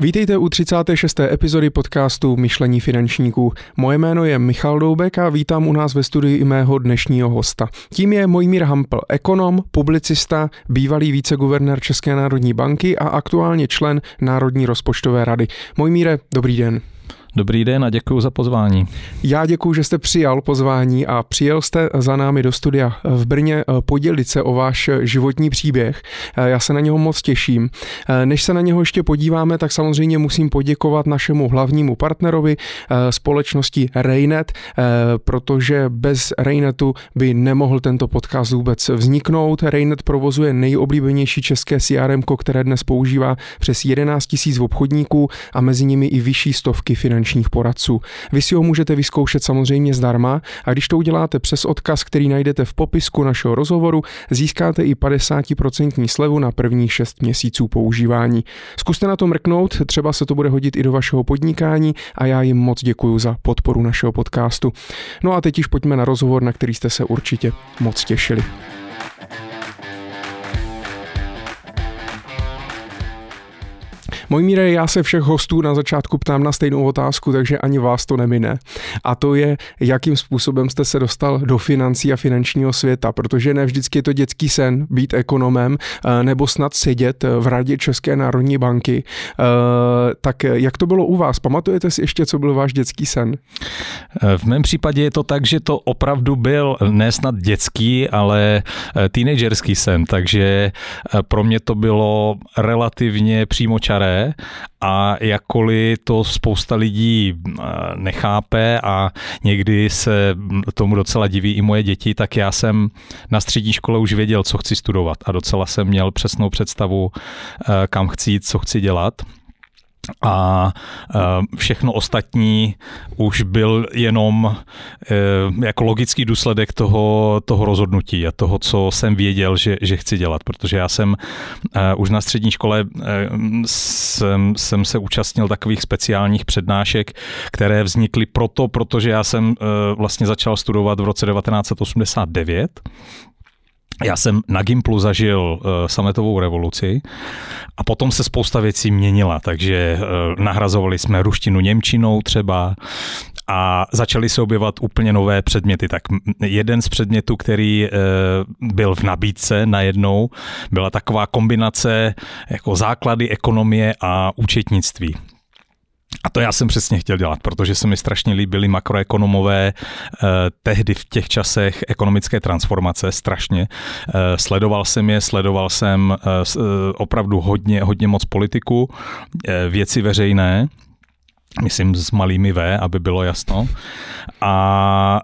Vítejte u 36. epizody podcastu Myšlení finančníků. Moje jméno je Michal Doubek a vítám u nás ve studiu i mého dnešního hosta. Tím je Mojmír Hampl, ekonom, publicista, bývalý viceguvernér České národní banky a aktuálně člen Národní rozpočtové rady. Mojmíre, dobrý den. Dobrý den a děkuji za pozvání. Já děkuji, že jste přijal pozvání a přijel jste za námi do studia v Brně eh, podělit se o váš životní příběh. Eh, já se na něho moc těším. Eh, než se na něho ještě podíváme, tak samozřejmě musím poděkovat našemu hlavnímu partnerovi společnosti Raynet, protože bez Raynetu by nemohl tento podcast vůbec vzniknout. Raynet provozuje nejoblíbenější české CRM, které dnes používá přes 11 000 obchodníků a mezi nimi i vyšší stovky finančních finančních poradců. Vy si ho můžete vyzkoušet samozřejmě zdarma a když to uděláte přes odkaz, který najdete v popisku našeho rozhovoru, získáte i 50% slevu na prvních 6 měsíců používání. Zkuste na to mrknout, třeba se to bude hodit i do vašeho podnikání a já jim moc děkuji za podporu našeho podcastu. No a teď již pojďme na rozhovor, na který jste se určitě moc těšili. Můj míre, já se všech hostů na začátku ptám na stejnou otázku, takže ani vás to nemine. A to je, jakým způsobem jste se dostal do financí a finančního světa, protože ne vždycky je to dětský sen být ekonomem eh, nebo snad sedět v radě České národní banky. Eh, tak jak to bylo u vás? Pamatujete si ještě, co byl váš dětský sen? V mém případě je to tak, že to opravdu byl ne snad dětský, ale eh, teenagerský sen, takže pro mě to bylo relativně přímočaré a jakkoliv to spousta lidí eh, nechápe a někdy se tomu docela diví i moje děti, tak já jsem na střední škole už věděl, co chci studovat a docela jsem měl přesnou představu, eh, kam chci jít, co chci dělat a e, všechno ostatní už byl jenom e, jako logický důsledek toho, toho rozhodnutí a toho, co jsem věděl, že, že chci dělat, protože já jsem e, už na střední škole jsem, jsem se účastnil takových speciálních přednášek, které vznikly proto, protože já jsem vlastně začal studovat v roce 1989, já jsem na Gimplu zažil uh, sametovou revoluci a potom se spousta věcí měnila, takže uh, nahrazovali jsme ruštinu Němčinou třeba a začaly se objevovat úplně nové předměty. Tak jeden z předmětů, který uh, byl v nabídce najednou, byla taková kombinace jako základy ekonomie a účetnictví. A to já jsem přesně chtěl dělat, protože se mi strašně líbily makroekonomové eh, tehdy v těch časech ekonomické transformace, strašně. Eh, sledoval jsem je, sledoval jsem eh, eh opravdu hodně, hodně moc politiku, eh, věci veřejné, myslím s malými V, aby bylo jasno. A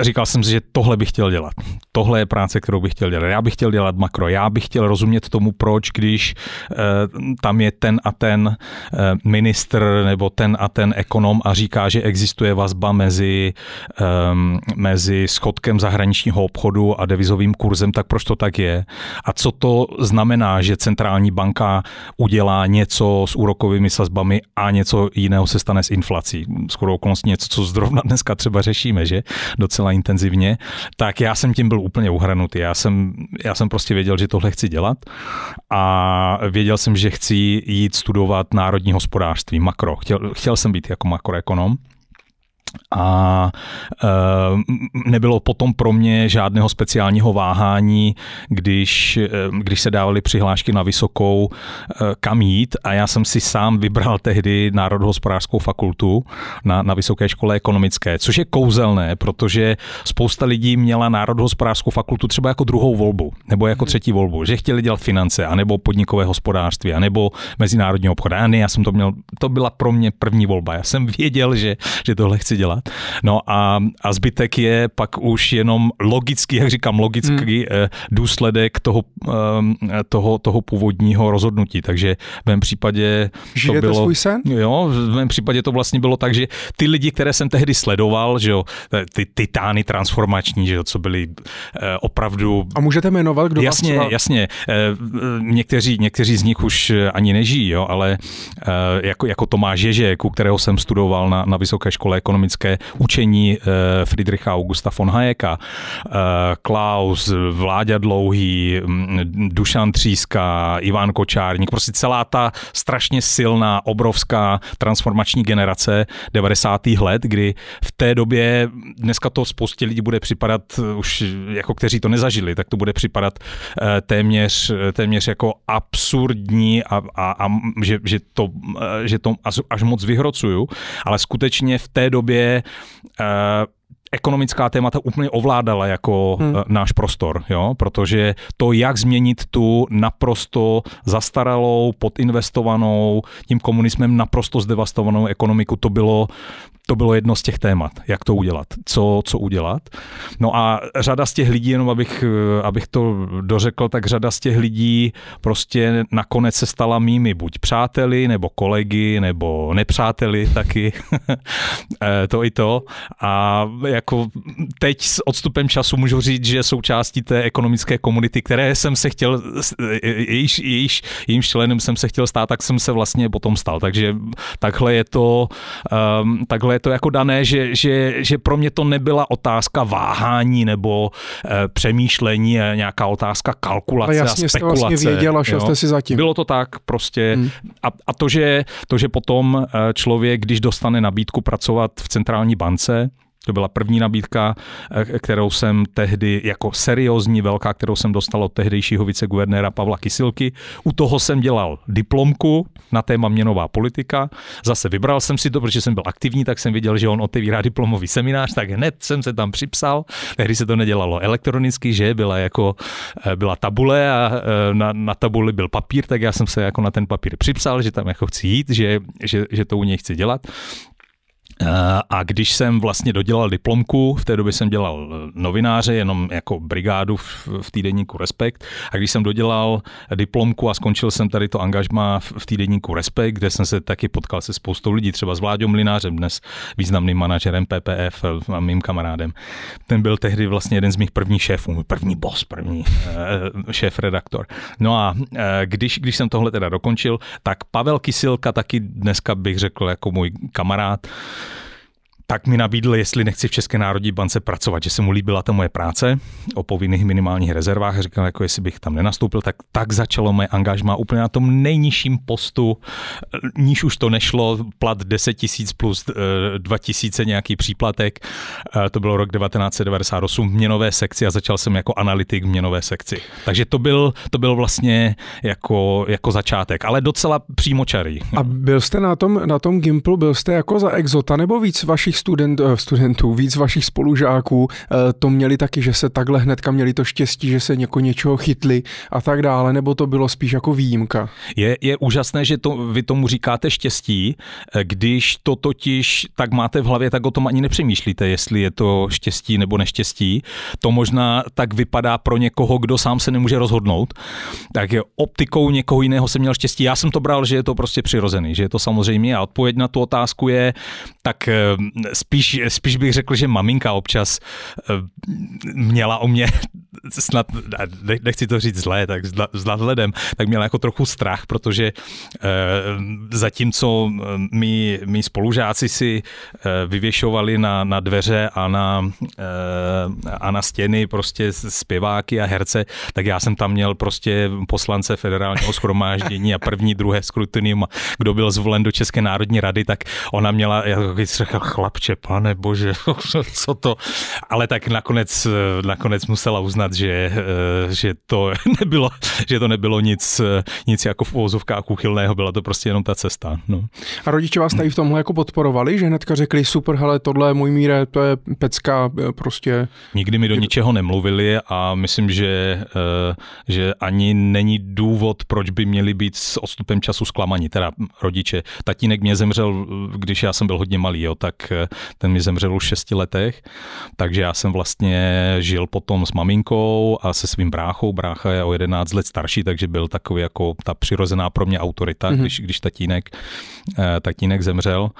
e, říkal jsem si, že tohle bych chtěl dělat. Tohle je práce, kterou bych chtěl dělat. Já bych chtěl dělat makro, já bych chtěl rozumět tomu, proč, když e, tam je ten a ten e, ministr nebo ten a ten ekonom a říká, že existuje vazba mezi, e, mezi schodkem zahraničního obchodu a devizovým kurzem, tak proč to tak je? A co to znamená, že centrální banka udělá něco s úrokovými sazbami a něco jiného se stane s inflací. Skoro okolností něco, co zrovna dneska třeba řešíme, že? Docela intenzivně. Tak já jsem tím byl úplně uhranutý. Já jsem, já jsem prostě věděl, že tohle chci dělat a věděl jsem, že chci jít studovat národní hospodářství, makro. Chtěl, chtěl jsem být jako makroekonom. A e, nebylo potom pro mě žádného speciálního váhání, když, e, když se dávaly přihlášky na vysokou, e, kam jít. A já jsem si sám vybral tehdy Národohospodářskou fakultu na, na Vysoké škole ekonomické, což je kouzelné, protože spousta lidí měla Národohospodářskou fakultu třeba jako druhou volbu, nebo jako mhm. třetí volbu, že chtěli dělat finance, anebo podnikové hospodářství, anebo mezinárodní obchod. A ne, já jsem to měl, to byla pro mě první volba. Já jsem věděl, že, že tohle chci dělat. No a, a zbytek je pak už jenom logický, jak říkám, logický hmm. důsledek toho, ehm, toho, toho původního rozhodnutí. Takže v mém případě Žijete to bylo... svůj sen? Jo, v mém případě to vlastně bylo tak, že ty lidi, které jsem tehdy sledoval, že jo, ty titány transformační, že jo, co byly eh, opravdu... A můžete jmenovat, kdo jasně, vás třeba... Jasně, někteří, někteří z nich už ani nežijí, jo, ale jako, jako Tomáš Ježek, u kterého jsem studoval na, na Vysoké škole ekonomické, ekonomické učení Friedricha Augusta von Hayeka, Klaus, Vláďa Dlouhý, Dušan Tříska, Ivan Kočárník, prostě celá ta strašně silná, obrovská transformační generace 90. let, kdy v té době, dneska to spoustě lidí bude připadat, už jako kteří to nezažili, tak to bude připadat téměř, téměř jako absurdní a, a, a že, že, to, že to až moc vyhrocuju, ale skutečně v té době ekonomická témata úplně ovládala jako hmm. náš prostor, jo? protože to, jak změnit tu naprosto zastaralou, podinvestovanou, tím komunismem naprosto zdevastovanou ekonomiku, to bylo, to bylo jedno z těch témat, jak to udělat, co, co udělat. No a řada z těch lidí, jenom abych, abych to dořekl, tak řada z těch lidí prostě nakonec se stala mými buď přáteli, nebo kolegy, nebo nepřáteli taky, eh, to i to. A jako teď s odstupem času můžu říct, že součástí té ekonomické komunity, které jsem se chtěl, jejíž, jejíž, jejímž členem jsem se chtěl stát, tak jsem se vlastně potom stal. Takže takhle je to, um, takhle je to jako dané, že, že, že pro mě to nebyla otázka váhání nebo uh, přemýšlení, nějaká otázka kalkulace a, jasně a spekulace. Jste vlastně věděl šel jste si zatím. Bylo to tak prostě. Hmm. A, a to, že, to, že potom eh, člověk, když dostane nabídku pracovat v centrální bance, to byla první nabídka, eh, kterou jsem tehdy jako seriózní velká, kterou jsem dostal od tehdejšího viceguvernéra Pavla Kysilky. U toho jsem dělal diplomku na téma měnová politika. Zase vybral jsem si to, protože jsem byl aktivní, tak jsem viděl, že on otevírá diplomový seminář, tak hned jsem se tam připsal. Tehdy se to nedělalo elektronicky, že byla jako eh, byla tabule a eh, na, na tabuli byl papír, tak já jsem se jako na ten papír připsal, že tam jako chci jít, že, že, že to u něj chci dělat. A když jsem vlastně dodělal diplomku, v té době jsem dělal novináře, jenom jako brigádu v, v týdenníku Respekt, a když jsem dodělal diplomku a skončil jsem tady to angažma v týdenníku Respekt, kde jsem se taky potkal se spoustou lidí, třeba s Vláďou Mlinářem, dnes významným manažerem PPF a mým kamarádem. Ten byl tehdy vlastně jeden z mých prvních šéfů, můj první boss, první eh, šéf redaktor. No a eh, když, když jsem tohle teda dokončil, tak Pavel Kysilka taky dneska bych řekl jako můj kamarád, tak mi nabídl, jestli nechci v České národní bance pracovat, že se mu líbila ta moje práce o povinných minimálních rezervách. Říkal, jako jestli bych tam nenastoupil, tak tak začalo moje angažma úplně na tom nejnižším postu, níž už to nešlo, plat 10 tisíc plus 2 eh, tisíce nějaký příplatek. Eh, to bylo rok 1998 v měnové sekci a začal jsem jako analytik v měnové sekci. Takže to byl, to byl vlastně jako, jako začátek, ale docela přímočarý. A byl jste na tom, na tom Gimplu, byl jste jako za exota nebo víc vašich student, eh, studentů, víc vašich spolužáků eh, to měli taky, že se takhle hnedka měli to štěstí, že se něko něčeho chytli a tak dále, nebo to bylo spíš jako výjimka? Je, je úžasné, že to, vy tomu říkáte štěstí, eh, když to totiž tak máte v hlavě, tak o tom ani nepřemýšlíte, jestli je to štěstí nebo neštěstí. To možná tak vypadá pro někoho, kdo sám se nemůže rozhodnout. Tak je optikou někoho jiného jsem měl štěstí. Já jsem to bral, že je to prostě přirozený, že je to samozřejmě a odpověď na tu otázku je, tak spíš, spíš bych řekl, že maminka občas eh, měla o mě snad, nechci to říct zlé, tak s nadhledem, tak měla jako trochu strach, protože eh, zatímco eh, my, my spolužáci si vyvěšovali na, na dveře a na, a na stěny prostě zpěváky a herce, tak já jsem tam měl prostě poslance federálního schromáždění a první, druhé skrutinium, kdo byl zvolen do České národní rady, tak ona měla jako chlapče, pane bože, co to. Ale tak nakonec, nakonec musela uznat, že, že, to nebylo, že to nebylo nic, nic jako v uvozovkách úchylného, byla to prostě jenom ta cesta. No. A rodiče vás tady v tomhle jako podporovali, že hnedka řekli, super, hele, tohle je můj míre, to je pecka, prostě. Nikdy mi do ničeho nemluvili a myslím, že, že ani není důvod, proč by měli být s odstupem času zklamaní, teda rodiče. Tatínek mě zemřel, když já jsem byl hodně malý, jo, tak ten mi zemřel už v šesti letech, takže já jsem vlastně žil potom s maminkou a se svým bráchou. Brácha je o 11 let starší, takže byl takový jako ta přirozená pro mě autorita, mm-hmm. když, když tatínek, eh, tatínek zemřel.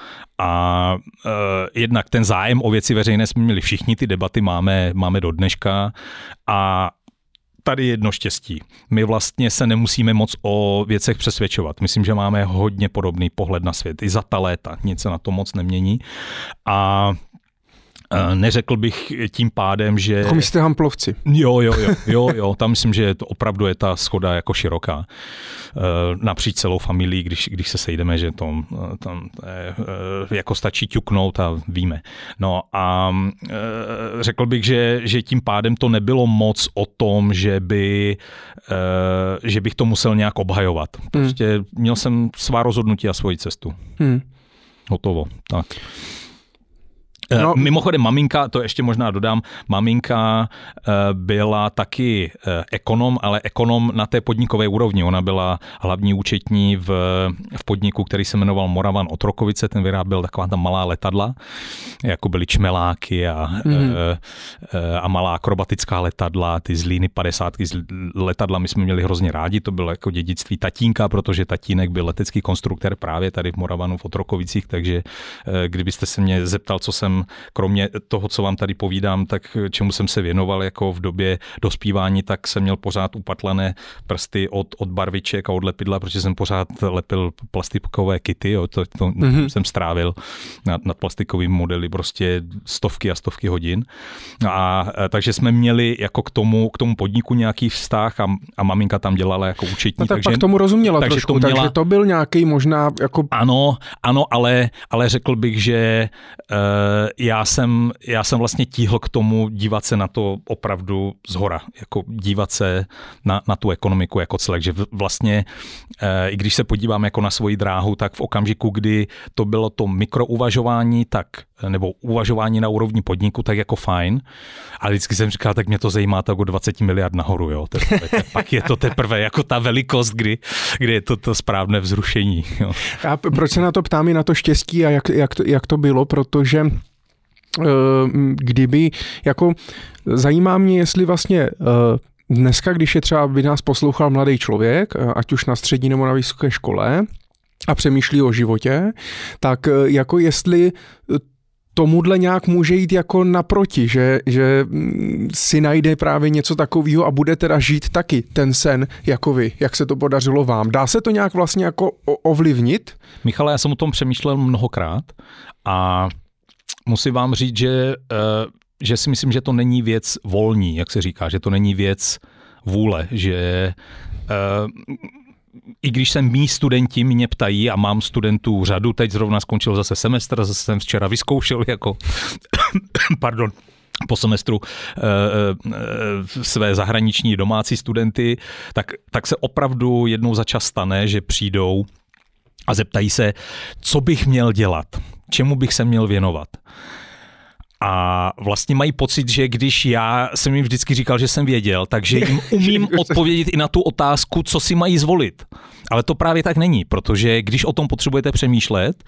A uh, jednak ten zájem o věci veřejné jsme měli všichni, ty debaty máme, máme do dneška a tady jedno štěstí. My vlastně se nemusíme moc o věcech přesvědčovat. Myslím, že máme hodně podobný pohled na svět. I za ta léta nic se na to moc nemění. A Neřekl bych tím pádem, že... Jako myslíte hamplovci? Jo, jo, jo, jo, jo, tam myslím, že to opravdu je ta schoda jako široká. Eh, napříč celou familií, když, když se sejdeme, že to tam eh, jako stačí ťuknout a víme. No a eh, řekl bych, že, že tím pádem to nebylo moc o tom, že, by, že bych to musel nějak obhajovat. Prostě hmm. měl jsem svá rozhodnutí a svoji cestu. Hmm. Hotovo, tak. Eh, no. Mimochodem, maminka, to ještě možná dodám, maminka eh, byla taky eh, ekonom, ale ekonom na té podnikové úrovni. Ona byla hlavní účetní v, v podniku, který se jmenoval Moravan Otrokovice, ten vyráběl taková ta malá letadla, jako byly čmeláky a, mm. a malá akrobatická letadla, ty z Líny 50 letadla my jsme měli hrozně rádi, to bylo jako dědictví tatínka, protože tatínek byl letecký konstruktor právě tady v Moravanu v Otrokovicích, takže kdybyste se mě zeptal, co jsem kromě toho, co vám tady povídám, tak čemu jsem se věnoval jako v době dospívání, tak jsem měl pořád upatlané prsty od, od barviček a od lepidla, protože jsem pořád lepil plastikové kity, jo, to, to mm-hmm. jsem strávil nad, nad plastikovými modely prostě stovky a stovky hodin. A, a takže jsme měli jako k tomu, k tomu podniku nějaký vztah a, a maminka tam dělala jako účetní. No tak takže, pak tomu rozuměla takže trošku, to měla, takže to byl nějaký možná jako... Ano, ano, ale, ale řekl bych, že uh, já jsem, já jsem vlastně tíhl k tomu dívat se na to opravdu z hora, jako dívat se na, na tu ekonomiku jako celek, že vlastně, e, i když se podívám jako na svoji dráhu, tak v okamžiku, kdy to bylo to mikrouvažování, tak nebo uvažování na úrovni podniku, tak jako fajn. A vždycky jsem říkal, tak mě to zajímá tak o 20 miliard nahoru, jo. Teprve, pak je to teprve jako ta velikost, kdy, kdy je to to správné vzrušení. Jo. A proč se na to ptám i na to štěstí a jak, jak, to, jak to bylo, protože Eh, kdyby, jako zajímá mě, jestli vlastně eh, dneska, když je třeba by nás poslouchal mladý člověk, eh, ať už na střední nebo na vysoké škole, a přemýšlí o životě, tak jako jestli tomuhle nějak může jít jako naproti, že, že mm, si najde právě něco takového a bude teda žít taky ten sen jako vy, jak se to podařilo vám. Dá se to nějak vlastně jako ovlivnit? Michale, já jsem o tom přemýšlel mnohokrát a musím vám říct, že, eh, že si myslím, že to není věc volní, jak se říká, že to není věc vůle, že eh, i když se mý studenti mě ptají a mám studentů řadu, teď zrovna skončil zase semestr, zase jsem včera vyzkoušel jako, pardon, po semestru e, e, své zahraniční domácí studenty, tak, tak se opravdu jednou za čas stane, že přijdou a zeptají se, co bych měl dělat čemu bych se měl věnovat. A vlastně mají pocit, že když já jsem jim vždycky říkal, že jsem věděl, takže jim umím odpovědět i na tu otázku, co si mají zvolit. Ale to právě tak není, protože když o tom potřebujete přemýšlet,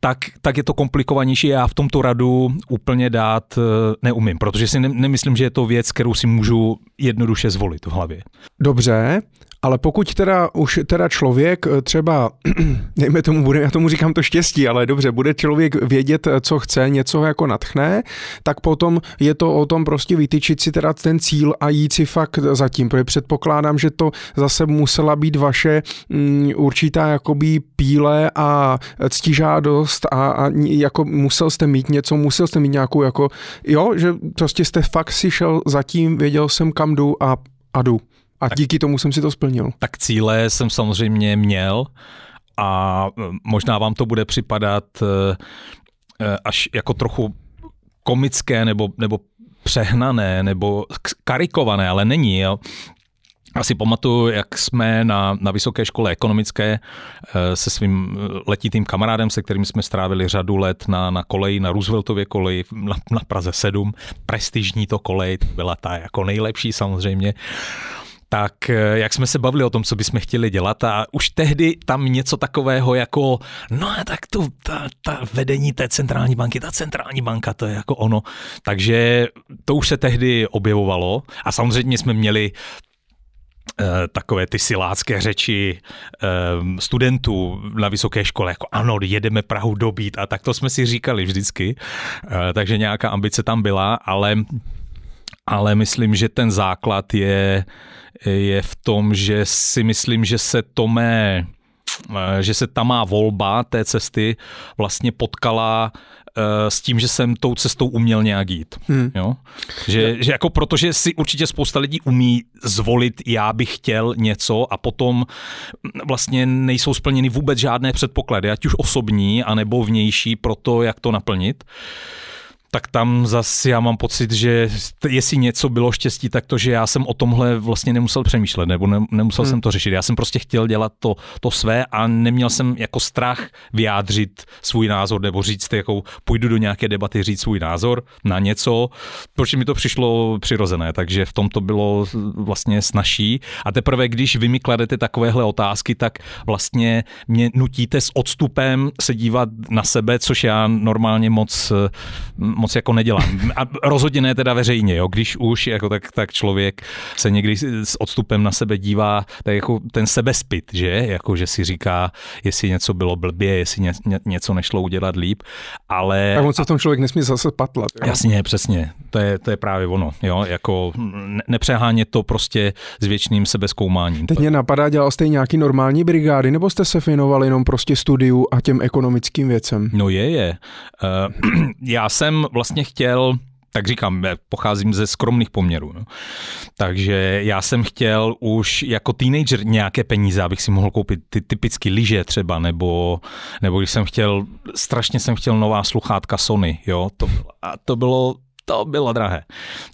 tak, tak je to komplikovanější. Já v tomto radu úplně dát eh, neumím, protože si ne, nemyslím, že je to věc, kterou si můžu jednoduše zvolit v hlavě. Dobře, ale pokud teda už teda člověk eh, třeba, dejme tomu, bude, já tomu říkám to štěstí, ale dobře, bude člověk vědět, eh, co chce, něco jako natchne, tak potom je to o tom prostě vytyčit si teda ten cíl a jít si fakt zatím, protože předpokládám, že to zase musela být vaše um, určitá jakoby píle a ctižádost a, a jako musel jste mít něco, musel jste mít nějakou jako, jo, že prostě jste fakt si šel zatím, věděl jsem kam jdu a, a jdu. A tak, díky tomu jsem si to splnil. Tak cíle jsem samozřejmě měl a e, možná vám to bude připadat e, e, až jako trochu komické nebo, nebo přehnané nebo karikované, ale není. Jo. Asi pamatuju, jak jsme na, na vysoké škole ekonomické se svým letitým kamarádem, se kterým jsme strávili řadu let na, na koleji, na Rooseveltově koleji na, na Praze 7. Prestižní to kolej, byla ta jako nejlepší samozřejmě tak eh, jak jsme se bavili o tom, co bychom chtěli dělat a už tehdy tam něco takového jako, no a tak to, ta, ta vedení té centrální banky, ta centrální banka, to je jako ono. Takže to už se tehdy objevovalo a samozřejmě jsme měli eh, takové ty silácké řeči eh, studentů na vysoké škole, jako ano, jedeme Prahu dobít a tak to jsme si říkali vždycky, takže nějaká ambice tam byla, ale ale myslím, že ten základ je, je v tom, že si myslím, že se to mé Eh, že se ta má volba té cesty vlastně potkala eh, s tím, že jsem tou cestou uměl nějak jít. Hmm. Jo? Že, že jako protože si určitě spousta lidí umí zvolit, já bych chtěl něco a potom vlastně nejsou splněny vůbec žádné předpoklady, ať už osobní, anebo vnější pro to, jak to naplnit tak tam zase já mám pocit, že jestli něco bylo štěstí, tak to, že já jsem o tomhle vlastně nemusel přemýšlet, nebo ne, nemusel hmm. jsem to řešit. Já jsem prostě chtěl dělat to, to své a neměl jsem jako strach vyjádřit svůj názor, nebo říct, jako půjdu do nějaké debaty říct svůj názor na něco, protože mi to přišlo přirozené, takže v tom to bylo vlastně snažší. A teprve, když vy mi kladete takovéhle otázky, tak vlastně mě nutíte s odstupem se dívat na sebe, což já normálně moc, moc jako nedělám. A rozhodně ne teda veřejně, jo. Když už, jako tak, tak člověk se někdy s odstupem na sebe dívá, tak jako ten sebespit, že? Jako, že si říká, jestli něco bylo blbě, jestli ně, ně, něco nešlo udělat líp, ale... Tak on se v tom člověk nesmí zase patlat. Jo? Jasně, přesně. To je, to je právě ono, jo. Jako nepřeháně to prostě s věčným sebeskoumáním. Teď mě napadá, dělal jste nějaký normální brigády, nebo jste se věnoval jenom prostě studiu a těm ekonomickým věcem? No je, je. Uh, já jsem vlastně chtěl tak říkám, pocházím ze skromných poměrů. No. Takže já jsem chtěl už jako teenager nějaké peníze, abych si mohl koupit ty typické lyže třeba, nebo, nebo když jsem chtěl, strašně jsem chtěl nová sluchátka Sony, jo, to, a to bylo to bylo drahé.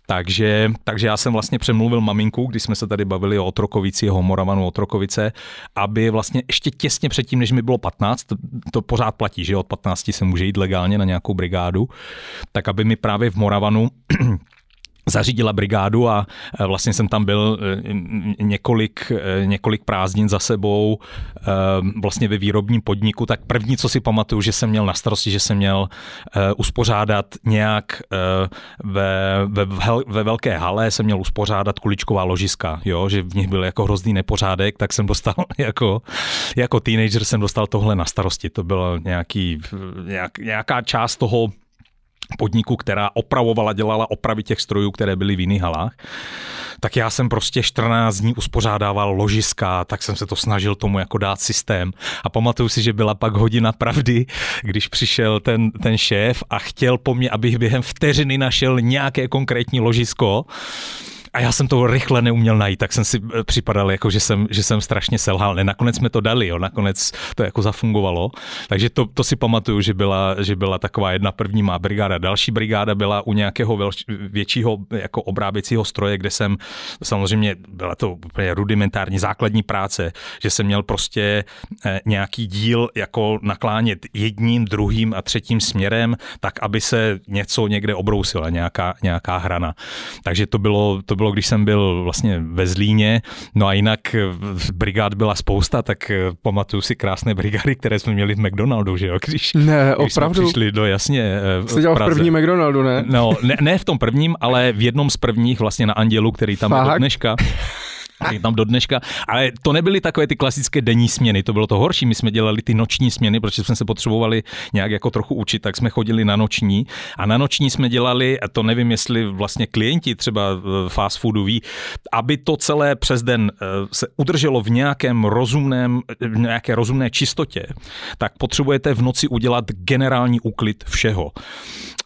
Takže, takže já jsem vlastně přemluvil maminku, když jsme se tady bavili o Otrokovici, o Moravanu Otrokovice, aby vlastně ještě těsně předtím, než mi bylo 15, to, to pořád platí, že od 15 se může jít legálně na nějakou brigádu, tak aby mi právě v Moravanu zařídila brigádu a e, vlastně jsem tam byl e, několik, e, několik prázdnin za sebou vlastně ve výrobním podniku, tak první, co si pamatuju, že jsem měl na starosti, že jsem měl uspořádat nějak ve, ve, ve velké hale jsem měl uspořádat kuličková ložiska, jo, že v nich byl jako hrozný nepořádek, tak jsem dostal jako, jako teenager jsem dostal tohle na starosti. To byla nějaký, nějak, nějaká část toho podniku, která opravovala, dělala opravy těch strojů, které byly v jiných halách, tak já jsem prostě 14 dní uspořádával ložiska, tak jsem se to snažil tomu jako dát systém. A pamatuju si, že byla pak hodina pravdy, když přišel ten, ten šéf a chtěl po mně, abych během vteřiny našel nějaké konkrétní ložisko, a já jsem to rychle neuměl najít, tak jsem si eh, připadal, jako, že, jsem, že jsem strašně selhal. Ne, nakonec jsme to dali, jo, nakonec to jako zafungovalo. Takže to, to si pamatuju, že byla, že byla taková jedna první má brigáda. Další brigáda byla u nějakého velč, většího jako obráběcího stroje, kde jsem samozřejmě, byla to úplně rudimentární základní práce, že jsem měl prostě eh, nějaký díl jako naklánět jedním, druhým a třetím směrem, tak aby se něco někde obrousila, nějaká, nějaká hrana. Takže to bylo, to bylo bylo, když jsem byl vlastně ve Zlíně, no a jinak eh, brigád byla spousta, tak eh, pamatuju si krásné brigády, které jsme měli v McDonaldu, že jo, když, ne, když opravdu. jsme přišli do jasně eh, Jste dělal v, v první McDonaldu, ne? No, ne, ne v tom prvním, ale v jednom z prvních vlastně na Andělu, který tam Fakt? je do dneška je tam do dneška. Ale to nebyly takové ty klasické denní směny, to bylo to horší. My jsme dělali ty noční směny, protože jsme se potřebovali nějak jako trochu učit, tak jsme chodili na noční. A na noční jsme dělali, a to nevím, jestli vlastně klienti třeba fast foodu ví, aby to celé přes den eh, se udrželo v nějakém rozumném, v nějaké rozumné čistotě, tak potřebujete v noci udělat generální úklid všeho.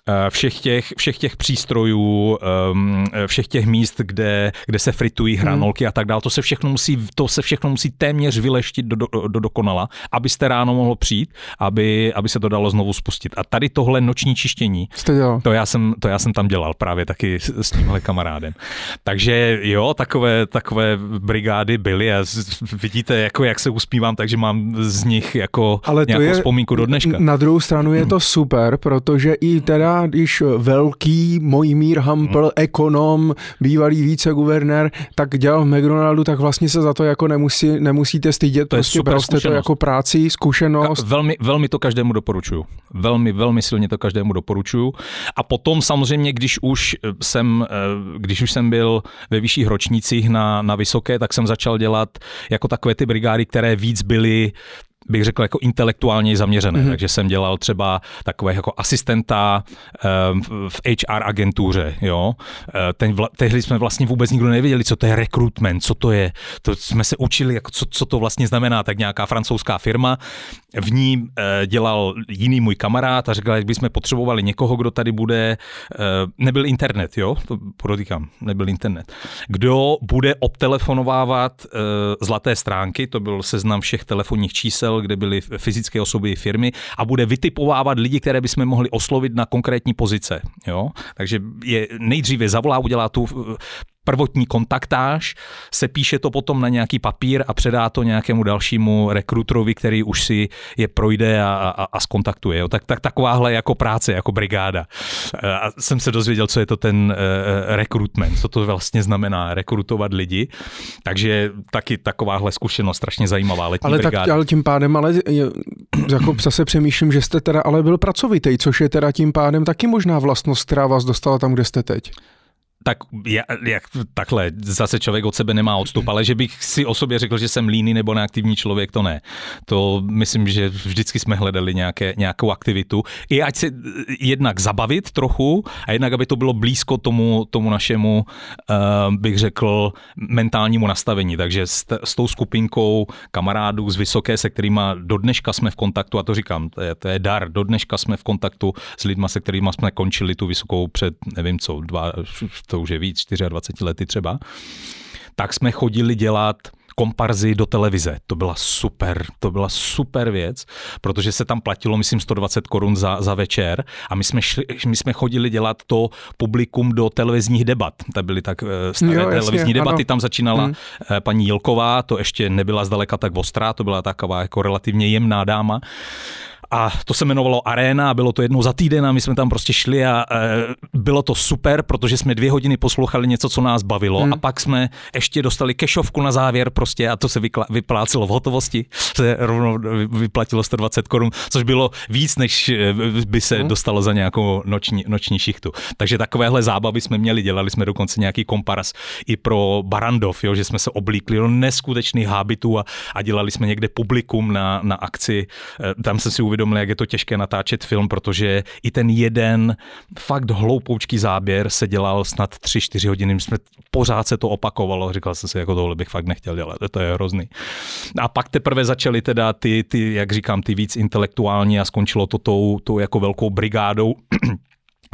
Eh, všech těch, všech těch přístrojů, ehm, všech těch míst, kde, kde se fritují hranolky hmm. a tak dále. To se všechno musí, to se všechno musí téměř vyleštit do, do, do dokonala, abyste ráno mohlo přijít, aby, aby se to dalo znovu spustit. A tady tohle noční čištění. To, já jsem, to já jsem tam dělal právě taky s, s tímhle kamarádem. Takže jo, takové, takové brigády byly a vidíte, jako jak se uspívám, takže mám z nich jako Ale nějakou je, vzpomínku do dneška. Na druhou stranu je to super, protože i teda když velký Mojmír Hampel, hmm. ekonom, bývalý viceguvernér, tak dělal v McDonaldu, tak vlastně se za to jako nemusí, nemusíte stydět, to prostě super jste to jako práci, zkušenost. Ka- velmi, velmi to každému doporučuju. Velmi, velmi silně to každému doporučuju. A potom samozřejmě, když už jsem, eh, když už jsem byl ve vyšších ročnících na, na vysoké, tak jsem začal dělat jako takové ty brigády, které víc byly bych řekl, jako intelektuálně zaměřené. Mm-hmm. Takže jsem dělal třeba takové jako asistenta um, v HR agentuře. Jo? Eh, ten vla, tehdy jsme vlastně vůbec nikdo nevěděli, co to je recruitment, co to je. To jsme se učili, jako co, co to vlastně znamená. Tak nějaká francouzská firma, v ní uh, dělal jiný můj kamarád a řekl, jak bychom potřebovali někoho, kdo tady bude, uh, nebyl internet, jo, to podotýkám, nebyl internet, kdo bude obtelefonovávat uh, zlaté stránky, to byl seznam všech telefonních čísel, kde byly fyzické osoby i firmy a bude vytipovávat lidi, které bychom mohli oslovit na konkrétní pozice. Jo? Takže je nejdříve zavolá, udělá tu prvotní kontaktáž, se píše to potom na nějaký papír a předá to nějakému dalšímu rekrutrovi, který už si je projde a, a, a skontaktuje. Jo. Tak, tak takováhle jako práce, jako brigáda. A jsem se dozvěděl, co je to ten uh, rekrutment, co to vlastně znamená rekrutovat lidi. Takže taky takováhle zkušenost, strašně zajímavá letní ale brigáda. Tak, ale tím pádem, ale jako zase přemýšlím, že jste teda ale byl pracovitý, což je teda tím pádem taky možná vlastnost, která vás dostala tam, kde jste teď tak jak, takhle, zase člověk od sebe nemá odstup, ale že bych si o sobě řekl, že jsem líný nebo neaktivní člověk, to ne. To myslím, že vždycky jsme hledali nějaké, nějakou aktivitu. I ať se jednak zabavit trochu a jednak, aby to bylo blízko tomu, tomu našemu, uh, bych řekl, mentálnímu nastavení. Takže s, s tou skupinkou kamarádů z Vysoké, se kterými do dneška jsme v kontaktu, a to říkám, to je, to je dar, do dneška jsme v kontaktu s lidmi, se kterými jsme končili tu Vysokou před, nevím co, dva, to už je víc, 24 lety třeba, tak jsme chodili dělat komparzy do televize. To byla super, to byla super věc, protože se tam platilo, myslím, 120 korun za, za večer a my jsme, šli, my jsme chodili dělat to publikum do televizních debat. To byly tak eh, staré jo, televizní jasně, debaty, ano. tam začínala hmm. paní Jilková, to ještě nebyla zdaleka tak ostrá, to byla taková jako relativně jemná dáma a to se jmenovalo Arena, bylo to jednou za týden a my jsme tam prostě šli a e, bylo to super, protože jsme dvě hodiny poslouchali něco, co nás bavilo hmm. a pak jsme ještě dostali kešovku na závěr prostě a to se vykla, vyplácelo v hotovosti, se rovnou vyplatilo 120 korun, což bylo víc, než e, by se hmm. dostalo za nějakou noční, noční šichtu. Takže takovéhle zábavy jsme měli, dělali jsme dokonce nějaký komparas i pro Barandov, jo, že jsme se oblíkli do neskutečných hábitů a, a dělali jsme někde publikum na, na akci. E, tam jsem si uvědomil, uvědomili, jak je to těžké natáčet film, protože i ten jeden fakt hloupoučký záběr se dělal snad 3-4 hodiny, jsme pořád se to opakovalo, říkal jsem si, jako tohle bych fakt nechtěl dělat, to je hrozný. A pak teprve začaly teda ty, ty jak říkám, ty víc intelektuální a skončilo to tou, tou jako velkou brigádou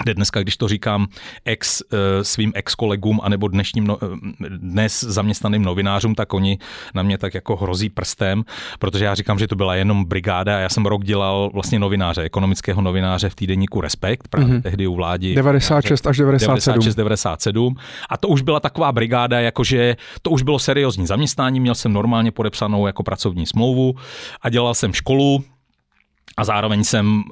kde dneska, když to říkám ex, eh, svým ex-kolegům anebo dnešním, no, eh, dnes zaměstnaným novinářům, tak oni na mě tak jako hrozí prstem, protože já říkám, že to byla jenom brigáda a já jsem rok dělal vlastně novináře, ekonomického novináře v týdeníku Respekt, právě mm-hmm. tehdy u vládi. 96 až 97. 96, 97. A to už byla taková brigáda, jakože to už bylo seriózní zaměstnání, měl jsem normálně podepsanou jako pracovní smlouvu a dělal jsem školu, a zároveň jsem uh,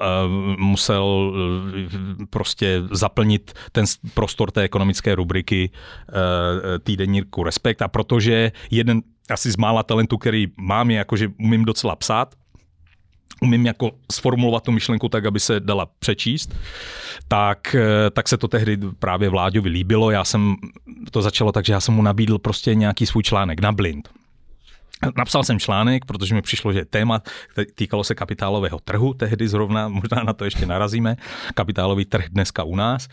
musel uh, prostě zaplnit ten prostor té ekonomické rubriky uh, týdenníku Respekt a protože jeden asi z mála talentů, který mám, je jako, že umím docela psát, umím jako sformulovat tu myšlenku tak, aby se dala přečíst, tak, tak se to tehdy právě Vláďovi líbilo. Já jsem, to začalo tak, že já jsem mu nabídl prostě nějaký svůj článek na blind. Napsal jsem článek, protože mi přišlo, že téma týkalo se kapitálového trhu, tehdy zrovna, možná na to ještě narazíme, kapitálový trh dneska u nás.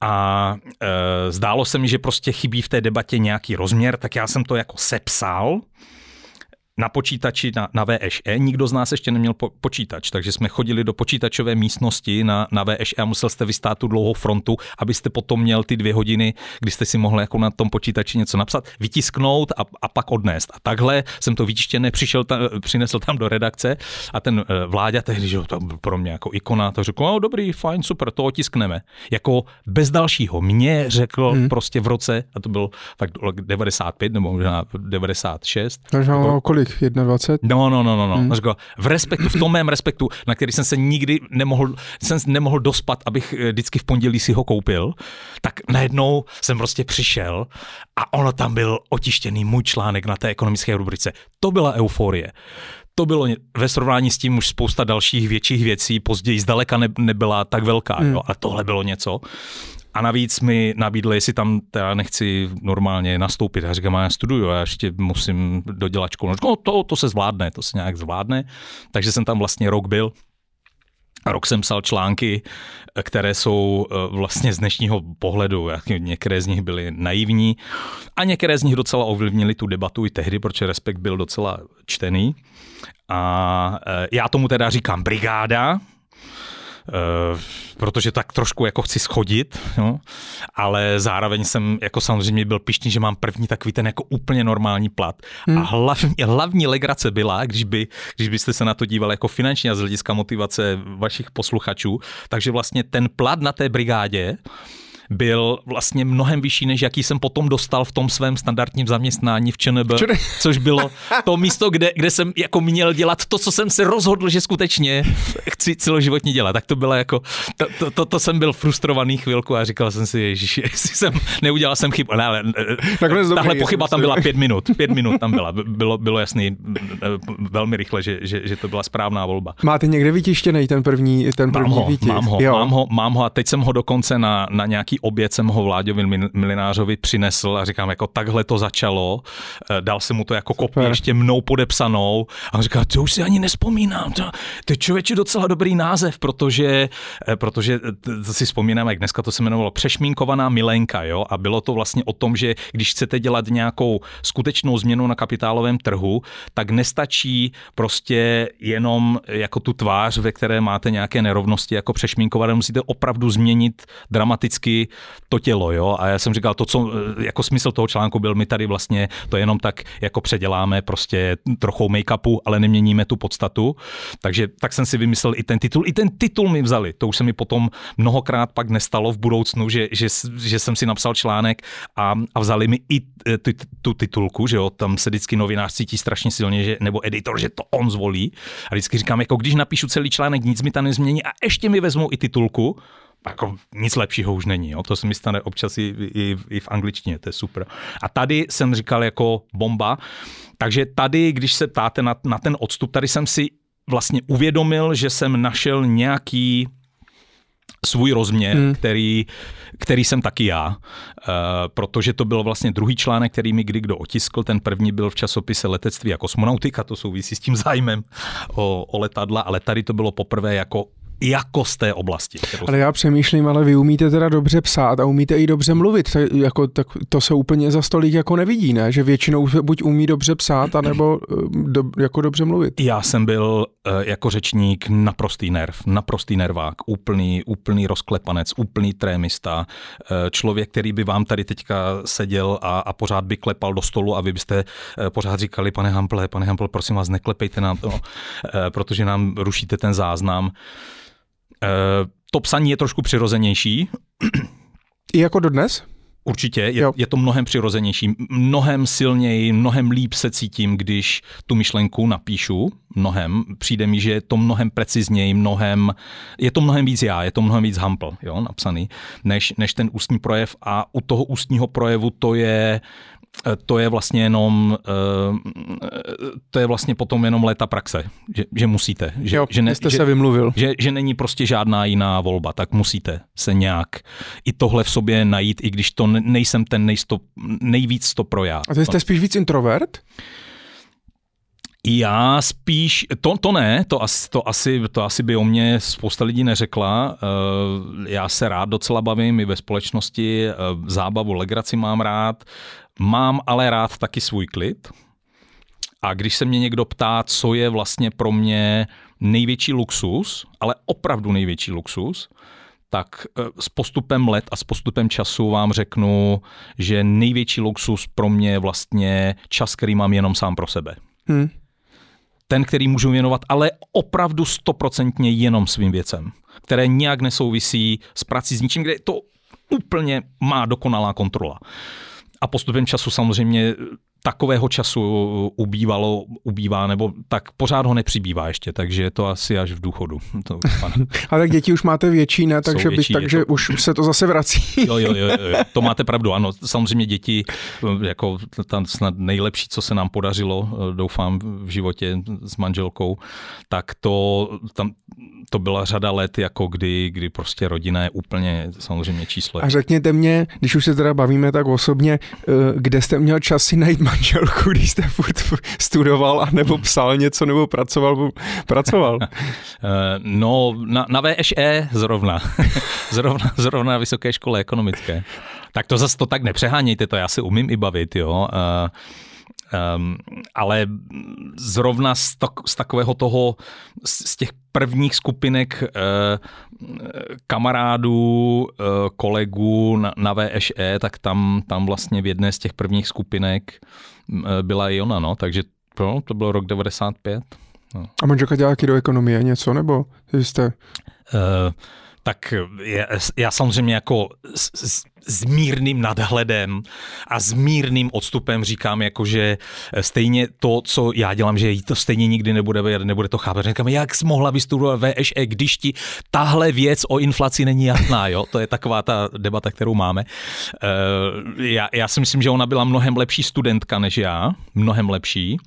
A e, zdálo se mi, že prostě chybí v té debatě nějaký rozměr, tak já jsem to jako sepsal na počítači na, na VŠE. Nikdo z nás ještě neměl po, počítač, takže jsme chodili do počítačové místnosti na, na VŠE a musel jste vystát tu dlouhou frontu, abyste potom měl ty dvě hodiny, kdy jste si mohli jako na tom počítači něco napsat, vytisknout a, a pak odnést. A takhle jsem to vytištěné přišel tam, přinesl tam do redakce a ten eh, vláďa tehdy, že to byl pro mě jako ikona, to řekl, no dobrý, fajn, super, to otiskneme. Jako bez dalšího. Mě řekl hmm. prostě v roce, a to byl fakt 95 nebo možná 96. Takže kolik? Kolik? 21? No, no, no, no. no. Hmm. v respektu, v tom mém respektu, na který jsem se nikdy nemohl, jsem nemohl dospat, abych eh, vždycky v pondělí si ho koupil, tak najednou jsem prostě přišel a ono tam byl otištěný můj článek na té ekonomické rubrice. To byla euforie to bylo ve srovnání s tím už spousta dalších větších věcí, později zdaleka ne, nebyla tak velká, hmm. jo, ale tohle bylo něco. A navíc mi nabídli, jestli tam teda nechci normálně nastoupit. Já říkám, já studuju, já ještě musím dodělat školu. No, to, to se zvládne, to se nějak zvládne. Takže jsem tam vlastně rok byl. Rok jsem psal články, které jsou eh, vlastně z dnešního pohledu, některé z nich byly naivní a některé z nich docela ovlivnily tu debatu i tehdy, protože Respekt byl docela čtený. A eh, já tomu teda říkám brigáda, protože tak trošku jako chci schodit, no, ale zároveň jsem jako samozřejmě byl pišný, že mám první takový ten jako úplně normální plat. Hmm. A hlavní, hlavní legrace byla, když, by, když byste se na to dívali jako finančně a z hlediska motivace vašich posluchačů, takže vlastně ten plat na té brigádě byl vlastně mnohem vyšší, než jaký jsem potom dostal v tom svém standardním zaměstnání v ČNB, což bylo to místo, kde, kde jsem jako měl dělat to, co jsem se rozhodl, že skutečně chci celoživotně dělat. Tak to bylo jako, to, to, to, to jsem byl frustrovaný chvilku a říkal jsem si, ježiš, jestli jsem, neudělal jsem chybu. Ne, ale, Takhle tahle pochyba tam byla pět minut, pět minut tam byla. Bylo, bylo jasný velmi rychle, že, že, že to byla správná volba. Máte někde vytištěný ten první, ten první mám ho, výtisk? Mám ho, jo. mám ho, mám ho a teď jsem ho dokonce na, na nějaký oběd jsem ho Vláďovi Milinářovi přinesl a říkám, jako takhle to začalo. Eh, dal jsem mu to jako kopii ještě mnou podepsanou a on říká, to už si ani nespomínám, to, to je člověče docela dobrý název, protože, eh, protože eh, to si vzpomínám, jak dneska to se jmenovalo Přešmínkovaná milenka, jo, a bylo to vlastně o tom, že když chcete dělat nějakou skutečnou změnu na kapitálovém trhu, tak nestačí prostě jenom jako tu tvář, ve které máte nějaké nerovnosti, jako přešmínkovat, musíte opravdu změnit dramaticky to tělo, jo. A já jsem říkal, to, co eh, jako smysl toho článku byl, my tady vlastně to jenom tak jako předěláme prostě trochu make-upu, ale neměníme tu podstatu. Takže tak jsem si vymyslel i ten titul. I ten titul mi vzali. To už se mi potom mnohokrát pak nestalo v budoucnu, že, že, že jsem si napsal článek a, a vzali mi i eh, tu, tu titulku, že jo, tam se vždycky novinář cítí strašně silně, že, nebo editor, že to on zvolí. A vždycky říkám, jako když napíšu celý článek, nic mi tam nezmění a ještě mi vezmou i titulku, jako nic lepšího už není. Jo? To se mi stane občas i, i, i v angličtině, to je super. A tady jsem říkal jako bomba, takže tady, když se ptáte na, na ten odstup, tady jsem si vlastně uvědomil, že jsem našel nějaký svůj rozměr, hmm. který, který jsem taky já, uh, protože to byl vlastně druhý článek, který mi kdy kdo otiskl, ten první byl v časopise Letectví a kosmonautika, to souvisí s tím zájmem o, o letadla, ale tady to bylo poprvé jako jako z té oblasti. Ale já přemýšlím, ale vy umíte teda dobře psát a umíte i dobře mluvit. To, jako, tak to se úplně za stolik jako nevidí, ne? Že většinou buď umí dobře psát, anebo eh, do, jako dobře mluvit. Já jsem byl uh, jako řečník naprostý nerv, naprostý nervák, úplný, úplný rozklepanec, úplný trémista, uh, člověk, který by vám tady teďka seděl a, a pořád by klepal do stolu a vy byste pořád říkali, pane Hample, pane Hample, prosím vás, neklepejte nám to, protože nám rušíte ten záznam. Eh, to psaní je trošku přirozenější. I jako dodnes? Určitě, je, je to mnohem přirozenější, mnohem silněji, mnohem líp se cítím, když tu myšlenku napíšu, mnohem, přijde mi, že je to mnohem precizněji, mnohem, je to mnohem víc já, je to mnohem víc hampl, jo, napsaný, než, než ten ústní projev. A u toho ústního projevu to je, Eh, to je vlastně jenom, eh, to je vlastně potom jenom léta praxe, že, že musíte. Že, jo, že ne, jste že, se vymluvil. Že, že není prostě žádná jiná volba, tak musíte se nějak i tohle v sobě najít, i když to nejsem ten nejsto, nejvíc to pro já. A ty jste spíš víc introvert? Já spíš, to, to ne, to asi, to, asi, to asi by o mě spousta lidí neřekla. Eh, já se rád docela bavím i ve společnosti, zábavu, legraci mám rád, Mám ale rád taky svůj klid. A když se mě někdo ptá, co je vlastně pro mě největší luxus, ale opravdu největší luxus, tak eh, s postupem let a s postupem času vám řeknu, že největší luxus pro mě je vlastně čas, který mám jenom sám pro sebe. Hmm. Ten, který můžu věnovat, ale opravdu stoprocentně jenom svým věcem, které nijak nesouvisí s prací s ničím, kde to úplně má dokonalá kontrola. A postupem času samozřejmě takového času ubývalo, ubývá, nebo tak pořád ho nepřibývá ještě, takže je to asi až v důchodu. To A tak děti už máte větší, ne? Takže, větší, by, takže to... už se to zase vrací. Jo, jo, jo, jo, to máte pravdu, ano. Samozřejmě děti, jako tam snad nejlepší, co se nám podařilo, doufám, v životě s manželkou, tak to, tam, to byla řada let, jako kdy, kdy prostě rodina je úplně samozřejmě číslo. A řekněte mě, když už se teda bavíme tak osobně, eh, kde jste měl čas si najít manželku, když jste furt studoval, a nebo psal něco, nebo pracoval? pracoval. Eh, no, na, na VŠE zrovna. zrovna. Zrovna na Vysoké škole ekonomické. Tak to zase to tak nepřehánějte, to já si umím i bavit, jo. Uh, Um, ale zrovna z, tak, z takového toho, z, z těch prvních skupinek uh, kamarádů, uh, kolegů na, na VŠE, tak tam, tam vlastně v jedné z těch prvních skupinek uh, byla i ona, no, takže no, to bylo rok 95. No. A manželka dělá do ekonomie něco, nebo jste... Uh, tak já, já samozřejmě jako s, s, s mírným nadhledem a s mírným odstupem říkám, jako že stejně to, co já dělám, že jí to stejně nikdy nebude, nebude to chápat. Říkám, jak jsi mohla vystudovat VŠE, když ti tahle věc o inflaci není jasná, jo? To je taková ta debata, kterou máme. Uh, já, já si myslím, že ona byla mnohem lepší studentka než já, mnohem lepší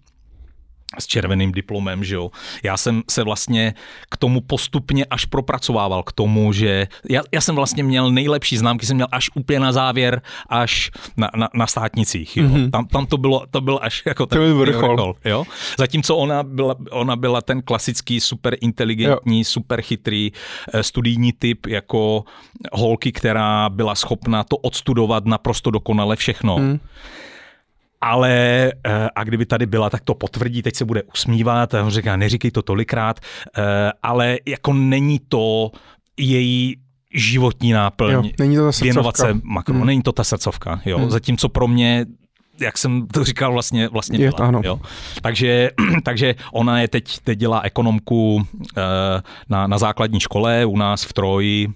s červeným diplomem, že jo. Já jsem se vlastně k tomu postupně až propracovával, k tomu, že já, já jsem vlastně měl nejlepší známky, jsem měl až úplně na závěr, až na, na, na státnicích, jo. Mm-hmm. Tam, tam to bylo, to byl až jako ten vrchol. vrchol, jo. Zatímco ona byla, ona byla ten klasický super inteligentní, jo. super chytrý eh, studijní typ, jako holky, která byla schopna to odstudovat naprosto dokonale všechno. Mm ale eh, a kdyby tady byla, tak to potvrdí, teď se bude usmívat a on říká, neříkej to tolikrát, eh, ale jako není to její životní náplň jo, není to ta věnovat se makro, hmm. není to ta srdcovka, jo, hmm. zatímco pro mě jak jsem to říkal, vlastně, vlastně je, ano. Jo. Takže, takže ona je teď, teď dělá ekonomku eh, na, na základní škole u nás v Troji,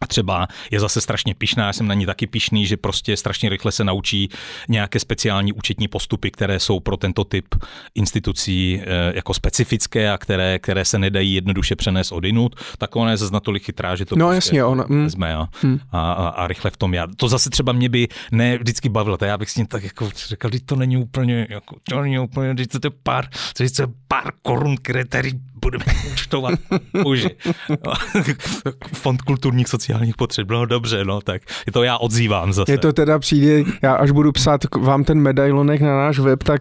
a třeba je zase strašně pišná, já jsem na ní taky pišný, že prostě strašně rychle se naučí nějaké speciální účetní postupy, které jsou pro tento typ institucí eh, jako specifické a které, které se nedají jednoduše přenést odinut, tak ona je zase natolik chytrá, že to no, prostě jasně, ona, mm. vezme a, mm. a, a, a, rychle v tom já. To zase třeba mě by ne vždycky bavilo, to já bych s ním tak jako řekl, že to není úplně, jako, to není úplně, že to je pár, to je pár korun, které tady budeme účtovat. Už. Fond kulturních sociálních potřeb, no dobře, no tak je to já odzývám zase. Je to teda přijde, já až budu psát vám ten medailonek na náš web, tak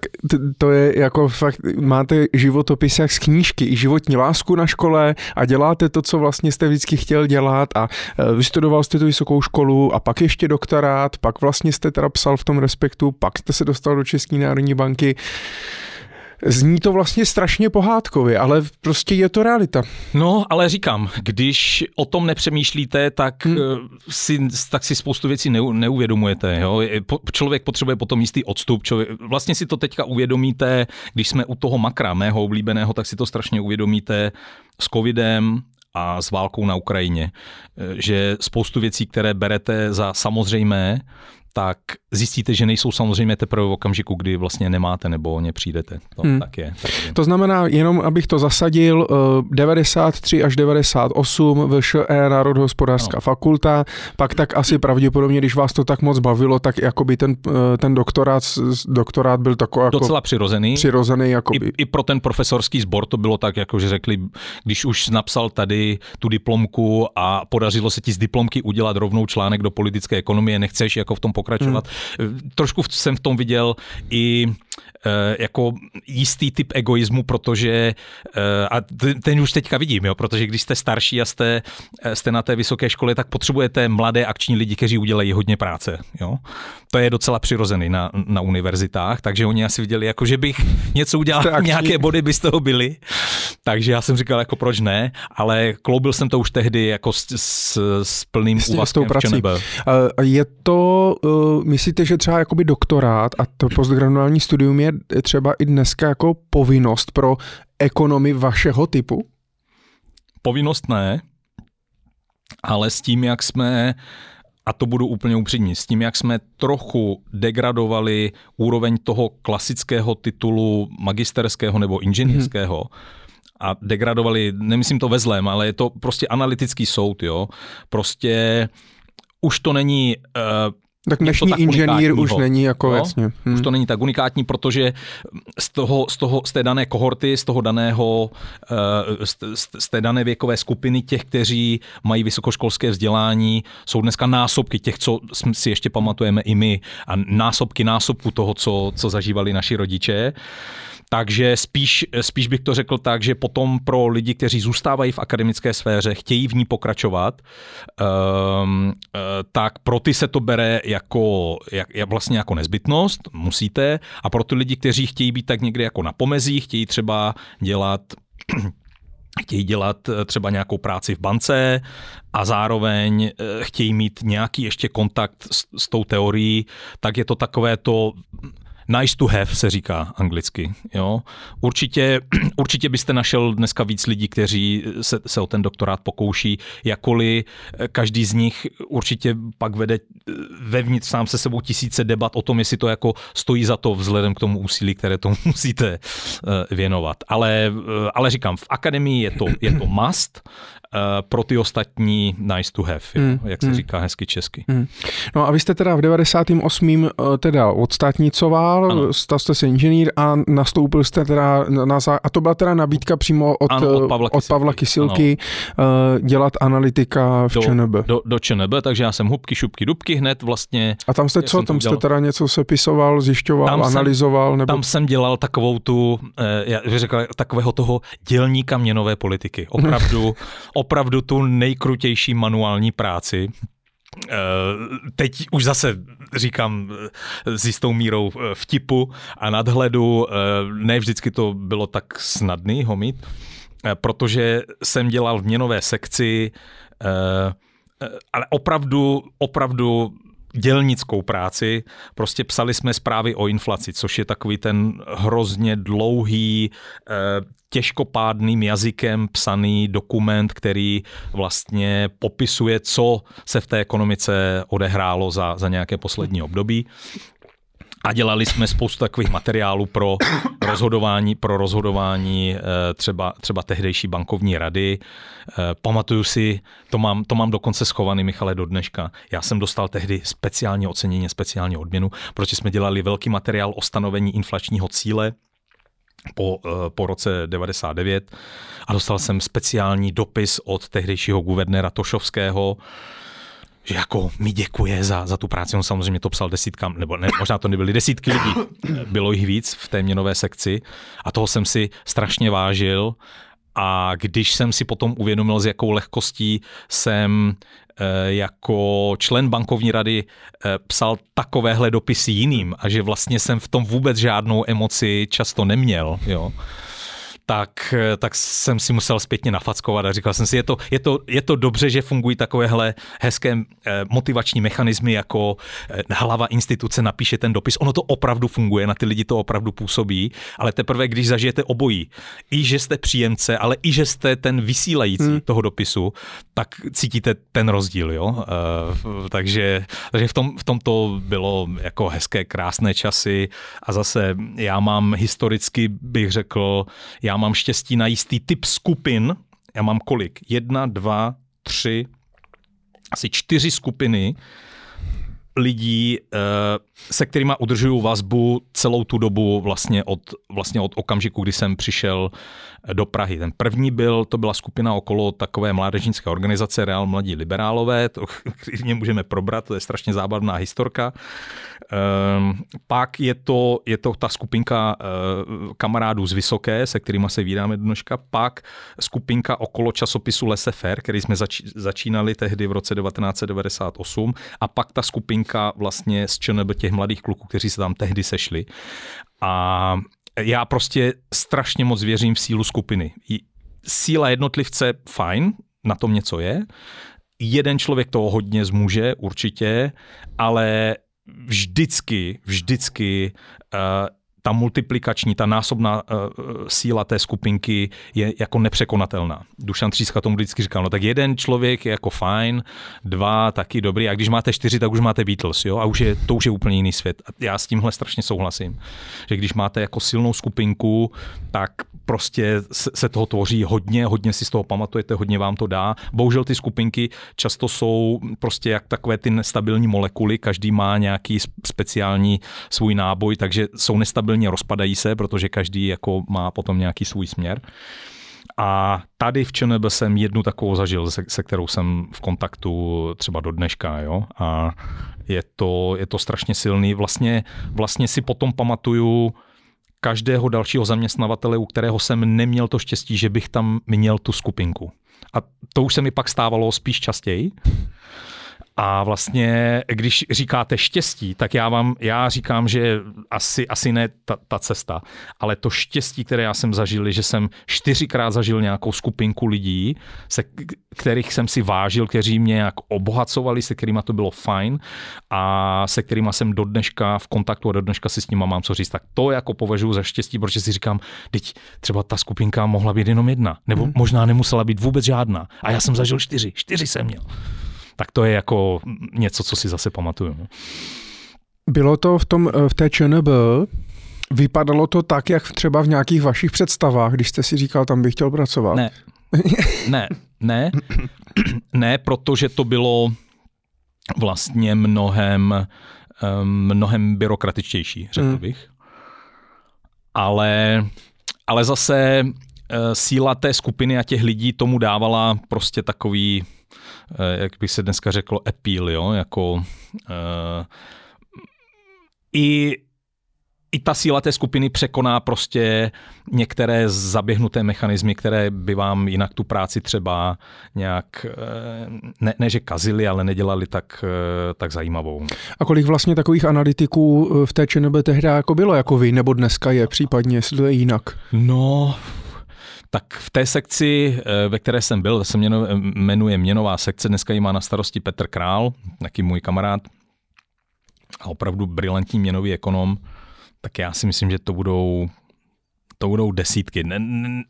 to je jako fakt, máte životopis jak z knížky, i životní lásku na škole a děláte to, co vlastně jste vždycky chtěl dělat a e, vystudoval jste tu vysokou školu a pak ještě doktorát, pak vlastně jste teda psal v tom respektu, pak jste se dostal do České národní banky. Zní to vlastně strašně pohádkově, ale prostě je to realita. No, ale říkám, když o tom nepřemýšlíte, tak, hmm. Eh, si, tak si spoustu věcí neuvědomujete. Jo? Člověk potřebuje potom jistý odstup. Člověk, vlastně si to teďka uvědomíte, když jsme u toho makra, mého oblíbeného, tak si to strašně uvědomíte s covidem, a s válkou na Ukrajině, eh, že spoustu věcí, které berete za samozřejmé, tak zjistíte, že nejsou samozřejmě teprve v okamžiku, kdy vlastně nemáte nebo o ně přijdete. To, hmm. tak, je, tak je. To znamená, jenom abych to zasadil, 93 eh, až 98 VŠE Národohospodářská no. fakulta, pak tak asi pravděpodobně, když vás to tak moc bavilo, tak jakoby ten, eh, ten doktorát, doktorát byl takový jako... Docela přirozený. Přirozený jakoby. I, I pro ten profesorský sbor to bylo tak, jako že řekli, když už napsal tady tu diplomku a podařilo se ti z diplomky udělat rovnou článek do politické ekonomie, nechceš jako v tom pokračovat. Hmm. Trošku jsem v tom viděl i jako jistý typ egoismu, protože, eh, a ten už teďka vidím, jo, protože když jste starší a jste, eh, jste na té vysoké škole, tak potřebujete mladé akční lidi, kteří udělají hodně práce. Jo. To je docela přirozený na, na univerzitách, takže oni asi viděli, jako že bych něco udělal, nějaké body by z toho byly. Takže já jsem říkal, jako proč ne, ale kloubil jsem to už tehdy jako s, s, s plným Jasně, úvazkem prací. Je to, myslíte, že třeba jakoby doktorát a to postgraduální studium je třeba i dneska jako povinnost pro ekonomy vašeho typu? Povinnost ne, ale s tím, jak jsme a to budu úplně upřímný, s tím, jak jsme trochu degradovali úroveň toho klasického titulu magisterského nebo inženýrského, hmm. a degradovali, nemyslím to ve zlém, ale je to prostě analytický soud, jo. Prostě už to není uh, Tak dnešní tak inženýr už není jako no, jasně. Hmm. Už to není tak unikátní, protože z, toho, z, toho, z té dané kohorty, z toho daného, eh, z, z té dané věkové skupiny těch, kteří mají vysokoškolské vzdělání, jsou dneska násobky těch, co si ještě pamatujeme i my a násobky násobku toho, co, co zažívali naši rodiče. Takže spíš, spíš bych to řekl tak, že potom pro lidi, kteří zůstávají v akademické sféře, chtějí v ní pokračovat, um, tak pro ty se to bere jako, jak, vlastně jako nezbytnost, musíte, a pro ty lidi, kteří chtějí být tak někde jako na pomezí, chtějí třeba dělat chtějí dělat eh, třeba nějakou práci v bance a zároveň chtějí mít nějaký ještě kontakt s, s tou teorií, tak je to takové to nice to have se říká anglicky. Jo? Určitě, určitě byste našel dneska víc lidí, kteří se, se o ten doktorát pokouší, jakkoliv každý z nich určitě pak vede vevnitř sám se sebou tisíce debat o tom, jestli to jako stojí za to vzhledem k tomu úsilí, které tomu musíte eh, věnovat. Ale, eh, ale říkám, v akademii je to, je to must, Eh, pro ty ostatní nice to have, mm, jak se mm. říká hezky česky. Mm. No a vy jste teda v 98. Eh, teda odstátnicoval, stal jste se inženýr a nastoupil jste teda na, a to byla teda nabídka přímo od, ano, od, Pavla, od Pavla Kysilky ano. Eh, dělat analytika v do, ČNB. Do, do ČNB, takže já jsem hubky, šupky, dubky hned vlastně. A tam jste co? Tam jste teda něco sepisoval, zjišťoval, tam analyzoval? Jsem, nebo... Tam jsem dělal takovou tu, já bych řekl, takového toho dělníka měnové politiky. Opravdu, opravdu tu nejkrutější manuální práci. Eh, teď už zase říkám eh, s jistou mírou eh, vtipu a nadhledu, ne vždycky to bylo tak snadný ho mít, protože jsem dělal v měnové sekci, ale opravdu, opravdu dělnickou práci. Prostě psali jsme zprávy o inflaci, což je takový ten hrozně dlouhý, eh, těžkopádným jazykem psaný dokument, který vlastně popisuje, co se v té ekonomice odehrálo za, za nějaké poslední období a dělali jsme spoustu takových materiálů pro rozhodování, pro rozhodování eh, třeba, třeba tehdejší bankovní rady. Eh, pamatuju si, to mám, to mám dokonce schovaný, Michale, do dneška. Já jsem dostal tehdy speciální ocenění, speciální odměnu, protože jsme dělali velký materiál o stanovení inflačního cíle po, eh, po roce 99 a dostal jsem speciální dopis od tehdejšího guvernéra Tošovského, že jako mi děkuje za, za tu práci. On samozřejmě to psal desítkám, nebo ne, možná to nebyly desítky lidí, bylo jich víc v té měnové sekci. A toho jsem si strašně vážil. A když jsem si potom uvědomil, s jakou lehkostí jsem eh, jako člen bankovní rady eh, psal takovéhle dopisy jiným a že vlastně jsem v tom vůbec žádnou emoci často neměl, jo, tak, tak jsem si musel zpětně nafackovat a říkal jsem si, je to, je to, je to dobře, že fungují takovéhle hezké eh, motivační mechanismy, jako eh, hlava instituce napíše ten dopis. Ono to opravdu funguje, na ty lidi to opravdu působí, ale teprve, když zažijete obojí, i že jste příjemce, ale i že jste ten vysílající hmm. toho dopisu, tak cítíte ten rozdíl, jo. Uh, takže takže v, tom, v tom to bylo jako hezké, krásné časy a zase já mám historicky, bych řekl, já já mám štěstí na jistý typ skupin. Já mám kolik? Jedna, dva, tři, asi čtyři skupiny lidí, eh, se kterými udržuju vazbu celou tu dobu vlastně od, vlastně od okamžiku, kdy jsem přišel do Prahy. Ten první byl, to byla skupina okolo takové mládežnické organizace Real Mladí liberálové, to klidně můžeme probrat, to je strašně zábavná historka. Ehm, pak je to, je to ta skupinka eh, kamarádů z Vysoké, se kterými se vídáme dneška, pak skupinka okolo časopisu Lesefer, který jsme zač, začínali tehdy v roce 1998 a pak ta skupinka vlastně z ČNB těch mladých kluků, kteří se tam tehdy sešli. A já prostě strašně moc věřím v sílu skupiny. Síla jednotlivce, fajn, na tom něco je. Jeden člověk toho hodně zmůže, určitě, ale vždycky, vždycky uh, ta multiplikační, ta násobná uh, síla té skupinky je jako nepřekonatelná. Dušan Tříska tomu vždycky říkal, no tak jeden člověk je jako fajn, dva taky dobrý, a když máte čtyři, tak už máte Beatles, jo, a už je, to už je úplně jiný svět. A já s tímhle strašně souhlasím, že když máte jako silnou skupinku, tak prostě se toho tvoří hodně, hodně si z toho pamatujete, hodně vám to dá. Bohužel ty skupinky často jsou prostě jak takové ty nestabilní molekuly, každý má nějaký speciální svůj náboj, takže jsou nestabilně, rozpadají se, protože každý jako má potom nějaký svůj směr. A tady v ČNB jsem jednu takovou zažil, se, se kterou jsem v kontaktu třeba do dneška. Jo? A je to, je to strašně silný. Vlastně, vlastně si potom pamatuju každého dalšího zaměstnavatele, u kterého jsem neměl to štěstí, že bych tam měl tu skupinku. A to už se mi pak stávalo spíš častěji. A vlastně, když říkáte štěstí, tak já vám, já říkám, že asi, asi ne ta, ta cesta, ale to štěstí, které já jsem zažil, že jsem čtyřikrát zažil nějakou skupinku lidí, se kterých jsem si vážil, kteří mě nějak obohacovali, se kterými to bylo fajn a se kterými jsem do dneška v kontaktu a do dneška si s nimi mám co říct. Tak to jako považuji za štěstí, protože si říkám, teď třeba ta skupinka mohla být jenom jedna, nebo hmm. možná nemusela být vůbec žádná. A já jsem zažil čtyři, čtyři jsem měl tak to je jako něco, co si zase pamatuju. No. Bylo to v, tom, v té ČNB, vypadalo to tak, jak třeba v nějakých vašich představách, když jste si říkal, tam bych chtěl pracovat? Ne, ne, ne, ne, protože to bylo vlastně mnohem, mnohem byrokratičtější, řekl hmm. bych. Ale, ale zase eh, síla té skupiny a těch lidí tomu dávala prostě takový Eh, jak by se dneska řeklo, appeal, jo, jako uh, i i ta síla té skupiny překoná prostě některé zaběhnuté mechanismy, které by vám jinak tu práci třeba nějak, eh, ne, ne že kazili, ale nedělali tak, tak zajímavou. A kolik vlastně takových analytiků v té ČNB tehdy jako bylo jako vy, nebo dneska je případně, jestli to je jinak? No, tak v té sekci, eh, ve které jsem byl, se jmenuje Měnová sekce, dneska ji má na starosti Petr Král, taky můj kamarád a opravdu brilantní měnový ekonom, tak já si myslím, že to budou to budou desítky. Ne, ne,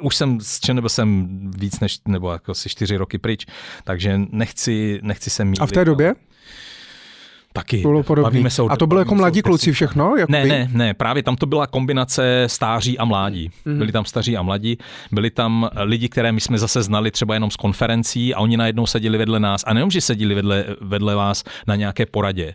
už jsem s ČNB jsem víc než, nebo jako asi čtyři roky pryč, takže nechci, nechci se mít. A v té době? Taky. Bylo podobný. se o, a to bylo jako mladí kluci všechno? Jak ne, ne, ne, právě tam to byla kombinace stáří a mládí. Mm. Byli tam staří a mladí, byli tam lidi, které my jsme zase znali třeba jenom z konferencí a oni najednou seděli vedle nás. A nejenom, že seděli vedle, vedle vás na nějaké poradě,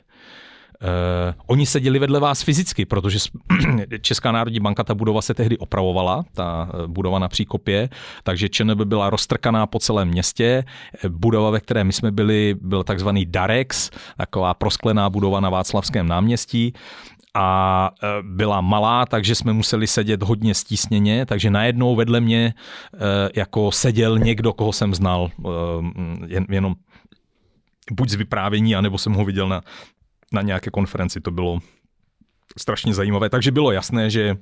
Uh, oni seděli vedle vás fyzicky, protože Česká národní banka, ta budova se tehdy opravovala, ta eh, budova na Příkopě, takže ČNB byla roztrkaná po celém městě. Budova, ve které my jsme byli, byl takzvaný Darex, taková prosklená budova na Václavském náměstí a eh, byla malá, takže jsme museli sedět hodně stísněně, takže najednou vedle mě jako seděl někdo, koho jsem znal, jen, jenom buď z vyprávění, anebo jsem ho viděl na na nějaké konferenci. To bylo strašně zajímavé. Takže bylo jasné, že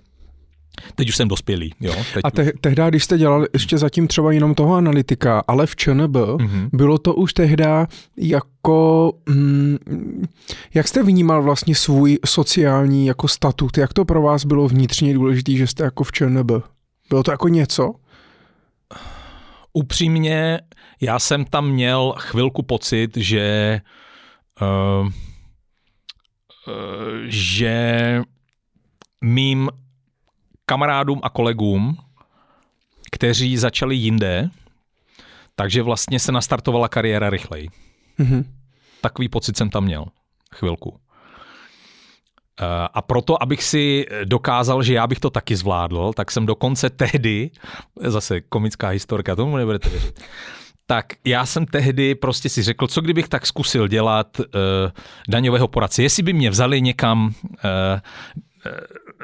Teď už jsem dospělý. Jo? Teď a te- tehdy, když jste dělal ještě zatím třeba jenom toho analytika, ale v ČNB, mm-hmm. bylo to už tehdy jako, mm, jak jste vnímal vlastně svůj sociální jako statut, jak to pro vás bylo vnitřně důležité, že jste jako v ČNB? Bylo to jako něco? Upřímně, já jsem tam měl chvilku pocit, že uh, že mým kamarádům a kolegům, kteří začali jinde, takže vlastně se nastartovala kariéra rychleji. Mm-hmm. Takový pocit jsem tam měl chvilku. Eh, a proto, abych si dokázal, že já bych to taky zvládl, tak jsem dokonce tehdy, zase komická historka, tomu nebudete věřit, tak já jsem tehdy prostě si řekl, co kdybych tak zkusil dělat uh, daňového poradce. Jestli by mě vzali někam uh,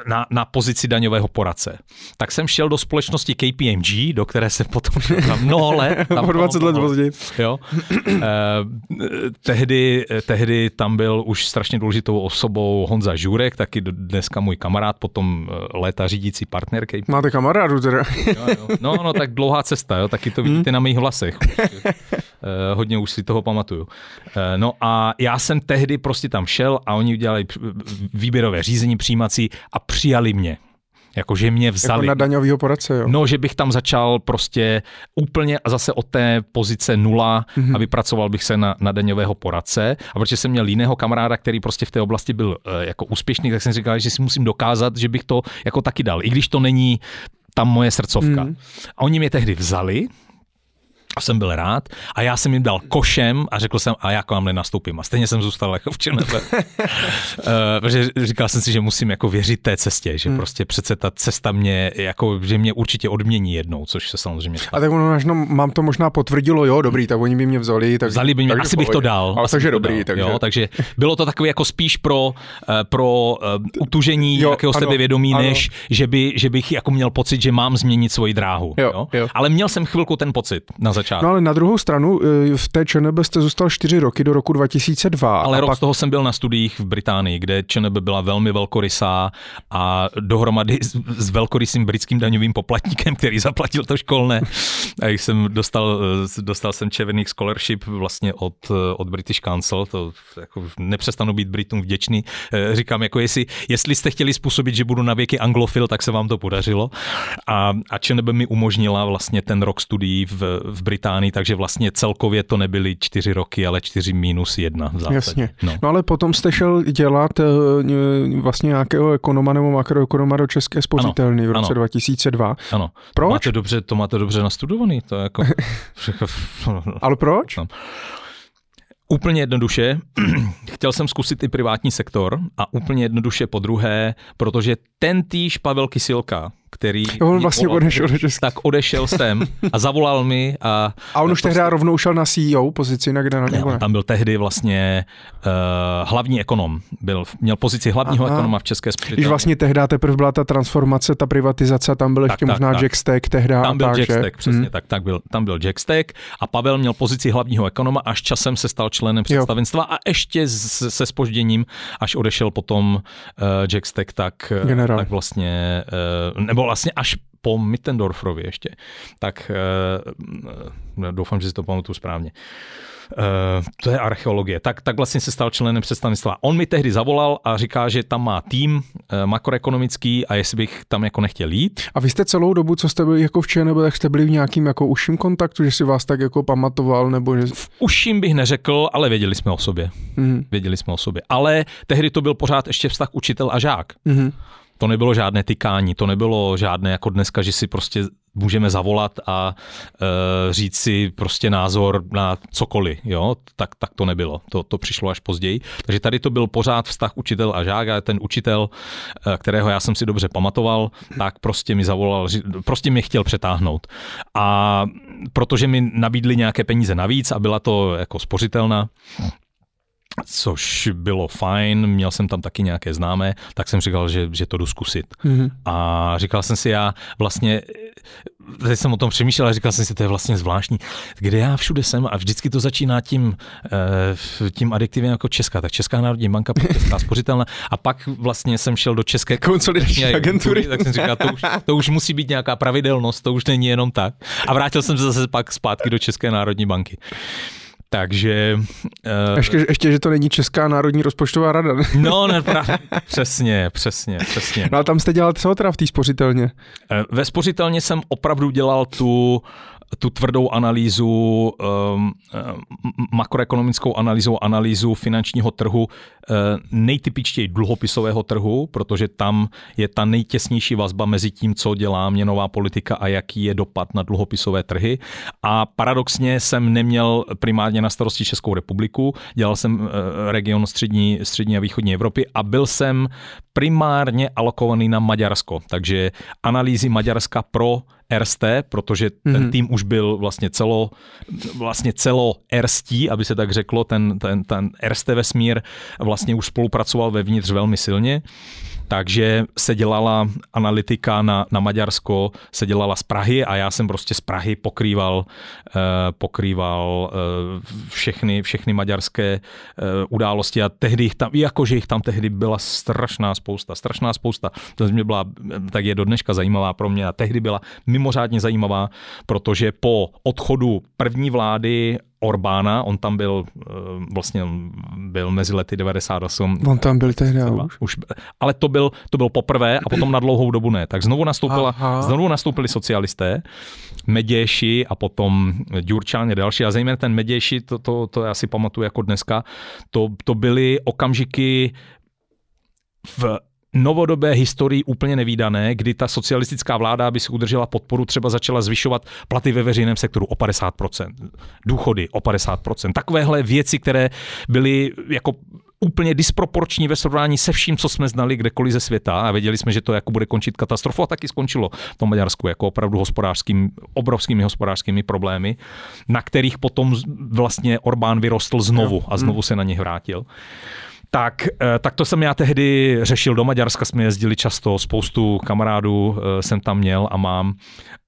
na, na pozici daňového poradce. Tak jsem šel do společnosti KPMG, do které se potom šel na mnoho let. Tam 20 let později. Jo. Eh, tehdy, tehdy tam byl už strašně důležitou osobou Honza Žurek, taky dneska můj kamarád, potom eh, léta řídící partner KPMG. Máte kamarádu teda. jo, jo. No, no, tak dlouhá cesta, jo, taky to vidíte hmm. na mých hlasech. hodně už si toho pamatuju. No a já jsem tehdy prostě tam šel a oni udělali výběrové řízení přijímací a přijali mě. Jako, že mě vzali. Jako na daňovýho poradce, jo? No, že bych tam začal prostě úplně zase od té pozice nula mm-hmm. a vypracoval bych se na, na daňového poradce. A protože jsem měl jiného kamaráda, který prostě v té oblasti byl uh, jako úspěšný, tak jsem říkal, že si musím dokázat, že bych to jako taky dal. I když to není tam moje srdcovka. Mm. A oni mě tehdy vzali, a jsem byl rád a já jsem jim dal košem a řekl jsem, a já k vám nenastoupím. A stejně jsem zůstal jako v ČNB. uh, protože říkal jsem si, že musím jako věřit té cestě, že hmm. prostě přece ta cesta mě, jako, že mě určitě odmění jednou, což se samozřejmě stalo. A tak ono, no, mám to možná potvrdilo, jo, dobrý, tak oni by mě vzali. Tak, vzali by mě, asi bych to dal. Ale takže dobrý, dal, takže. Jo, takže bylo to takové jako spíš pro, eh, pro uh, utužení jo, nějakého sebevědomí, ano. než že, by, že bych jako měl pocit, že mám změnit svoji dráhu. Jo, jo? Jo. Ale měl jsem chvilku ten pocit na začátku začátku. No ale na druhou stranu, eh, v té ČNB jste zůstal 4 roky do roku 2002. Ale rok pak... z toho jsem byl na studiích v Británii, kde ČNB byla velmi velkorysá a dohromady s, s velkorysým britským daňovým poplatníkem, který zaplatil to školné. A jsem dostal, eh, dostal jsem Chevening Scholarship vlastně od, eh, od British Council, to jako nepřestanu být Britům vděčný. Říkám, jako jestli, jestli jste chtěli způsobit, že budu na věky anglofil, tak se vám to podařilo. A, a ČNB mi umožnila vlastně ten rok studií v, v Británii takže vlastně celkově to nebyly čtyři roky, ale čtyři minus jedna v. Jasně. No. no ale potom jste šel dělat uh, vlastně nějakého ekonoma nebo makroekonoma do České spořitelny v roce ano. 2002. Ano. Proč? To máte dobře, to máte dobře nastudovaný. To je jako... ale proč? No. Úplně jednoduše, chtěl jsem zkusit i privátní sektor a úplně jednoduše po druhé, protože ten týž Pavel Kysilka, který... On vlastně volal, odešel do Česka. Tak odešel jsem a zavolal mi a... A on už tehdy rovnou šel na CEO pozici na generální ne, Tam byl tehdy vlastně uh, hlavní ekonom. Byl, měl pozici hlavního Aha. ekonoma v České spořitelně. Když vlastně tehdy teprve byla ta transformace, ta privatizace, tam byl tak, ještě tak, možná tak. Jack Stack tehdy. Tam byl tak, Jack Stack, přesně hmm. tak, tak byl, tam byl Jack Stack a Pavel měl pozici hlavního ekonoma, až časem se stal členem představenstva jo. a ještě se spožděním, až odešel potom uh, Jack Stack, tak, Generál. tak vlastně, uh, nebo vlastně až po Mittendorferovi ještě, tak uh, doufám, že si to pamatuju správně. Uh, to je archeologie. Tak, tak vlastně se stal členem představenstva. On mi tehdy zavolal a říká, že tam má tým uh, makroekonomický a jestli bych tam jako nechtěl jít. A vy jste celou dobu, co jste byli jako v nebo tak jste byli v nějakým jako užším kontaktu, že si vás tak jako pamatoval, nebo že... V užším bych neřekl, ale věděli jsme o sobě. Mm. Věděli jsme o sobě. Ale tehdy to byl pořád ještě vztah učitel a žák. Mm. To nebylo žádné tykání, to nebylo žádné jako dneska, že si prostě můžeme zavolat a e, říct si prostě názor na cokoliv, jo, tak, tak to nebylo. To, to přišlo až později. Takže tady to byl pořád vztah učitel a žák a ten učitel, e, kterého já jsem si dobře pamatoval, tak prostě mi zavolal, prostě mě chtěl přetáhnout. A protože mi nabídli nějaké peníze navíc a byla to jako spořitelná, což bylo fajn, měl jsem tam taky nějaké známé, tak jsem říkal, že, že to jdu zkusit. Mm-hmm. A říkal jsem si já vlastně, teď jsem o tom přemýšlel a říkal jsem si, to je vlastně zvláštní, kde já všude jsem a vždycky to začíná tím, eh, tím adiktivem jako Česká, tak Česká národní banka, Česká spořitelná a pak vlastně jsem šel do České konsolidační agentury, tak jsem říkal, to už, to už musí být nějaká pravidelnost, to už není jenom tak. A vrátil jsem se zase pak zpátky do České národní banky. Takže... Uh, ještě, ještě, že to není Česká národní rozpočtová rada. Ne? No, ne, pra, přesně, přesně, přesně. No a tam jste dělal co teda v té spořitelně? Eh, ve spořitelně jsem opravdu dělal tu tu tvrdou analýzu, um, makroekonomickou analýzu, analýzu finančního trhu, uh, nejtypičtěji dluhopisového trhu, protože tam je ta nejtěsnější vazba mezi tím, co dělá měnová politika a jaký je dopad na dluhopisové trhy. A paradoxně jsem neměl primárně na starosti Českou republiku, dělal jsem uh, region střední, střední a východní Evropy a byl jsem primárně alokovaný na Maďarsko. Takže analýzy Maďarska pro RST, protože ten mm-hmm. tým už byl vlastně celo, vlastně celo erstí, aby se tak řeklo, ten, ten, ten RST vesmír vlastně už spolupracoval vevnitř velmi silně takže se dělala analytika na, na Maďarsko, se dělala z Prahy a já jsem prostě z Prahy pokrýval, uh, pokrýval uh, všechny, všechny maďarské uh, události a tehdy jich tam, jakože jich tam tehdy byla strašná spousta, strašná spousta. To mě byla, tak je do dneška zajímavá pro mě a tehdy byla mimořádně zajímavá, protože po odchodu první vlády Orbána, on tam byl vlastně byl mezi lety 98. On tam byl tehdy už. už. Ale to byl, to byl poprvé a potom na dlouhou dobu ne. Tak znovu, nastoupila, znovu nastoupili socialisté, Meděši a potom Ďurčán a další. A zejména ten Meděši, to, to, to já si pamatuju jako dneska, to, to byly okamžiky v novodobé historii úplně nevýdané, kdy ta socialistická vláda, aby si udržela podporu, třeba začala zvyšovat platy ve veřejném sektoru o 50%, důchody o 50%. Takovéhle věci, které byly jako úplně disproporční ve srovnání se vším, co jsme znali kdekoliv ze světa a věděli jsme, že to jako bude končit katastrofou a taky skončilo v tom Maďarsku jako opravdu hospodářským, obrovskými hospodářskými problémy, na kterých potom vlastně Orbán vyrostl znovu a znovu se na ně vrátil. Tak, eh, tak to jsem já tehdy řešil. Do Maďarska jsme jezdili často, spoustu kamarádů eh, jsem tam měl a mám.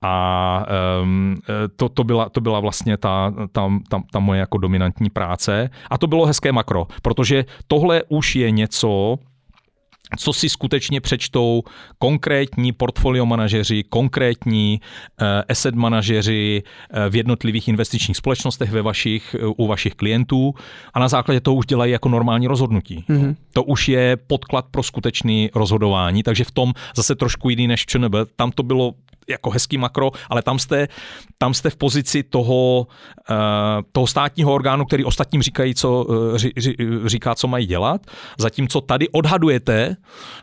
A um, to, to, byla, to byla vlastně ta, ta, ta, ta moje jako dominantní práce. A to bylo hezké makro, protože tohle už je něco, co si skutečně přečtou konkrétní portfolio manažeři, konkrétní uh, asset manažeři uh, v jednotlivých investičních společnostech ve vašich, uh, u vašich klientů a na základě toho už dělají jako normální rozhodnutí. Mm-hmm. To už je podklad pro skutečný rozhodování, takže v tom zase trošku jiný než ČNB. Tam to bylo jako hezký makro, ale tam jste, tam jste v pozici toho, uh, toho státního orgánu, který ostatním říkají, co, ří, říká, co mají dělat, zatímco tady odhadujete,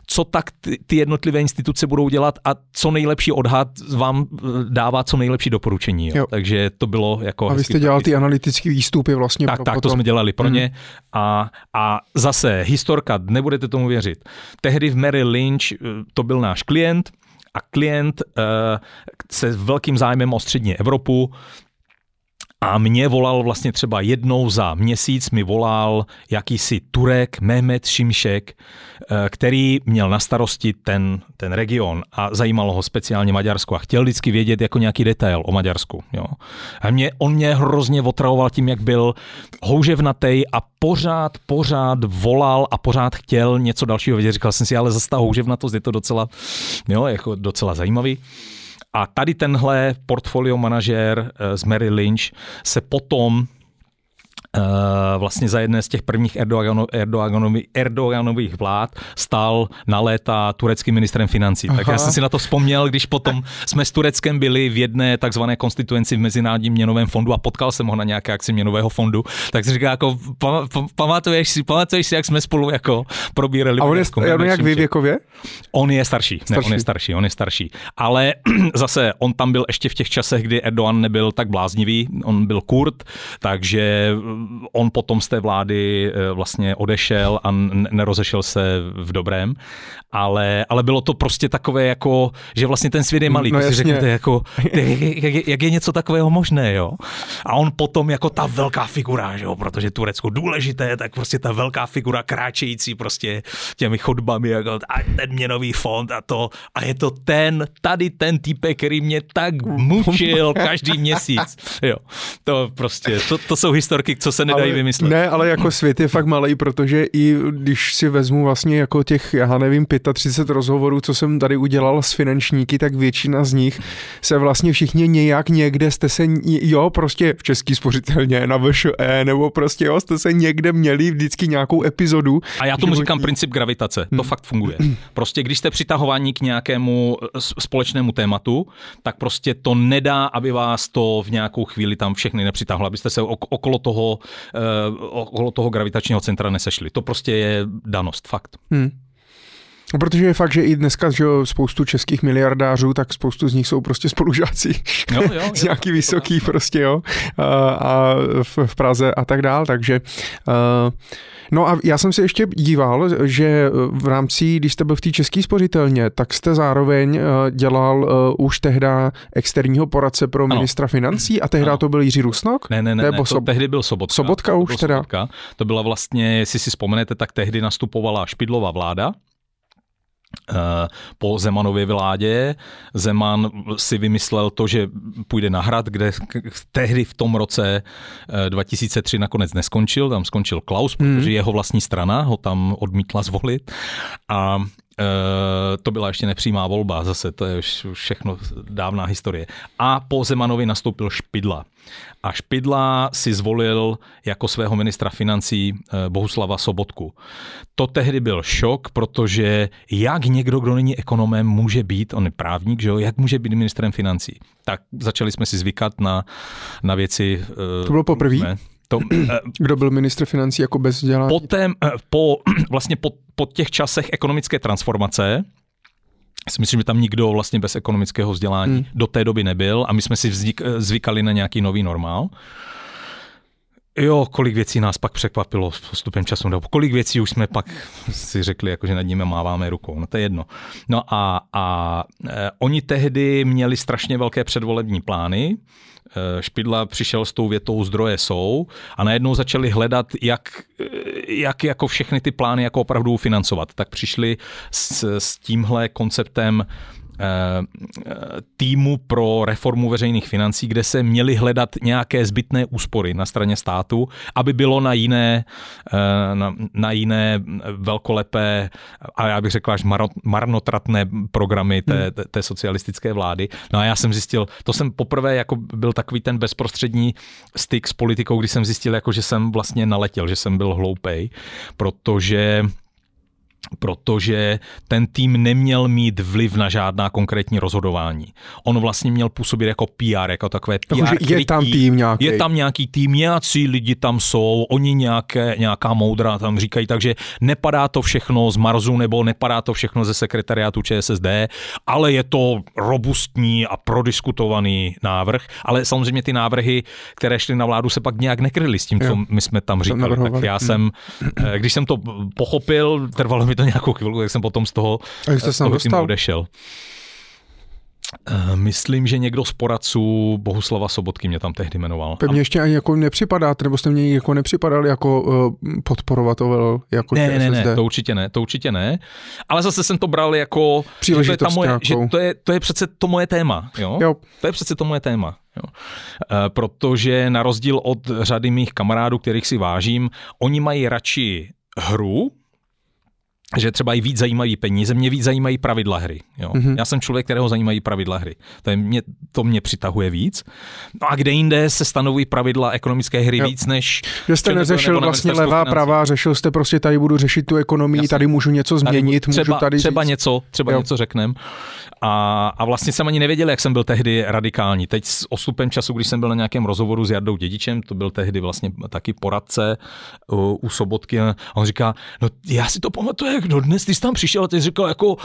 co tak ty, ty jednotlivé instituce budou dělat a co nejlepší odhad vám eh, dává co nejlepší doporučení. Jo. Jo. Takže to bylo jako... A vy jste dělal ty analytické výstupy vlastně. Tak, tak, potom... to jsme dělali pro mm. ně. A, a zase, historka, nebudete tomu věřit. Tehdy v Merrill Lynch to byl náš klient, a klient uh, se velkým zájmem o střední Evropu a mě volal vlastně třeba jednou za měsíc, mi volal jakýsi Turek, Mehmet Šimšek, eh, který měl na starosti ten, ten region a zajímalo ho speciálně Maďarsko a chtěl vždycky vědět jako nějaký detail o Maďarsku. Jo. A mě, on mě hrozně otravoval tím, jak byl houževnatý a pořád, pořád volal a pořád chtěl něco dalšího vědět. Říkal jsem si, ale zase ta houževnatost je to docela, jo, jako docela zajímavý. A tady tenhle portfolio manažer eh, z Mary Lynch se potom vlastně za jedné z těch prvních Erdogano, Erdoganovi, Erdoganových vlád stal na léta tureckým ministrem financí. Aha. Tak já jsem si na to vzpomněl, když potom jsme s Tureckem byli v jedné takzvané konstituenci v Mezinárodním měnovém fondu a potkal jsem ho na nějaké akci měnového fondu, tak si říká, jako, pamatuješ si, pamatuješ si, jak jsme spolu jako probírali. A on je, on jak vy věkově? On je starší, starší. Ne, on je starší, on je starší. Ale zase on tam byl ještě v těch časech, kdy Erdogan nebyl tak bláznivý, on byl Kurd, takže on potom z té vlády eh, vlastně odešel a nerozešel se v dobrém, ale, ale bylo to prostě takové jako, že vlastně ten svět je malý, no, si řeknete jako, jak, jak je něco takového možné, jo. A on potom jako ta velká figura, že jo, protože Turecko důležité, tak prostě ta velká figura kráčející prostě těmi chodbami, jako a ten měnový fond a to, a je to ten, tady ten typek, který mě tak mučil každý měsíc, jo. To prostě, to, to jsou historky, co se nedají ale, vymyslet. Ne, ale jako svět je fakt malý, protože i když si vezmu vlastně jako těch, já nevím, 35 rozhovorů, co jsem tady udělal s finančníky, tak většina z nich se vlastně všichni nějak někde jste se, jo, prostě v český spořitelně, na VŠE, nebo prostě jo, jste se někde měli vždycky nějakou epizodu. A já tomu životní. říkám princip gravitace, to hmm. fakt funguje. Prostě když jste přitahováni k nějakému společnému tématu, tak prostě to nedá, aby vás to v nějakou chvíli tam všechny nepřitáhlo, abyste se okolo toho uh, okolo toho gravitačního centra nesešli. To prostě je danost, fakt. Hmm. Protože je fakt, že i dneska že spoustu českých miliardářů, tak spoustu z nich jsou prostě spolužáci. Jo, jo, z nějaký vysoký prostě, jo. A, a v, v Praze a tak dál, takže uh, No a já jsem si ještě díval, že v rámci, když jste byl v té české spořitelně, tak jste zároveň eh, dělal uh, už tehda externího poradce pro ano. ministra financí a tehda ano. to byl Jiří Rusnok? Ne, ne, ne, ne to sob... tehdy byl Sobotka. Sobotka už teda? Sobotka. To byla vlastně, jestli si vzpomenete, tak tehdy nastupovala Špidlová vláda, po Zemanově vládě. Zeman si vymyslel to, že půjde na hrad, kde tehdy v tom roce 2003 eh, nakonec neskončil, tam skončil Klaus, hmm. protože jeho vlastní strana ho tam odmítla zvolit. A to byla ještě nepřímá volba, zase to je už všechno dávná historie. A po Zemanovi nastoupil Špidla. A Špidla si zvolil jako svého ministra financí eh, Bohuslava Sobotku. To tehdy byl šok, protože jak někdo, kdo není ekonomem, může být, on je právník, že jo, jak může být ministrem financí. Tak začali jsme si zvykat na, na věci. To bylo poprvé? To, Kdo byl ministr financí jako bez vzdělání? Poté, po, vlastně po, po těch časech ekonomické transformace, si myslím, že tam nikdo vlastně bez ekonomického vzdělání hmm. do té doby nebyl a my jsme si vznik, zvykali na nějaký nový normál. Jo, kolik věcí nás pak překvapilo s postupem času, nebo kolik věcí už jsme pak si řekli, jako že nad nimi máváme rukou, no to je jedno. No a, a oni tehdy měli strašně velké předvolební plány, Špidla přišel s tou větou zdroje jsou a najednou začali hledat, jak, e, jak jako všechny ty plány jako opravdu financovat. Tak přišli s, s tímhle konceptem Eh, týmu pro reformu veřejných financí, kde se měly hledat nějaké zbytné úspory na straně státu, aby bylo na jiné, eh, na, na jiné velkolepé a já bych řekl až marnotratné programy té, hmm. té, té socialistické vlády. No a já jsem zjistil, to jsem poprvé jako byl takový ten bezprostřední styk s politikou, kdy jsem zjistil, jako, že jsem vlastně naletěl, že jsem byl hloupej, protože protože ten tým neměl mít vliv na žádná konkrétní rozhodování. On vlastně měl působit jako PR, jako takové PR jako, Je tam tým nějaký. Je tam nějaký tým, nějací lidi tam jsou, oni nějaké, nějaká moudra tam říkají, takže nepadá to všechno z Marzu nebo nepadá to všechno ze sekretariátu ČSSD, ale je to robustní a prodiskutovaný návrh, ale samozřejmě ty návrhy, které šly na vládu, se pak nějak nekryly s tím, co my jsme tam říkali. Tak já jsem, eh, když jsem to pochopil, trvalo mi to nějakou chvilku, tak jsem potom z toho, A jste z toho týmu odešel. Eh, myslím, že někdo z poradců Bohuslava Sobotky mě tam tehdy jmenoval. Pevně ještě ani jako nepřipadáte, nebo jste mě jako nepřipadal jako uh, podporovatel jako ne, ne, ne, to určitě ne, to určitě ne. Ale zase jsem to bral jako, že to je, ta moje, že to je, to je přece to moje téma. Jo? Jo. To je přece to moje téma. Jo. E, protože na rozdíl od řady mých kamarádů, kterých si vážím, oni mají radši hru, že třeba i víc zajímají peníze, mě víc zajímají pravidla hry. Jo. Mm-hmm. Já jsem člověk, kterého zajímají pravidla hry. To, je mě, to mě přitahuje víc. No a kde jinde se stanovují pravidla ekonomické hry jo. víc než... Že jste neřešil vlastně levá, financí. pravá, řešil jste prostě tady budu řešit tu ekonomii, Jasně. tady můžu něco změnit, tady, třeba, můžu tady Třeba říct. něco, třeba jo. něco řeknem. A, a vlastně jsem ani nevěděl, jak jsem byl tehdy radikální. Teď s ostupem času, když jsem byl na nějakém rozhovoru s Jardou Dědičem, to byl tehdy vlastně taky poradce u, u Sobotky, a on říká, no já si to pamatuju, jak dnes, ty jsi tam přišel a ty jsi říkal jako,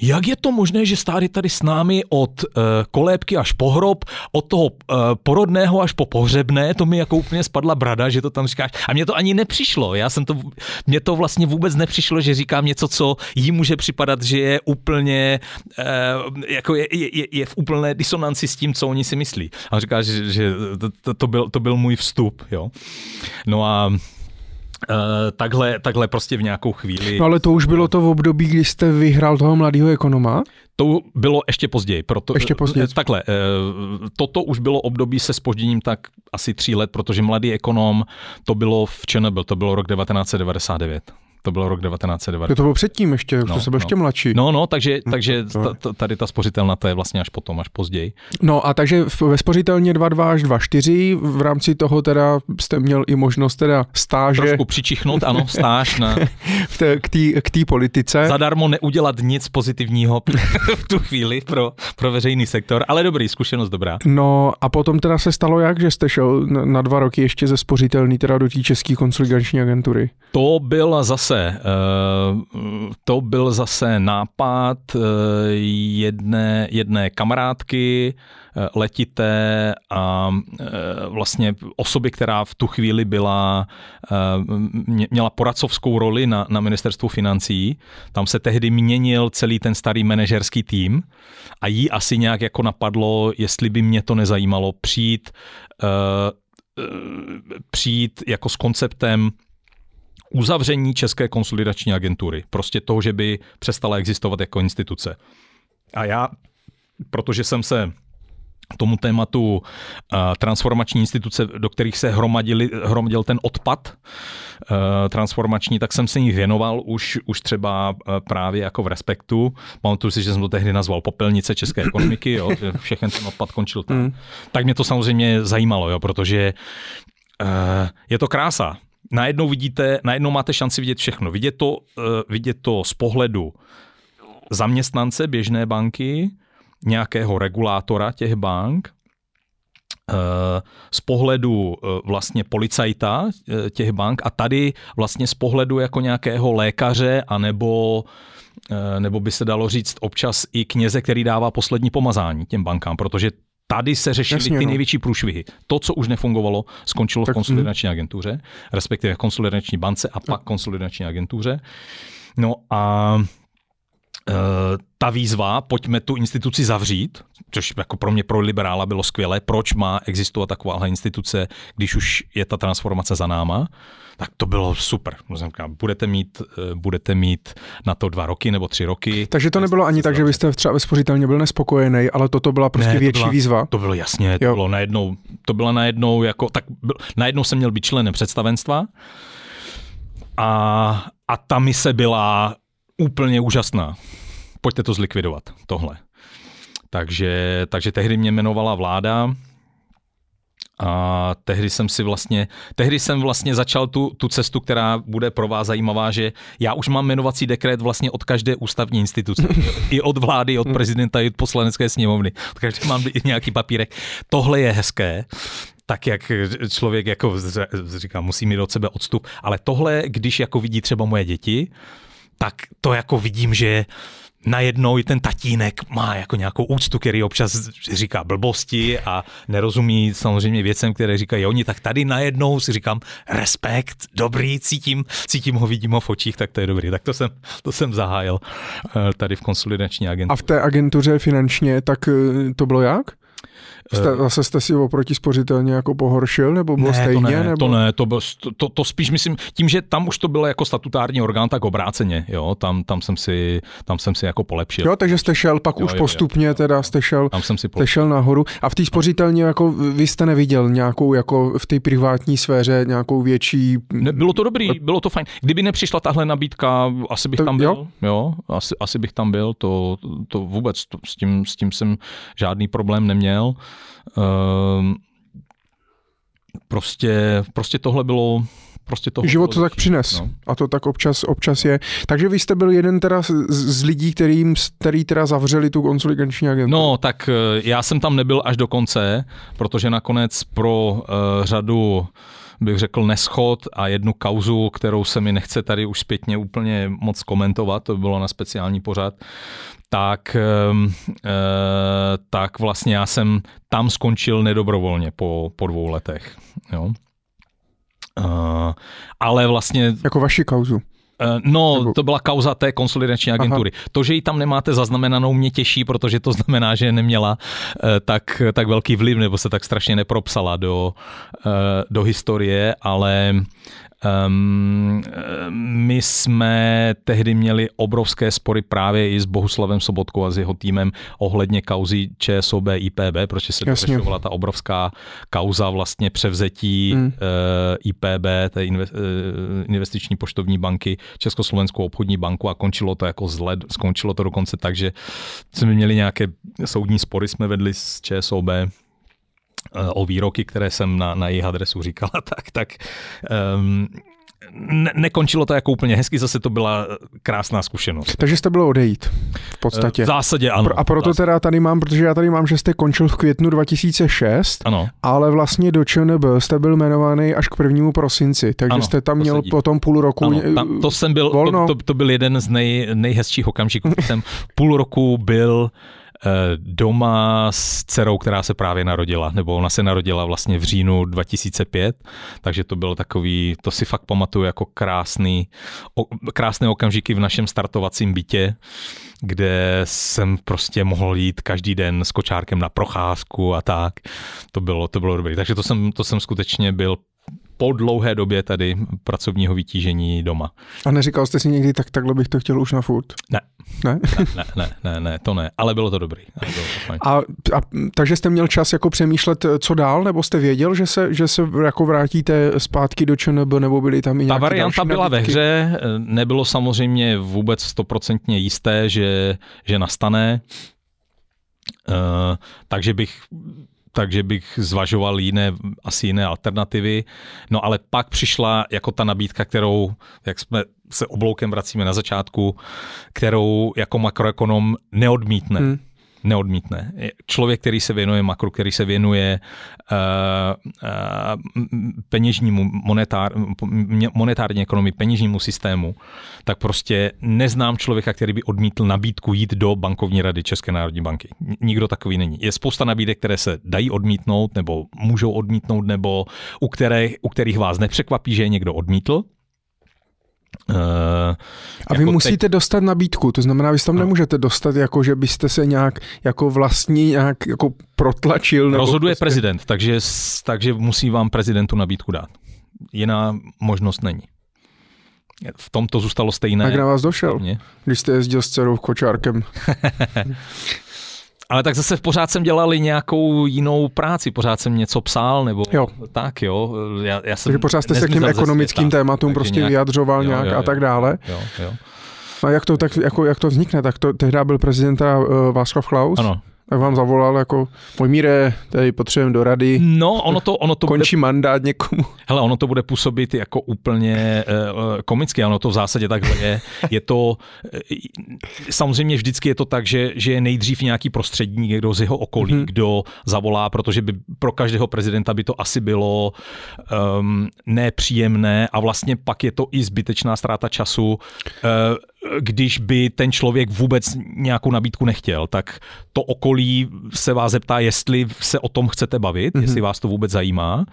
jak je to možné, že stáli tady s námi od uh, kolébky až po hrob, od toho uh, porodného až po pohřebné, to mi jako úplně spadla brada, že to tam říkáš. A mně to ani nepřišlo. Já jsem to, mně to vlastně vůbec nepřišlo, že říkám něco, co jí může připadat, že je úplně, uh, jako je, je, je v úplné disonanci s tím, co oni si myslí. A říká, že, že to, to, byl, to byl můj vstup, jo. No a Uh, takhle, takhle prostě v nějakou chvíli. No ale to už bylo to v období, kdy jste vyhrál toho mladého ekonoma? To bylo ještě později. Proto, ještě později. Takhle, uh, toto už bylo období se spožděním tak asi tří let, protože mladý ekonom, to bylo v ČNB, to bylo rok 1999. To bylo rok 1990. To bylo předtím ještě, no, to se byl no. ještě mladší. No, no, takže, hm, takže ta, tady ta spořitelna to je vlastně až potom, až později. No a takže ve spořitelně 2.2 až 2.4 v rámci toho teda jste měl i možnost teda stáže. Trošku přičichnout, ano, stáž na... k té politice. Zadarmo neudělat nic pozitivního v tu chvíli pro, pro veřejný sektor, ale dobrý, zkušenost dobrá. No a potom teda se stalo jak, že jste šel na dva roky ještě ze spořitelný teda do té české konsolidační agentury? To byla zase zase, eh, to byl zase nápad eh, jedné, jedné kamarádky, eh, letité a vlastně osoby, která v tu chvíli byla, měla poradcovskou roli na, na ministerstvu financí. Tam se tehdy měnil celý ten starý manažerský tým a jí asi nějak jako napadlo, jestli by mě to nezajímalo přijít přijít jako s konceptem uzavření České konsolidační agentury. Prostě toho, že by přestala existovat jako instituce. A já, protože jsem se tomu tématu transformační instituce, do kterých se hromadili, hromadil ten odpad transformační, tak jsem se jí věnoval už, už třeba právě jako v Respektu. Pamatuju si, že jsem to tehdy nazval Popelnice české ekonomiky, jo, že všechen ten odpad končil tam. Mm. Tak mě to samozřejmě zajímalo, jo, protože je to krása. Najednou vidíte, najednou máte šanci vidět všechno. Vidět to, vidět to z pohledu zaměstnance běžné banky, nějakého regulátora těch bank, eh, z pohledu eh, vlastně policajta těch bank a tady vlastně z pohledu jako nějakého lékaře anebo nebo by se dalo říct občas i kněze, který dává poslední pomazání těm bankám, protože tady se řešily Jasně, ty no. největší průšvihy. To, co už nefungovalo, skončilo tak, v konsolidační mm. agentuře, respektive v konsolidační bance a pak konsolidační agentuře. No a ta výzva, pojďme tu instituci zavřít, což jako pro mě, pro liberála bylo skvělé, proč má existovat takováhle instituce, když už je ta transformace za náma, tak to bylo super. Budete mít, eh, budete mít na to dva roky nebo tři roky. Takže to nebylo ani tak, že byste třeba ve spořitelně byl nespokojený, ale toto byla prostě ne, větší byla, výzva. To bylo jasně, to jo. bylo najednou, to bylo najednou jako, tak byl, najednou jsem měl být členem představenstva a, a ta mise byla úplně úžasná. Pojďte to zlikvidovat, tohle. Takže, takže tehdy mě jmenovala vláda, a tehdy jsem si vlastně, tehdy jsem vlastně začal tu, tu cestu, která bude pro vás zajímavá, že já už mám jmenovací dekret vlastně od každé ústavní instituce. I od vlády, i od prezidenta, i od poslanecké sněmovny. Každé mám i nějaký papírek. Tohle je hezké, tak jak člověk jako říká, musí mít od sebe odstup. Ale tohle, když jako vidí třeba moje děti, tak to jako vidím, že najednou i ten tatínek má jako nějakou úctu, který občas říká blbosti a nerozumí samozřejmě věcem, které říkají oni, tak tady najednou si říkám respekt, dobrý, cítím, cítím ho, vidím ho v očích, tak to je dobrý. Tak to jsem, to jsem zahájil eh, tady v konsolidační agentuře. A v té agentuře finančně, tak eh, to bylo jak? Jste, eh, zase jste si oproti spořitelně jako pohoršil, nebo bylo ne, stejně? To ne, nebo? to ne, to, to, to, to spíš myslím, tím, že tam už to bylo jako statutární orgán, tak obráceně, jo, tam, tam, jsem, si, tam jsem si jako polepšil. Jo, takže jste šel pak jo, už jo, postupně, jo, teda jste šel, tam jsem si jste šel nahoru. A v té spořitelně jako vy jste neviděl nějakou jako v té privátní sféře nějakou větší... Ne, bylo to dobrý, bylo to fajn. Kdyby nepřišla tahle nabídka, asi bych to, tam byl, jo, jo asi, asi bych tam byl, to, to vůbec, to, s, tím, s tím jsem žádný problém neměl. Um, prostě, prostě tohle bylo prostě to. Život to tak přines no. a to tak občas, občas je. Takže vy jste byl jeden teda z, z lidí, kterým, který teda zavřeli tu konsolidační agenturu. No, tak eh, já jsem tam nebyl až do konce, protože nakonec pro uh, řadu bych řekl, neschod a jednu kauzu, kterou se mi nechce tady už zpětně úplně moc komentovat, to bylo na speciální pořad, tak, eh, tak vlastně já jsem tam skončil nedobrovolně po, po dvou letech. Jo. Uh, ale vlastně... Jako vaši kauzu. Eh, no, to byla kauza té konsolidační agentury. Aha. To, že ji tam nemáte zaznamenanou, mě těší, protože to znamená, že neměla tak, tak velký vliv, nebo se tak strašně nepropsala do, do historie, ale Um, my jsme tehdy měli obrovské spory právě i s Bohuslavem Sobotkou a s jeho týmem ohledně kauzy ČSOB IPB, protože se dořešovala ta obrovská kauza vlastně převzetí hmm. uh, eh, IPB, té uh, investiční poštovní banky, Československou obchodní banku a končilo to jako zle, skončilo to dokonce tak, že jsme měli nějaké soudní spory, jsme vedli s ČSOB, o výroky, které jsem na, na jejich adresu říkala, tak, tak um, ne, nekončilo to jako úplně hezky, zase to byla krásná zkušenost. Takže jste bylo odejít v podstatě. V zásadě ano. A proto teda tady mám, protože já tady mám, že jste končil v květnu 2006, ano. ale vlastně do ČNB jste byl jmenovaný až k prvnímu prosinci, takže ano, jste tam měl sedí. potom půl roku ano, tam, to jsem byl, volno. To, to, to byl jeden z nej, nejhezčích okamžiků, jsem půl roku byl Eh, doma s dcerou, která se právě narodila, nebo ona se narodila vlastně v říjnu 2005, takže to bylo takový, to si fakt pamatuju jako krásný, krásné okamžiky v našem startovacím bytě, kde jsem prostě mohl jít každý den s kočárkem na procházku a tak. To bylo, to bylo dobré. Takže to jsem, to jsem skutečně byl po dlouhé době tady pracovního vytížení doma. A neříkal jste si někdy, tak takhle bych to chtěl už na furt? Ne. Ne? ne, ne, ne, ne, to ne, ale bylo to dobrý. Bylo to fajn. A, a takže jste měl čas jako přemýšlet, co dál, nebo jste věděl, že se, že se jako vrátíte zpátky do ČNB, nebo byly tam i Ta nějaké varianta další byla ve nabídky? hře, nebylo samozřejmě vůbec stoprocentně jisté, že, že nastane, Eh, takže bych takže bych zvažoval jiné, asi jiné alternativy. No ale pak přišla jako ta nabídka, kterou, jak jsme se obloukem vracíme na začátku, kterou jako makroekonom neodmítne. Hmm. Neodmítne. Člověk, který se věnuje makru, který se věnuje uh, uh, peněžnímu monetár, monetární ekonomii, peněžnímu systému, tak prostě neznám člověka, který by odmítl nabídku jít do bankovní rady České národní banky. Nikdo takový není. Je spousta nabídek, které se dají odmítnout, nebo můžou odmítnout, nebo u, které, u kterých vás nepřekvapí, že je někdo odmítl. Uh, a vy jako musíte teď... dostat nabídku, to znamená, vy tam no. nemůžete dostat, jako že byste se nějak jako vlastní nějak jako protlačil. Nebo Rozhoduje prostě... prezident, takže, takže musí vám prezidentu nabídku dát. Jiná možnost není. V tom to zůstalo stejné. A kde vás došel, mě? když jste jezdil s dcerou kočárkem? Ale tak zase pořád jsem dělal nějakou jinou práci, pořád jsem něco psal, nebo jo. tak jo. Já, já jsem takže pořád jste se k těm ekonomickým světa, tématům prostě nějak, vyjadřoval jo, nějak jo, jo, a tak dále. Jo, jo. A jak to, tak, jako, jak to vznikne? Tak to tehdy byl prezidenta uh, Václav Klaus? Ano, tak vám zavolal jako, Pojmíre, tady potřebujeme do rady. No, ono to, ono to Končí bude, mandát někomu. Hele, ono to bude působit jako úplně uh, komicky, ono to v zásadě takhle je. Je to, uh, samozřejmě vždycky je to tak, že, že je nejdřív nějaký prostředník, někdo z jeho okolí, hmm. kdo zavolá, protože by pro každého prezidenta by to asi bylo um, nepříjemné a vlastně pak je to i zbytečná ztráta času. Uh, když by ten člověk vůbec nějakou nabídku nechtěl, tak to okolí se vás zeptá, jestli se o tom chcete bavit, mm-hmm. jestli vás to vůbec zajímá.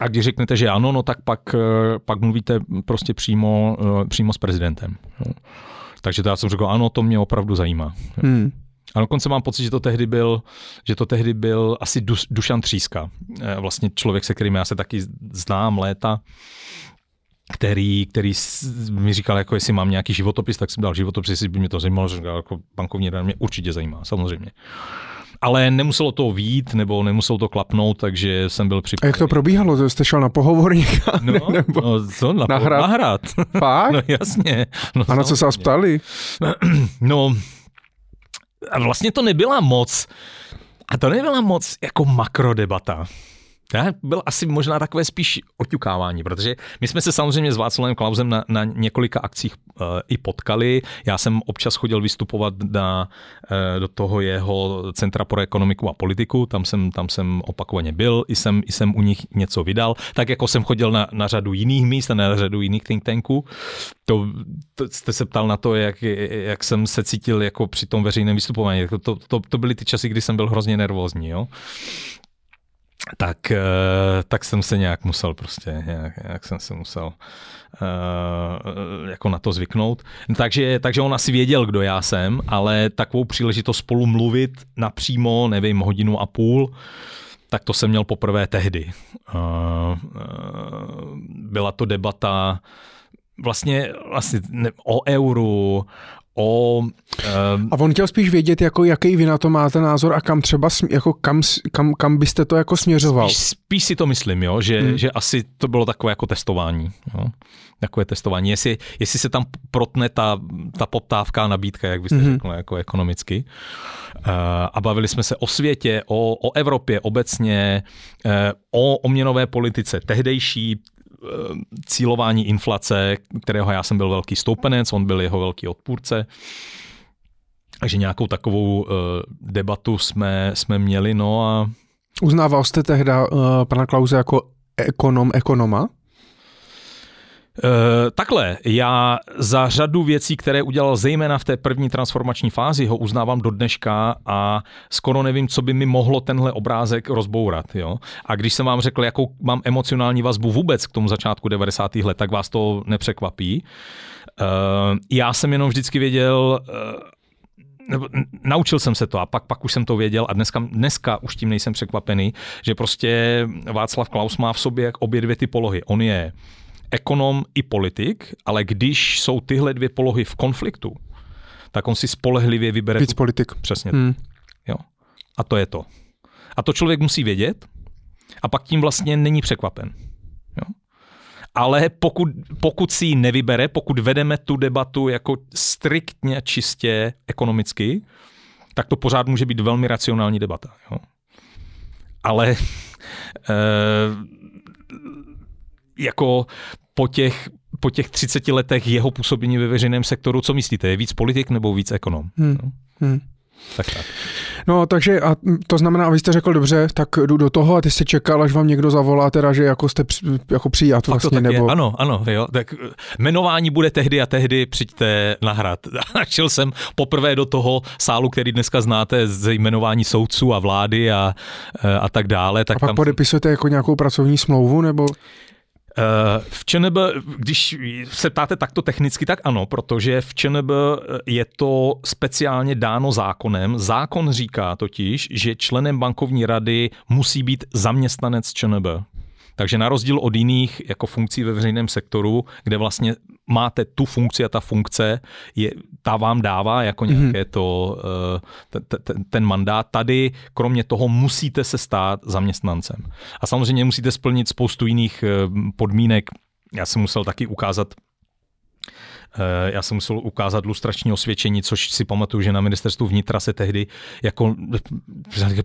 A když řeknete, že ano, no tak pak, pak mluvíte prostě přímo, přímo s prezidentem. Takže to já jsem řekl, ano, to mě opravdu zajímá. Mm. A dokonce mám pocit, že to tehdy byl, že to tehdy byl asi Dušan Tříska. Vlastně člověk, se kterým já se taky znám léta který, který mi říkal, jako jestli mám nějaký životopis, tak jsem dal životopis, jestli by mě to zajímalo, že jako bankovní rada mě určitě zajímá, samozřejmě. Ale nemuselo to vít, nebo nemuselo to klapnout, takže jsem byl připravený. A jak to probíhalo? Jste šel na pohovor někam? No, nebo no co, na, na hrad? Na hrad. Fakt? No jasně. No, a na co se vás ptali? No, a vlastně to nebyla moc, a to nebyla moc jako makrodebata. Já byl asi možná takové spíš oťukávání, protože my jsme se samozřejmě s Václavem Klausem na, na několika akcích uh, i potkali. Já jsem občas chodil vystupovat na, uh, do toho jeho Centra pro ekonomiku a politiku, tam jsem, tam jsem opakovaně byl, i jsem, i jsem u nich něco vydal, tak jako jsem chodil na, na řadu jiných míst a na řadu jiných think tanků. To, to jste se ptal na to, jak, jak jsem se cítil jako při tom veřejném vystupování. To, to, to, to byly ty časy, kdy jsem byl hrozně nervózní. Jo? Tak, eh, tak jsem se nějak musel prostě, nějak, nějak jsem se musel uh, jako na to zvyknout. Takže, takže on asi věděl, kdo já jsem, ale takovou příležitost spolu mluvit napřímo, nevím, hodinu a půl, tak to jsem měl poprvé tehdy. Uh, uh, byla to debata vlastně, vlastně ne, o euru, o... Um, a on chtěl spíš vědět, jako jaký vy na to máte názor a kam třeba, jako kam, kam, kam byste to jako směřoval. Spíš, spíš si to myslím, jo, že, hmm. že asi to bylo takové jako testování. Jo. Takové testování. Jestli, jestli se tam protne ta, ta poptávka a nabídka, jak byste hmm. řekl, jako ekonomicky. Uh, a bavili jsme se o světě, o, o Evropě obecně, uh, o, o měnové politice tehdejší, Eh, cílování inflace, kterého já jsem byl velký stoupenec, on byl jeho velký odpůrce. Takže nějakou takovou uh, debatu jsme, jsme měli, no a... Uznával jste tehdy uh, pana Klauze jako ekonom ekonoma? Uh, takhle, já za řadu věcí, které udělal zejména v té první transformační fázi, ho uznávám do dneška a skoro nevím, co by mi mohlo tenhle obrázek rozbourat. Jo? A když jsem vám řekl, jakou mám emocionální vazbu vůbec k tomu začátku 90. let, tak vás to nepřekvapí. Uh, já jsem jenom vždycky věděl, uh, nebo naučil jsem se to a pak, pak už jsem to věděl a dneska, dneska už tím nejsem překvapený, že prostě Václav Klaus má v sobě obě dvě ty polohy. On je ekonom i politik, ale když jsou tyhle dvě polohy v konfliktu, tak on si spolehlivě vybere... Víc tu... politik. Přesně. Hmm. Jo. A to je to. A to člověk musí vědět a pak tím vlastně není překvapen. Jo. Ale pokud, pokud si ji nevybere, pokud vedeme tu debatu jako striktně čistě ekonomicky, tak to pořád může být velmi racionální debata. Jo. Ale e, jako po těch, po těch 30 letech jeho působení ve veřejném sektoru, co myslíte, je víc politik nebo víc ekonom? Hmm. No? Hmm. Tak, tak. No, takže a to znamená, a vy jste řekl dobře, tak jdu do toho a ty jsi čekal, až vám někdo zavolá, teda, že jako jste jako přijat Fakt vlastně, to tak nebo... Je. Ano, ano, jo. Tak eh, jmenování bude tehdy a tehdy, přijďte na hrad. Šel jsem poprvé do toho sálu, který dneska znáte ze jmenování soudců a vlády a, eh, a tak dále. Tak a pak tam... podepisujete jako nějakou pracovní smlouvu, nebo... Eh, v ČNB, když se ptáte takto technicky, tak ano, protože v ČNB je to speciálně dáno zákonem. Zákon říká totiž, že členem bankovní rady musí být zaměstnanec ČNB. Takže na rozdíl od jiných jako funkcí ve veřejném sektoru, kde vlastně máte tu funkci a ta funkce, je, ta vám dává jako mhm. nějaké to, ten, eh, ten, ten mandát. Tady kromě toho musíte se stát zaměstnancem. A samozřejmě musíte splnit spoustu jiných eh, podmínek. Já jsem musel taky ukázat já jsem musel ukázat lustrační osvědčení, což si pamatuju, že na ministerstvu vnitra se tehdy jako,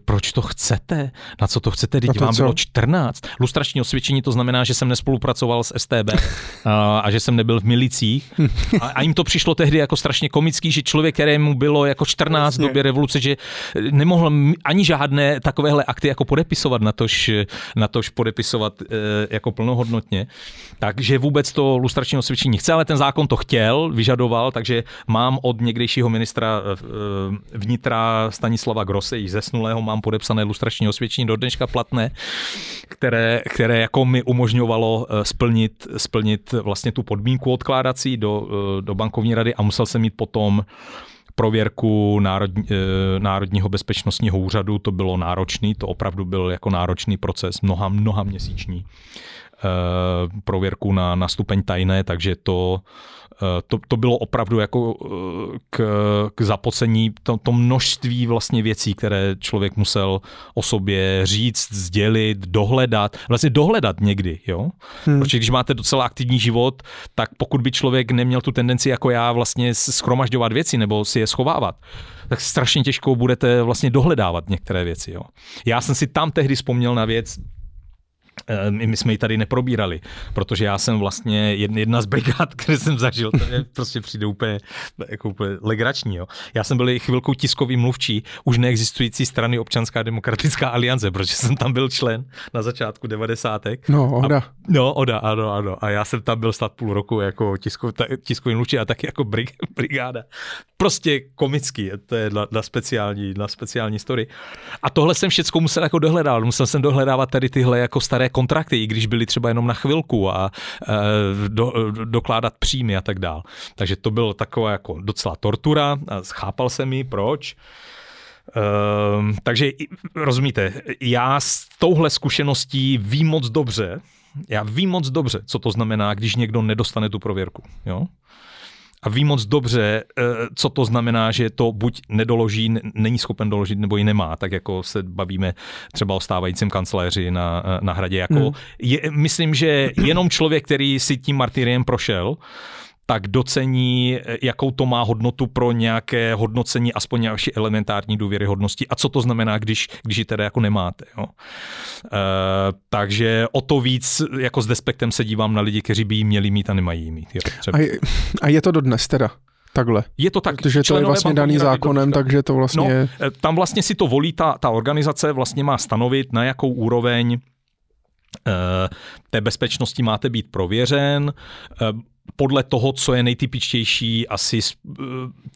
proč to chcete? Na co to chcete? Teď vám co? bylo 14. Lustrační osvědčení to znamená, že jsem nespolupracoval s STB a, a že jsem nebyl v milicích. A, a jim to přišlo tehdy jako strašně komický, že člověk, kterému bylo jako 14 v době revoluce, že nemohl ani žádné takovéhle akty jako podepisovat, na tož, na tož podepisovat e, jako plnohodnotně. Takže vůbec to lustrační osvědčení chce, ale ten zákon to chtěl chtěl, vyžadoval, takže mám od někdejšího ministra eh, eh, vnitra Stanislava Grose, již zesnulého, mám podepsané lustrační osvědčení do dneška platné, které, které jako mi umožňovalo eh, splnit, splnit vlastně tu podmínku odkládací do, do bankovní rady a musel jsem mít potom prověrku národní, Národního bezpečnostního úřadu, to bylo náročný, to opravdu byl jako náročný proces, mnoha, mnoha měsíční prověrku na, na stupeň tajné, takže to, Eh, to, to bylo opravdu jako eh, k, k zapocení to, to množství vlastně věcí, které člověk musel o sobě říct, sdělit, dohledat, vlastně dohledat někdy, jo. Hmm. Protože když máte docela aktivní život, tak pokud by člověk neměl tu tendenci jako já vlastně schromažďovat věci nebo si je schovávat, tak strašně těžko budete vlastně dohledávat některé věci, jo. Já jsem si tam tehdy vzpomněl na věc, Eh, my jsme ji tady neprobírali, protože já jsem vlastně jedna z brigád, které jsem zažil, to je prostě přijde úplně, jako úplně legrační. Jo. Já jsem byl i chvilkou tiskový mluvčí už neexistující strany Občanská demokratická aliance, protože jsem tam byl člen na začátku 90. No, Oda. A, no, Oda, ano, ano. A já jsem tam byl snad půl roku jako tiskov, tiskový mluvčí a taky jako brig, brigáda. Prostě komický, to je na, na, speciální, na speciální story. A tohle jsem všechno musel jako dohledávat. Musel jsem dohledávat tady tyhle jako staré kontrakty, i když byly třeba jenom na chvilku a e, do, dokládat příjmy a tak dál. Takže to bylo taková jako docela tortura a chápal jsem ji, proč. Um, takže rozumíte, já s touhle zkušeností vím moc dobře, já vím moc dobře, co to znamená, když někdo nedostane tu prověrku. Jo? A ví moc dobře, eh, co to znamená, že to buď nedoloží, není schopen doložit, nebo ji nemá, tak jako se bavíme třeba o stávajícím kancléři na, eh, na hradě. Jako hmm. je, myslím, že jenom člověk, který si tím martyriem prošel, tak docení, jakou to má hodnotu pro nějaké hodnocení, aspoň nějaké elementární důvěryhodnosti a co to znamená, když, když ji teda jako nemáte. Jo. E, takže o to víc jako s despektem se dívám na lidi, kteří by ji měli mít a nemají ji mít. Jo, třeba. A, je, a je to dodnes teda? Takhle. Je to tak. Protože to je vlastně daný zákonem, takže to vlastně... No, e, tam vlastně si to volí, ta, ta organizace vlastně má stanovit, na jakou úroveň té bezpečnosti máte být prověřen podle toho, co je nejtypičtější asi eh,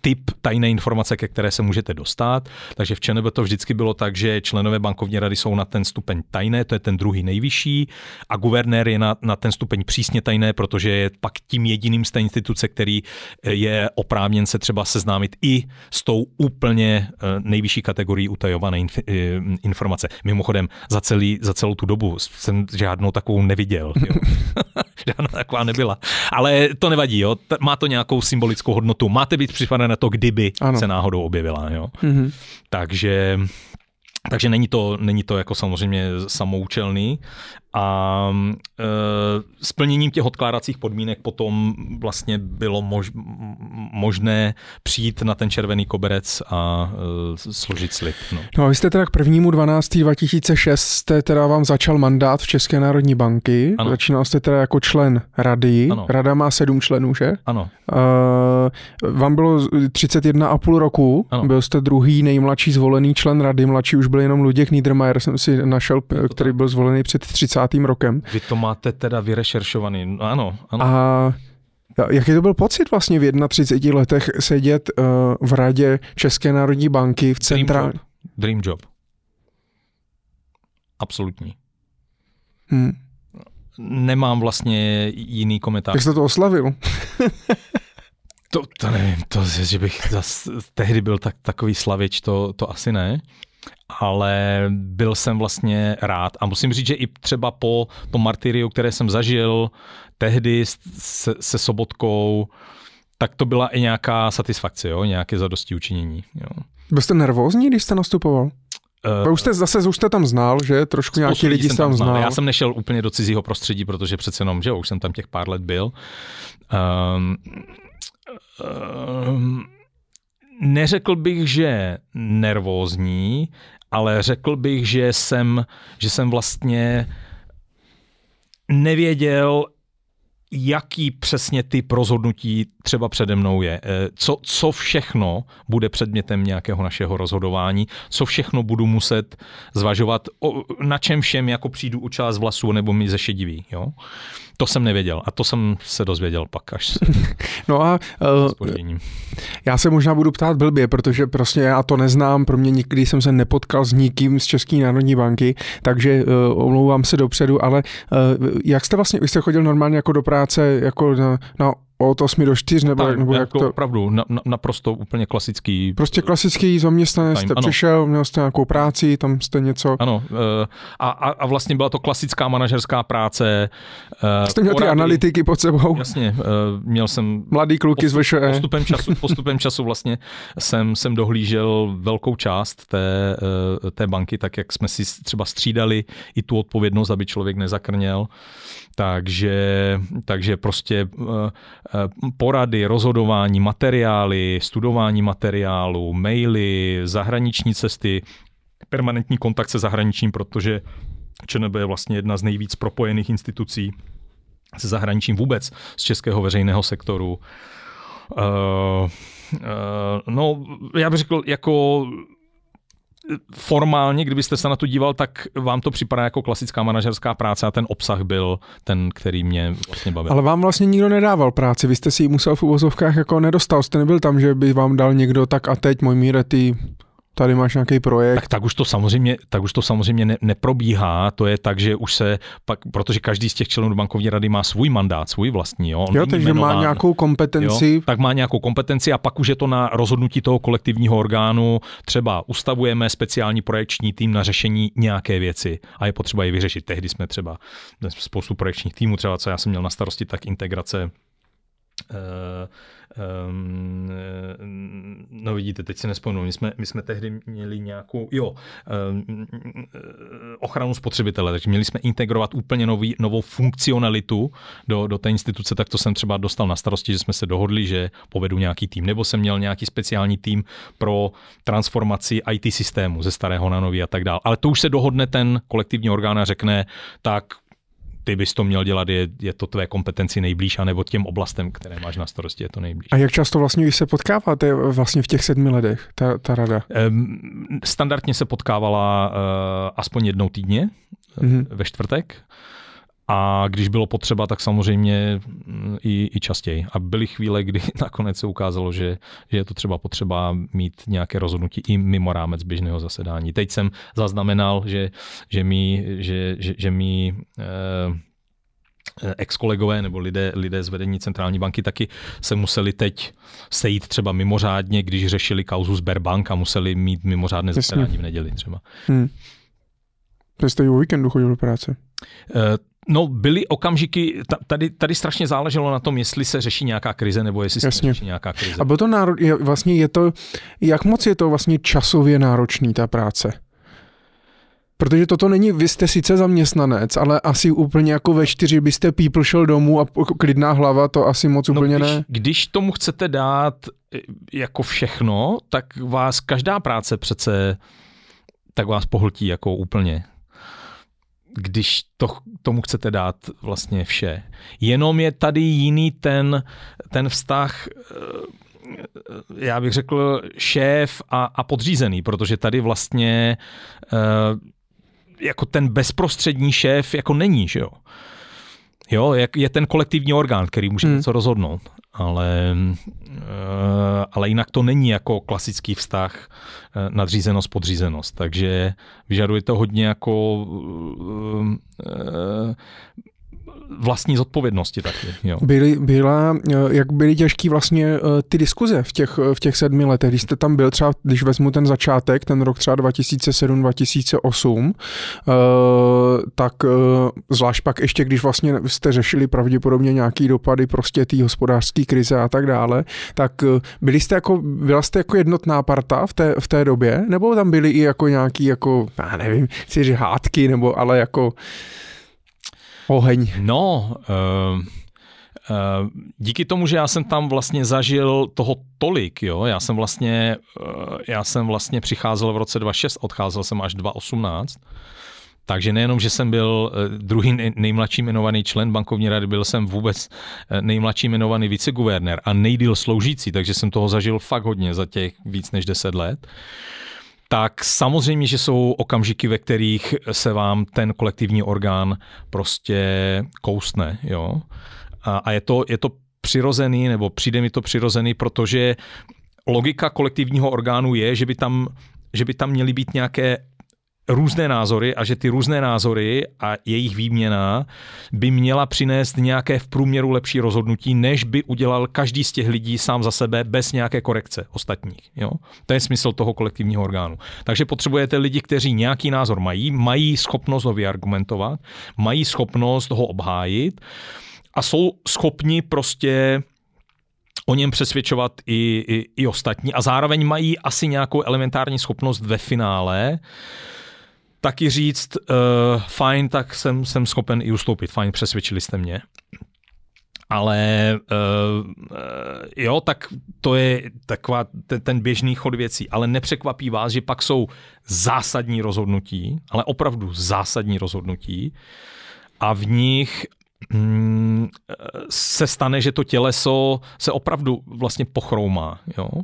typ tajné informace, ke které se můžete dostat. Takže v ČNB to vždycky bylo tak, že členové bankovní rady jsou na ten stupeň tajné, to je ten druhý nejvyšší, a guvernér je na, na ten stupeň přísně tajné, protože je pak tím jediným z té instituce, který eh, je oprávněn se třeba seznámit i s tou úplně eh, nejvyšší kategorií utajované informace. Mimochodem, za, celý, za celou tu dobu jsem žádnou takovou neviděl. Žádná taková nebyla. Ale to nevadí, jo. Má to nějakou symbolickou hodnotu. Máte být připravené na to, kdyby ano. se náhodou objevila, jo. Mm-hmm. Takže takže není to, není to jako samozřejmě samoučelný, a e, splněním těch odkládacích podmínek potom vlastně bylo mož, možné přijít na ten červený koberec a e, složit slib. No. no a vy jste teda k prvnímu 12. 2006 jste teda vám začal mandát v České národní banky. Ano. Začínal jste teda jako člen rady. Ano. Rada má sedm členů, že? Ano. E, vám bylo 31,5 roku. Ano. Byl jste druhý nejmladší zvolený člen rady. Mladší už byl jenom Luděk Niedermayer, jsem si našel, který byl zvolený před 30 rokem. Vy to máte teda vyrešeršovaný, no, ano, ano. A Jaký to byl pocit vlastně v 31 letech sedět uh, v radě České národní banky v centrální... Dream job. Dream job. Absolutní. Hmm. Nemám vlastně jiný komentář. Jak jste to oslavil? to, to nevím, to, že bych zas, tehdy byl tak, takový slavič, to, to asi ne ale byl jsem vlastně rád. A musím říct, že i třeba po tom martyriu, které jsem zažil tehdy se, se Sobotkou, tak to byla i nějaká satisfakce, jo? nějaké zadosti učinění. Jo. Byl jste nervózní, když jste nastupoval? Uh, už jste zase už jste tam znal, že? Trošku nějaký lidi jste tam znal. znal. Já jsem nešel úplně do cizího prostředí, protože přece jenom, že už jsem tam těch pár let byl. Um, um, neřekl bych, že nervózní, ale řekl bych, že jsem, že jsem vlastně nevěděl, jaký přesně typ rozhodnutí třeba přede mnou je. Eh, co, co všechno bude předmětem nějakého našeho rozhodování, co všechno budu muset zvažovat, na čem všem jako přijdu u část vlasů nebo mi zešediví. Jo? To jsem nevěděl a to jsem se dozvěděl pak až s, No a uh, já se možná budu ptát blbě, protože prostě já to neznám, pro mě nikdy jsem se nepotkal s nikým z České národní banky, takže uh, omlouvám se dopředu, ale uh, jak jste vlastně, vy jste chodil normálně jako do práce jako na, na od 8 do 4, nebo, tak, nebo jako jak to? opravdu, na, na, naprosto úplně klasický. Prostě klasický zaměstnanec, jste ano. přišel, měl jste nějakou práci, tam jste něco. Ano, eh, a, a, a vlastně byla to klasická manažerská práce. Eh, jste měl porady, ty analytiky pod sebou? Jasně, eh, měl jsem... Mladý kluky postup, z VŠE. Postupem času, postupem času vlastně jsem, jsem dohlížel velkou část té, té banky, tak jak jsme si třeba střídali i tu odpovědnost, aby člověk nezakrněl. Takže, takže prostě porady, rozhodování, materiály, studování materiálu, maily, zahraniční cesty, permanentní kontakt se zahraničím, protože ČNB je vlastně jedna z nejvíc propojených institucí se zahraničím vůbec z českého veřejného sektoru. Uh, uh, no, já bych řekl, jako formálně, kdybyste se na to díval, tak vám to připadá jako klasická manažerská práce a ten obsah byl ten, který mě vlastně bavil. Ale vám vlastně nikdo nedával práci, vy jste si ji musel v uvozovkách jako nedostal, jste nebyl tam, že by vám dal někdo tak a teď, můj míre, ty tady máš nějaký projekt. Tak, tak už to samozřejmě, tak už to samozřejmě ne, neprobíhá, to je tak, že už se pak, protože každý z těch členů bankovní rady má svůj mandát, svůj vlastní. Jo, On jo takže jmenován, má nějakou kompetenci. Jo, tak má nějakou kompetenci a pak už je to na rozhodnutí toho kolektivního orgánu, třeba ustavujeme speciální projekční tým na řešení nějaké věci a je potřeba je vyřešit. Tehdy jsme třeba spoustu projekčních týmů, třeba co já jsem měl na starosti, tak integrace no vidíte, teď si nespomenu, my jsme, my jsme tehdy měli nějakou, jo, um, ochranu spotřebitele, takže měli jsme integrovat úplně nový, novou funkcionalitu do, do té instituce, tak to jsem třeba dostal na starosti, že jsme se dohodli, že povedu nějaký tým, nebo jsem měl nějaký speciální tým pro transformaci IT systému ze starého na nový a tak dále. Ale to už se dohodne ten kolektivní orgán a řekne, tak ty bys to měl dělat, je, je to tvé kompetenci nejblíž, anebo těm oblastem, které máš na starosti, je to nejblíž. A jak často vlastně se potkáváte vlastně v těch sedmi letech, ta, ta rada? Standardně se potkávala uh, aspoň jednou týdně, mm-hmm. ve čtvrtek, a když bylo potřeba, tak samozřejmě mm, i, i častěji. A byly chvíle, kdy nakonec se ukázalo, že, že je to třeba potřeba mít nějaké rozhodnutí i mimo rámec běžného zasedání. Teď jsem zaznamenal, že, že mi, že, že, že mi eh, ex-kolegové nebo lidé, lidé z vedení centrální banky taky se museli teď sejít třeba mimořádně, když řešili kauzu Sberbank a museli mít mimořádné zasedání v neděli třeba. Hmm. To jste i o víkendu chodil do práce? No, byly okamžiky, tady, tady strašně záleželo na tom, jestli se řeší nějaká krize, nebo jestli Jasně. se řeší nějaká krize. A bylo to náro... vlastně je to, jak moc je to vlastně časově náročný ta práce? Protože toto není, vy jste sice zaměstnanec, ale asi úplně jako ve čtyři byste people šel domů a klidná hlava, to asi moc no, úplně když, ne. Když tomu chcete dát e, jako všechno, tak vás každá práce přece tak vás pohltí jako úplně když to, tomu chcete dát vlastně vše. Jenom je tady jiný ten, ten vztah, eh, já bych řekl, šéf a, a podřízený, protože tady vlastně eh, jako ten bezprostřední šéf jako není, že jo. Jo, je ten kolektivní orgán, který může hmm. něco rozhodnout ale, eh, ale jinak to není jako klasický vztah eh, nadřízenost, podřízenost. Takže vyžaduje to hodně jako eh, vlastní zodpovědnosti taky. Jo. Byly, byla, jak byly těžký vlastně eh, ty diskuze v těch, v těch sedmi letech, když jste tam byl třeba, když vezmu ten začátek, ten rok třeba 2007-2008, eh, tak eh, zvlášť pak ještě, když vlastně jste řešili pravděpodobně nějaký dopady prostě té hospodářské krize a tak dále, tak byli jste jako, byla jste jako jednotná parta v té, v té době, nebo tam byly i jako nějaký, jako, já nevím, si hádky, nebo ale jako Oheň. No, uh, díky tomu, že já jsem tam vlastně zažil toho tolik, jo, já jsem vlastně, uh, já jsem vlastně přicházel v roce 2006, odcházel jsem až 2018, takže nejenom, že jsem byl druhý nejmladší jmenovaný člen bankovní rady, byl jsem vůbec nejmladší jmenovaný viceguvernér a nejdýl sloužící, takže jsem toho zažil fakt hodně za těch víc než 10 let. Uh, tak samozřejmě, že jsou okamžiky, ve kterých se vám ten kolektivní orgán prostě kousne, jo. A, a je, to, je to přirozený, nebo přijde mi to přirozený, protože logika kolektivního orgánu je, že by tam, že by tam měly být nějaké různé názory a že ty různé názory a jejich výměna by měla přinést nějaké v průměru lepší rozhodnutí, než by udělal každý z těch lidí sám za sebe bez nějaké korekce ostatních. Jo? To je smysl toho kolektivního orgánu. Takže potřebujete lidi, kteří nějaký názor mají, mají schopnost ho vyargumentovat, mají schopnost ho obhájit a jsou schopni prostě o něm přesvědčovat i, i, i ostatní a zároveň mají asi nějakou elementární schopnost ve finále taky říct, uh, fajn, tak jsem, jsem schopen i ustoupit, fajn, přesvědčili jste mě. Ale uh, uh, jo, tak to je taková ten, ten běžný chod věcí. Ale nepřekvapí vás, že pak jsou zásadní rozhodnutí, ale opravdu zásadní rozhodnutí a v nich mm, se stane, že to těleso se opravdu vlastně pochroumá. Jo? Uh,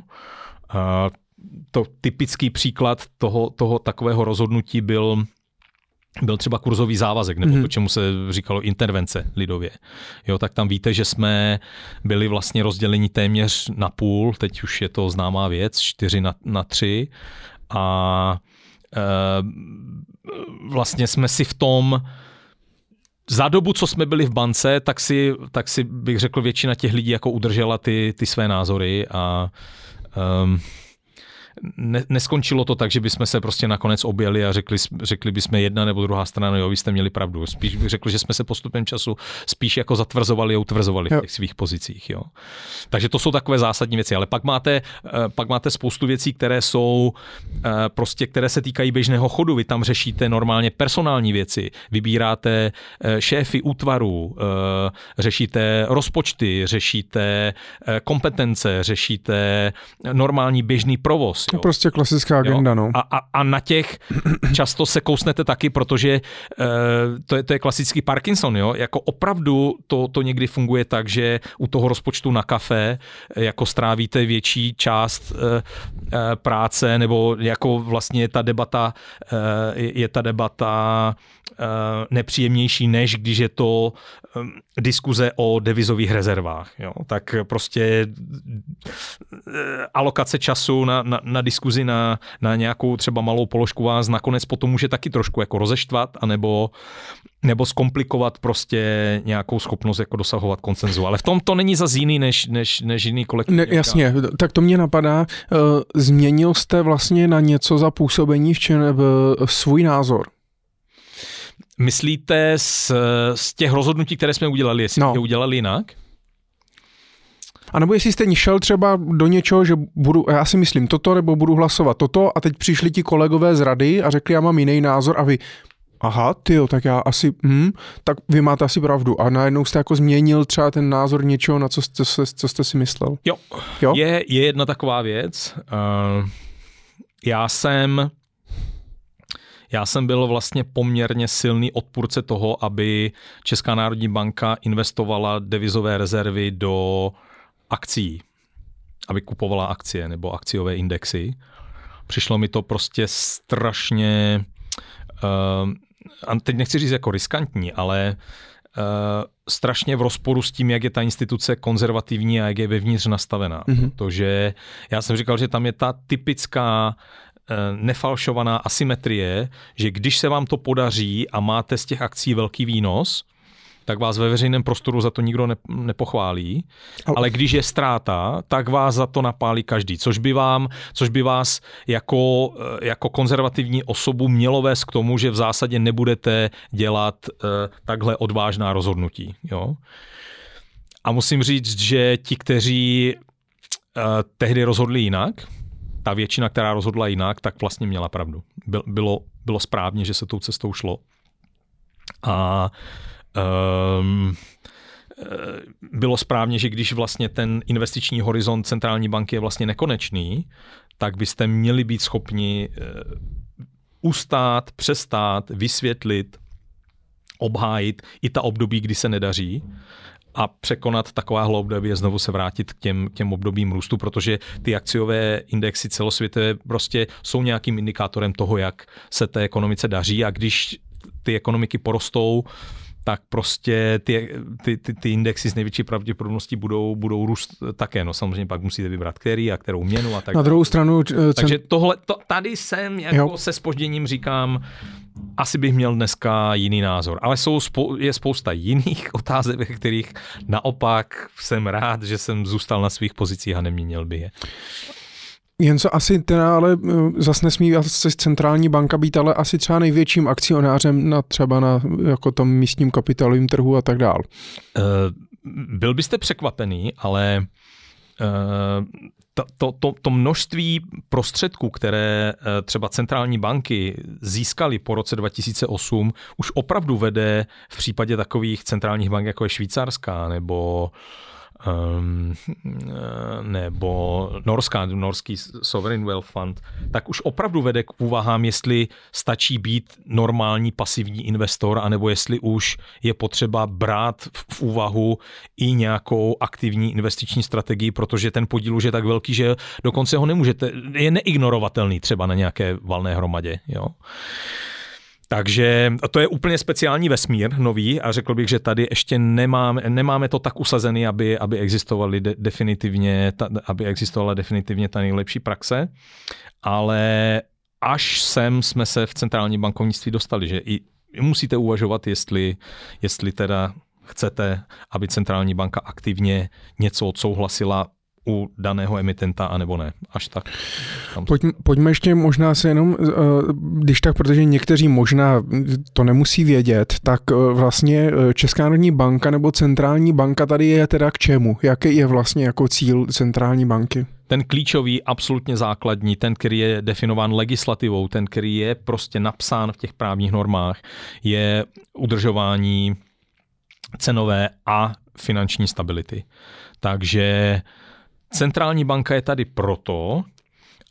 to typický příklad toho, toho takového rozhodnutí byl byl třeba kurzový závazek, nebo mm-hmm. to, čemu se říkalo intervence lidově. Jo, tak tam víte, že jsme byli vlastně rozděleni téměř na půl, teď už je to známá věc, čtyři na, na tři a e, vlastně jsme si v tom za dobu, co jsme byli v bance, tak si, tak si bych řekl, většina těch lidí jako udržela ty, ty své názory a um, ne, neskončilo to tak, že bychom se prostě nakonec objeli a řekli, řekli bychom jedna nebo druhá strana, jo, vy jste měli pravdu. Spíš bych řekl, že jsme se postupem času spíš jako zatvrzovali a utvrzovali jo. v těch svých pozicích. Jo. Takže to jsou takové zásadní věci, ale pak máte, eh, pak máte spoustu věcí, které jsou eh, prostě, které se týkají běžného chodu. Vy tam řešíte normálně personální věci, vybíráte eh, šéfy útvarů, řešíte rozpočty, řešíte kompetence, řešíte normální běžný provoz. Jo. Prostě klasická agenda, jo. no. A, a, a na těch často se kousnete taky, protože uh, to, je, to je klasický Parkinson, jo. Jako opravdu to, to někdy funguje tak, že u toho rozpočtu na kafe eh, jako strávíte větší část uh, práce, nebo jako vlastně ta debata, uh, je ta debata nepříjemnější, než když je to diskuze o devizových rezervách. Jo? Tak prostě uh, alokace času na, na, na diskuzi na, na nějakou třeba malou položku vás nakonec potom může taky trošku jako rozeštvat, anebo nebo zkomplikovat prostě nějakou schopnost jako dosahovat koncenzu. Ale v tom to není za jiný než, než, než jiný kolektiv. Ne, jasně, tak to mě napadá. Uh, změnil jste vlastně na něco za působení v, čem, v svůj názor? Myslíte z, z těch rozhodnutí, které jsme udělali, jestli no. je udělali jinak? A nebo jestli jste šel třeba do něčeho, že budu, já si myslím toto, nebo budu hlasovat toto a teď přišli ti kolegové z rady a řekli, já mám jiný názor a vy, aha, ty tak já asi, hm, tak vy máte asi pravdu. A najednou jste jako změnil třeba ten názor něčeho, na co jste, co jste si myslel. Jo, jo? Je, je jedna taková věc. Uh, já jsem já jsem byl vlastně poměrně silný odpůrce toho, aby Česká národní banka investovala devizové rezervy do akcí, aby kupovala akcie nebo akciové indexy. Přišlo mi to prostě strašně, uh, a teď nechci říct jako riskantní, ale uh, strašně v rozporu s tím, jak je ta instituce konzervativní a jak je vevnitř nastavená. Mm-hmm. Protože já jsem říkal, že tam je ta typická Eh, nefalšovaná asymetrie, že když se vám to podaří a máte z těch akcí velký výnos, tak vás ve veřejném prostoru za to nikdo ne, nepochválí, ale když je ztráta, tak vás za to napálí každý, což by vám, což by vás jako, eh, jako konzervativní osobu mělo vést k tomu, že v zásadě nebudete dělat uh, takhle odvážná rozhodnutí. Jo? A musím říct, že ti, kteří uh, tehdy rozhodli jinak, ta většina, která rozhodla jinak, tak vlastně měla pravdu. Bylo, bylo správně, že se tou cestou šlo. A um, bylo správně, že když vlastně ten investiční horizont centrální banky je vlastně nekonečný, tak byste měli být schopni eh, ustát, přestát, vysvětlit, obhájit i ta období, kdy se nedaří a překonat taková období a znovu se vrátit k těm, těm obdobím růstu, protože ty akciové indexy celosvětové prostě jsou nějakým indikátorem toho, jak se té ekonomice daří. A když ty ekonomiky porostou, tak prostě ty, ty, ty, ty indexy s největší pravděpodobností budou, budou růst také. No samozřejmě pak musíte vybrat který a kterou měnu a tak. Na druhou stranu... Cen... Takže tohle, to, tady jsem jako jo. se spožděním říkám, asi bych měl dneska jiný názor. Ale jsou, je spousta jiných otázek, ve kterých naopak jsem rád, že jsem zůstal na svých pozicích a neměnil by je. Jen co asi teda ale eh, zase nesmí asi centrální banka být, ale asi třeba největším akcionářem na třeba na jako tom místním kapitálovém trhu a tak dál. Uh, byl byste překvapený, ale uh, to, to, to, to množství prostředků, které třeba centrální banky získaly po roce 2008, už opravdu vede v případě takových centrálních bank, jako je švýcarská nebo uh, um, nebo norská, norský Sovereign Wealth Fund, tak už opravdu vede k úvahám, jestli stačí být normální pasivní investor, anebo jestli už je potřeba brát v úvahu i nějakou aktivní investiční strategii, protože ten podíl už je tak velký, že dokonce ho nemůžete, je neignorovatelný třeba na nějaké valné hromadě. Jo. Takže to je úplně speciální vesmír nový a řekl bych, že tady ještě nemáme, nemáme to tak usazený, aby, aby, existovaly de, definitivně, ta, aby existovala definitivně ta nejlepší praxe, ale až sem jsme se v centrální bankovnictví dostali, že i musíte uvažovat, jestli, jestli teda chcete, aby centrální banka aktivně něco odsouhlasila u daného emitenta, anebo ne. Až tak. Pojď, pojďme ještě možná se jenom, eh, když tak, protože někteří možná to nemusí vědět, tak eh, vlastně eh, Česká národní banka nebo centrální banka tady je teda k čemu? Jaký je vlastně jako cíl centrální banky? Ten klíčový, absolutně základní, ten, který je definován legislativou, ten, který je prostě napsán v těch právních normách, je udržování cenové a finanční stability. Takže Centrální banka je tady proto,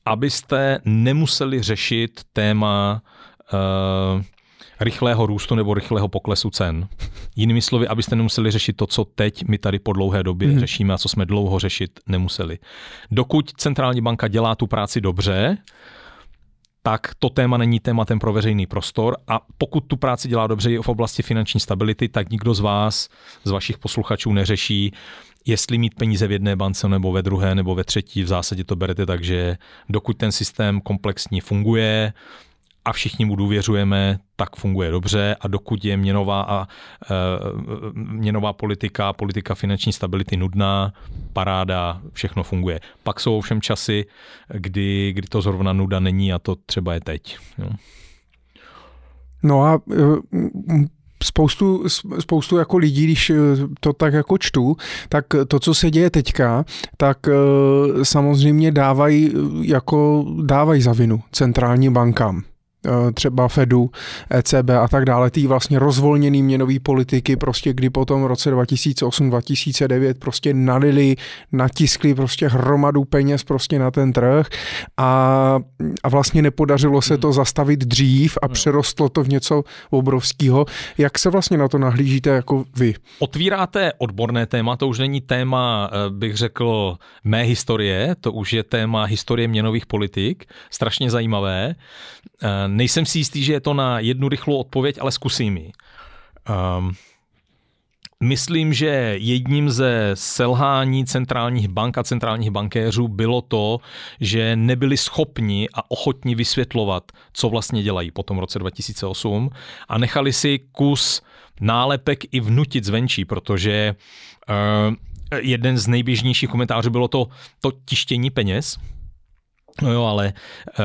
abyste nemuseli řešit téma uh, rychlého růstu nebo rychlého poklesu cen. Jinými slovy, abyste nemuseli řešit to, co teď my tady po dlouhé době hmm. řešíme a co jsme dlouho řešit nemuseli. Dokud centrální banka dělá tu práci dobře, tak to téma není tématem pro veřejný prostor a pokud tu práci dělá dobře i v oblasti finanční stability, tak nikdo z vás, z vašich posluchačů neřeší, jestli mít peníze v jedné bance nebo ve druhé nebo ve třetí, v zásadě to berete tak, že dokud ten systém komplexní funguje, a všichni mu důvěřujeme, tak funguje dobře a dokud je měnová a e, měnová politika, politika finanční stability nudná, paráda, všechno funguje. Pak jsou ovšem časy, kdy, kdy to zrovna nuda není a to třeba je teď. Jo. No a e, spoustu, spoustu jako lidí, když eh, to tak jako čtu, tak to, co se děje teďka, tak eh, samozřejmě dávají jako dávají za vinu centrální bankám. Eh, třeba Fedu, ECB a tak dále, ty vlastně rozvolněný měnový politiky, prostě kdy potom v roce 2008-2009 prostě nalili, natiskli prostě hromadu peněz prostě na ten trh a, a vlastně nepodařilo se to hmm. zastavit dřív a hmm. přerostlo to v něco obrovského. Jak se vlastně na to nahlížíte jako vy? Otvíráte odborné téma, to už není téma, eh, bych řekl, mé historie, to už je téma historie měnových politik, strašně zajímavé. Nejsem si jistý, že je to na jednu rychlou odpověď, ale zkusím ji. Um, Myslím, že jedním ze selhání centrálních bank a centrálních bankéřů bylo to, že nebyli schopni a ochotni vysvětlovat, co vlastně dělají po tom roce 2008 a nechali si kus nálepek i vnutit zvenčí, protože uh, jeden z nejběžnějších komentářů bylo to, to tištění peněz, No jo, ale uh,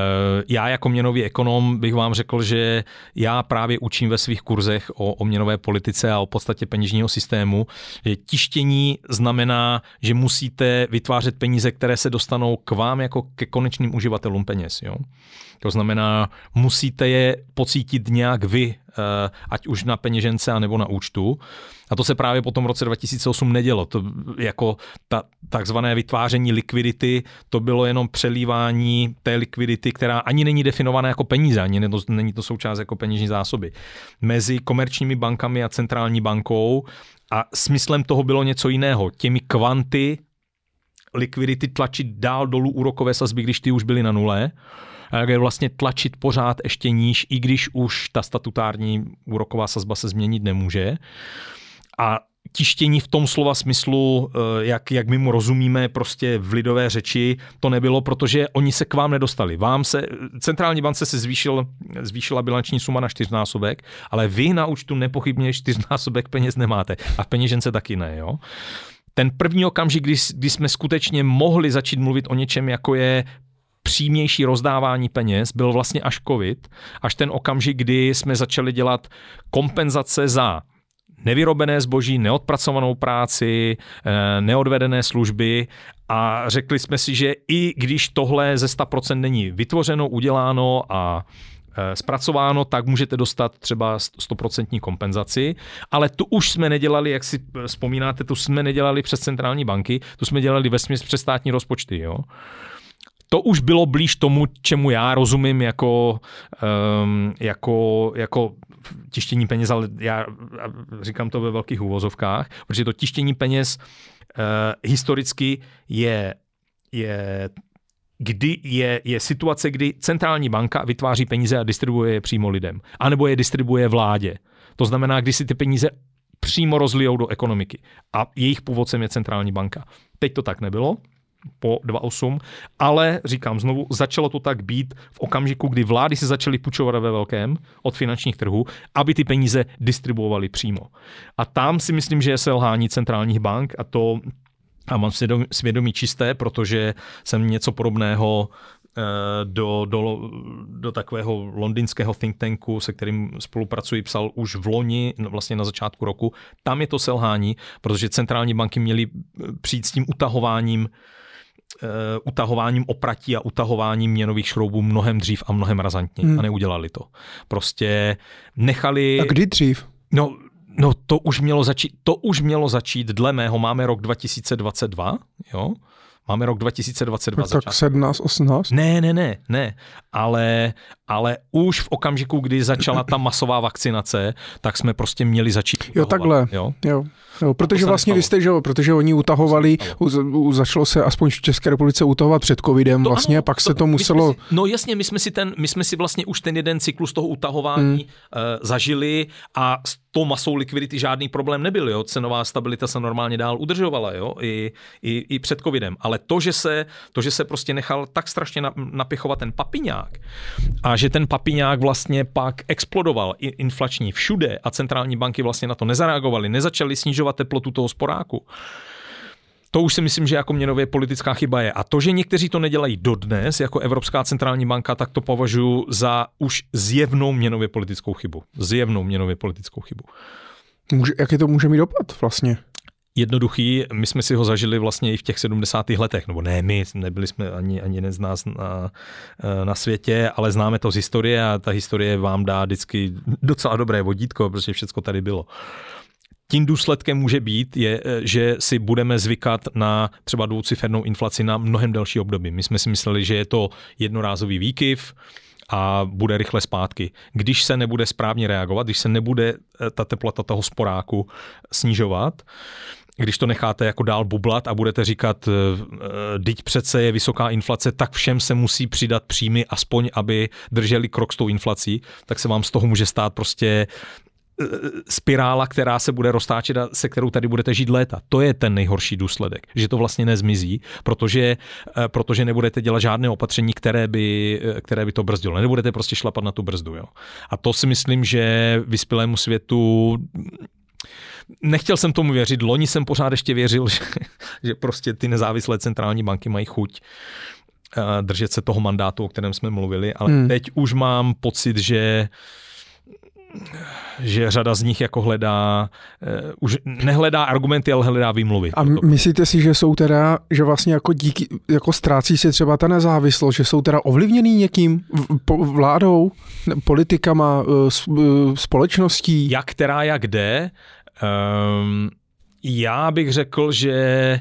já jako měnový ekonom bych vám řekl, že já právě učím ve svých kurzech o, o měnové politice a o podstatě peněžního systému, že tištění znamená, že musíte vytvářet peníze, které se dostanou k vám jako ke konečným uživatelům peněz. Jo? To znamená, musíte je pocítit nějak vy, eh, ať už na peněžence, anebo na účtu. A to se právě po tom roce 2008 nedělo. To jako ta takzvané vytváření likvidity, to bylo jenom přelívání té likvidity, která ani není definovaná jako peníze, ani není to součást jako peněžní zásoby. Mezi komerčními bankami a centrální bankou a smyslem toho bylo něco jiného. Těmi kvanty likvidity tlačit dál dolů úrokové sazby, když ty už byly na nule je vlastně tlačit pořád ještě níž, i když už ta statutární úroková sazba se změnit nemůže. A tištění v tom slova smyslu, eh, jak, jak my mu rozumíme prostě v lidové řeči, to nebylo, protože oni se k vám nedostali. Vám se, centrální bance se zvýšil, zvýšila bilanční suma na čtyřnásobek, ale vy na účtu nepochybně čtyřnásobek peněz nemáte. A v peněžence taky ne, jo ten první okamžik, kdy, kdy jsme skutečně mohli začít mluvit o něčem, jako je přímější rozdávání peněz byl vlastně až covid, až ten okamžik, kdy jsme začali dělat kompenzace za nevyrobené zboží, neodpracovanou práci, eh, neodvedené služby a řekli jsme si, že i když tohle ze 100% není vytvořeno, uděláno a eh, zpracováno, tak můžete dostat třeba 100% kompenzaci, ale tu už jsme nedělali, jak si vzpomínáte, tu jsme nedělali přes centrální banky, tu jsme dělali ve smyslu přes státní rozpočty. Jo? To už bylo blíž tomu, čemu já rozumím jako, um, jako, jako tištění peněz, ale já říkám to ve velkých úvozovkách, protože to tištění peněz uh, historicky je, je kdy je, je situace, kdy centrální banka vytváří peníze a distribuje je přímo lidem. A nebo je distribuje vládě. To znamená, když si ty peníze přímo rozlijou do ekonomiky. A jejich původcem je centrální banka. Teď to tak nebylo po 2.8, ale říkám znovu, začalo to tak být v okamžiku, kdy vlády se začaly půjčovat ve velkém od finančních trhů, aby ty peníze distribuovaly přímo. A tam si myslím, že je selhání centrálních bank a to a mám svědomí, svědomí čisté, protože jsem něco podobného eh, do, do, do takového londýnského think tanku, se kterým spolupracuji, psal už v loni, vlastně na začátku roku. Tam je to selhání, protože centrální banky měly přijít s tím utahováním utahováním opratí a utahováním měnových šroubů mnohem dřív a mnohem razantně hmm. a neudělali to. Prostě nechali... A kdy dřív? No, no to už mělo začít, to už mělo začít, dle mého, máme rok 2022, jo, Máme rok 2022. Tak, tak 17, 18? Ne, ne, ne, ne. Ale, ale už v okamžiku, kdy začala ta masová vakcinace, tak jsme prostě měli začít. Jo, takhle. Jo? Jo. Jo, protože vlastně vy jste, že jo, protože oni utahovali, u, u, začalo se aspoň v České republice utahovat před covidem to, vlastně, ano, pak to, se to muselo... Si, no jasně, my jsme, si ten, my jsme si vlastně už ten jeden cyklus toho utahování hmm. uh, zažili a s tou masou likvidity žádný problém nebyl, jo, cenová stabilita se normálně dál udržovala, jo, i, i, i před covidem, ale to, že se, to, že se prostě nechal tak strašně napichovat ten papiňák a že ten papiňák vlastně pak explodoval inflační všude a centrální banky vlastně na to nezareagovaly, nezačaly snižovat teplotu toho sporáku, to už si myslím, že jako měnově politická chyba je. A to, že někteří to nedělají dodnes, jako Evropská centrální banka, tak to považuji za už zjevnou měnově politickou chybu. Zjevnou měnově politickou chybu. Může, jaký to může mít dopad vlastně? Jednoduchý, my jsme si ho zažili vlastně i v těch 70. letech, nebo ne my, nebyli jsme ani, ani jeden z nás na, na světě, ale známe to z historie a ta historie vám dá vždycky docela dobré vodítko, protože všechno tady bylo. Tím důsledkem může být, je, že si budeme zvykat na třeba dvoucifernou inflaci na mnohem delší období. My jsme si mysleli, že je to jednorázový výkyv, a bude rychle zpátky. Když se nebude správně reagovat, když se nebude eh, ta teplota toho sporáku snižovat, když to necháte jako dál bublat a budete říkat, teď eh, eh, přece je vysoká inflace, tak všem se musí přidat příjmy, aspoň aby drželi krok s tou inflací, tak se vám z toho může stát prostě eh, spirála, která se bude roztáčet a se kterou tady budete žít léta. To je ten nejhorší důsledek, že to vlastně nezmizí, protože, protože nebudete dělat žádné opatření, které by, které by to brzdilo. Nebudete prostě šlapat na tu brzdu. Jo. A to si myslím, že vyspělému světu nechtěl jsem tomu věřit, loni jsem pořád ještě věřil, že, že prostě ty nezávislé centrální banky mají chuť eh, držet se toho mandátu, o kterém jsme mluvili, ale hmm. teď už mám pocit, že že řada z nich jako hledá, uh, už nehledá argumenty, ale hledá výmluvy. A myslíte si, že jsou teda, že vlastně jako díky, jako ztrácí se třeba ta nezávislost, že jsou teda ovlivněný někým, vládou, politikama, uh, společností? Jak která, jak kde, Um, já bych řekl, že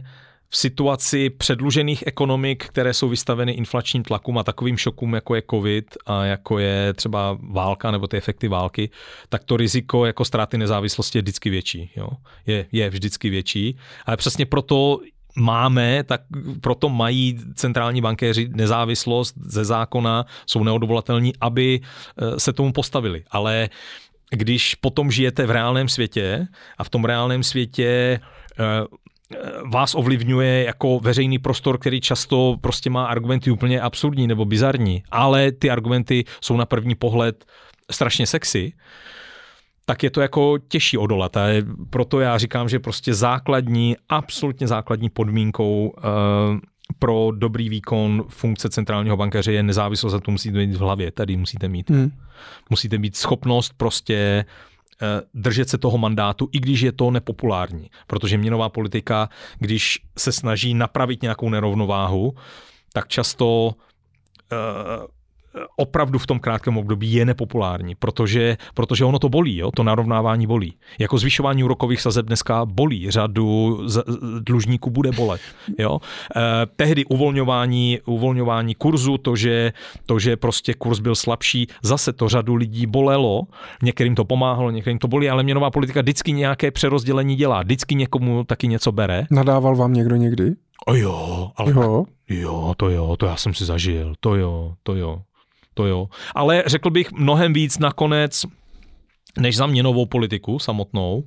v situaci předlužených ekonomik, které jsou vystaveny inflačním tlakům a takovým šokům, jako je covid a jako je třeba válka nebo ty efekty války, tak to riziko jako ztráty nezávislosti je vždycky větší. Jo? Je, je vždycky větší. Ale přesně proto máme, tak proto mají centrální bankéři nezávislost ze zákona, jsou neodvolatelní, aby eh, se tomu postavili. Ale když potom žijete v reálném světě a v tom reálném světě eh, vás ovlivňuje jako veřejný prostor, který často prostě má argumenty úplně absurdní nebo bizarní, ale ty argumenty jsou na první pohled strašně sexy, tak je to jako těžší odolat. A proto já říkám, že prostě základní, absolutně základní podmínkou uh, pro dobrý výkon funkce centrálního bankaře je nezávislost a to musíte mít v hlavě. Tady musíte mít. Hmm. Musíte mít schopnost prostě eh, držet se toho mandátu, i když je to nepopulární. Protože měnová politika, když se snaží napravit nějakou nerovnováhu, tak často uh, opravdu v tom krátkém období je nepopulární, protože, protože ono to bolí, jo? to narovnávání bolí. Jako zvyšování úrokových sazeb dneska bolí, řadu z, dlužníků bude bolet. Jo? Eh, tehdy uvolňování, uvolňování kurzu, to že, to, že prostě kurz byl slabší, zase to řadu lidí bolelo, některým to pomáhalo, některým to bolí, ale měnová politika vždycky nějaké přerozdělení dělá, vždycky někomu taky něco bere. Nadával vám někdo někdy? O jo, ale jo. Jo, to jo, to já jsem si zažil, to jo, to jo to jo. Ale řekl bych mnohem víc nakonec než za měnovou politiku samotnou,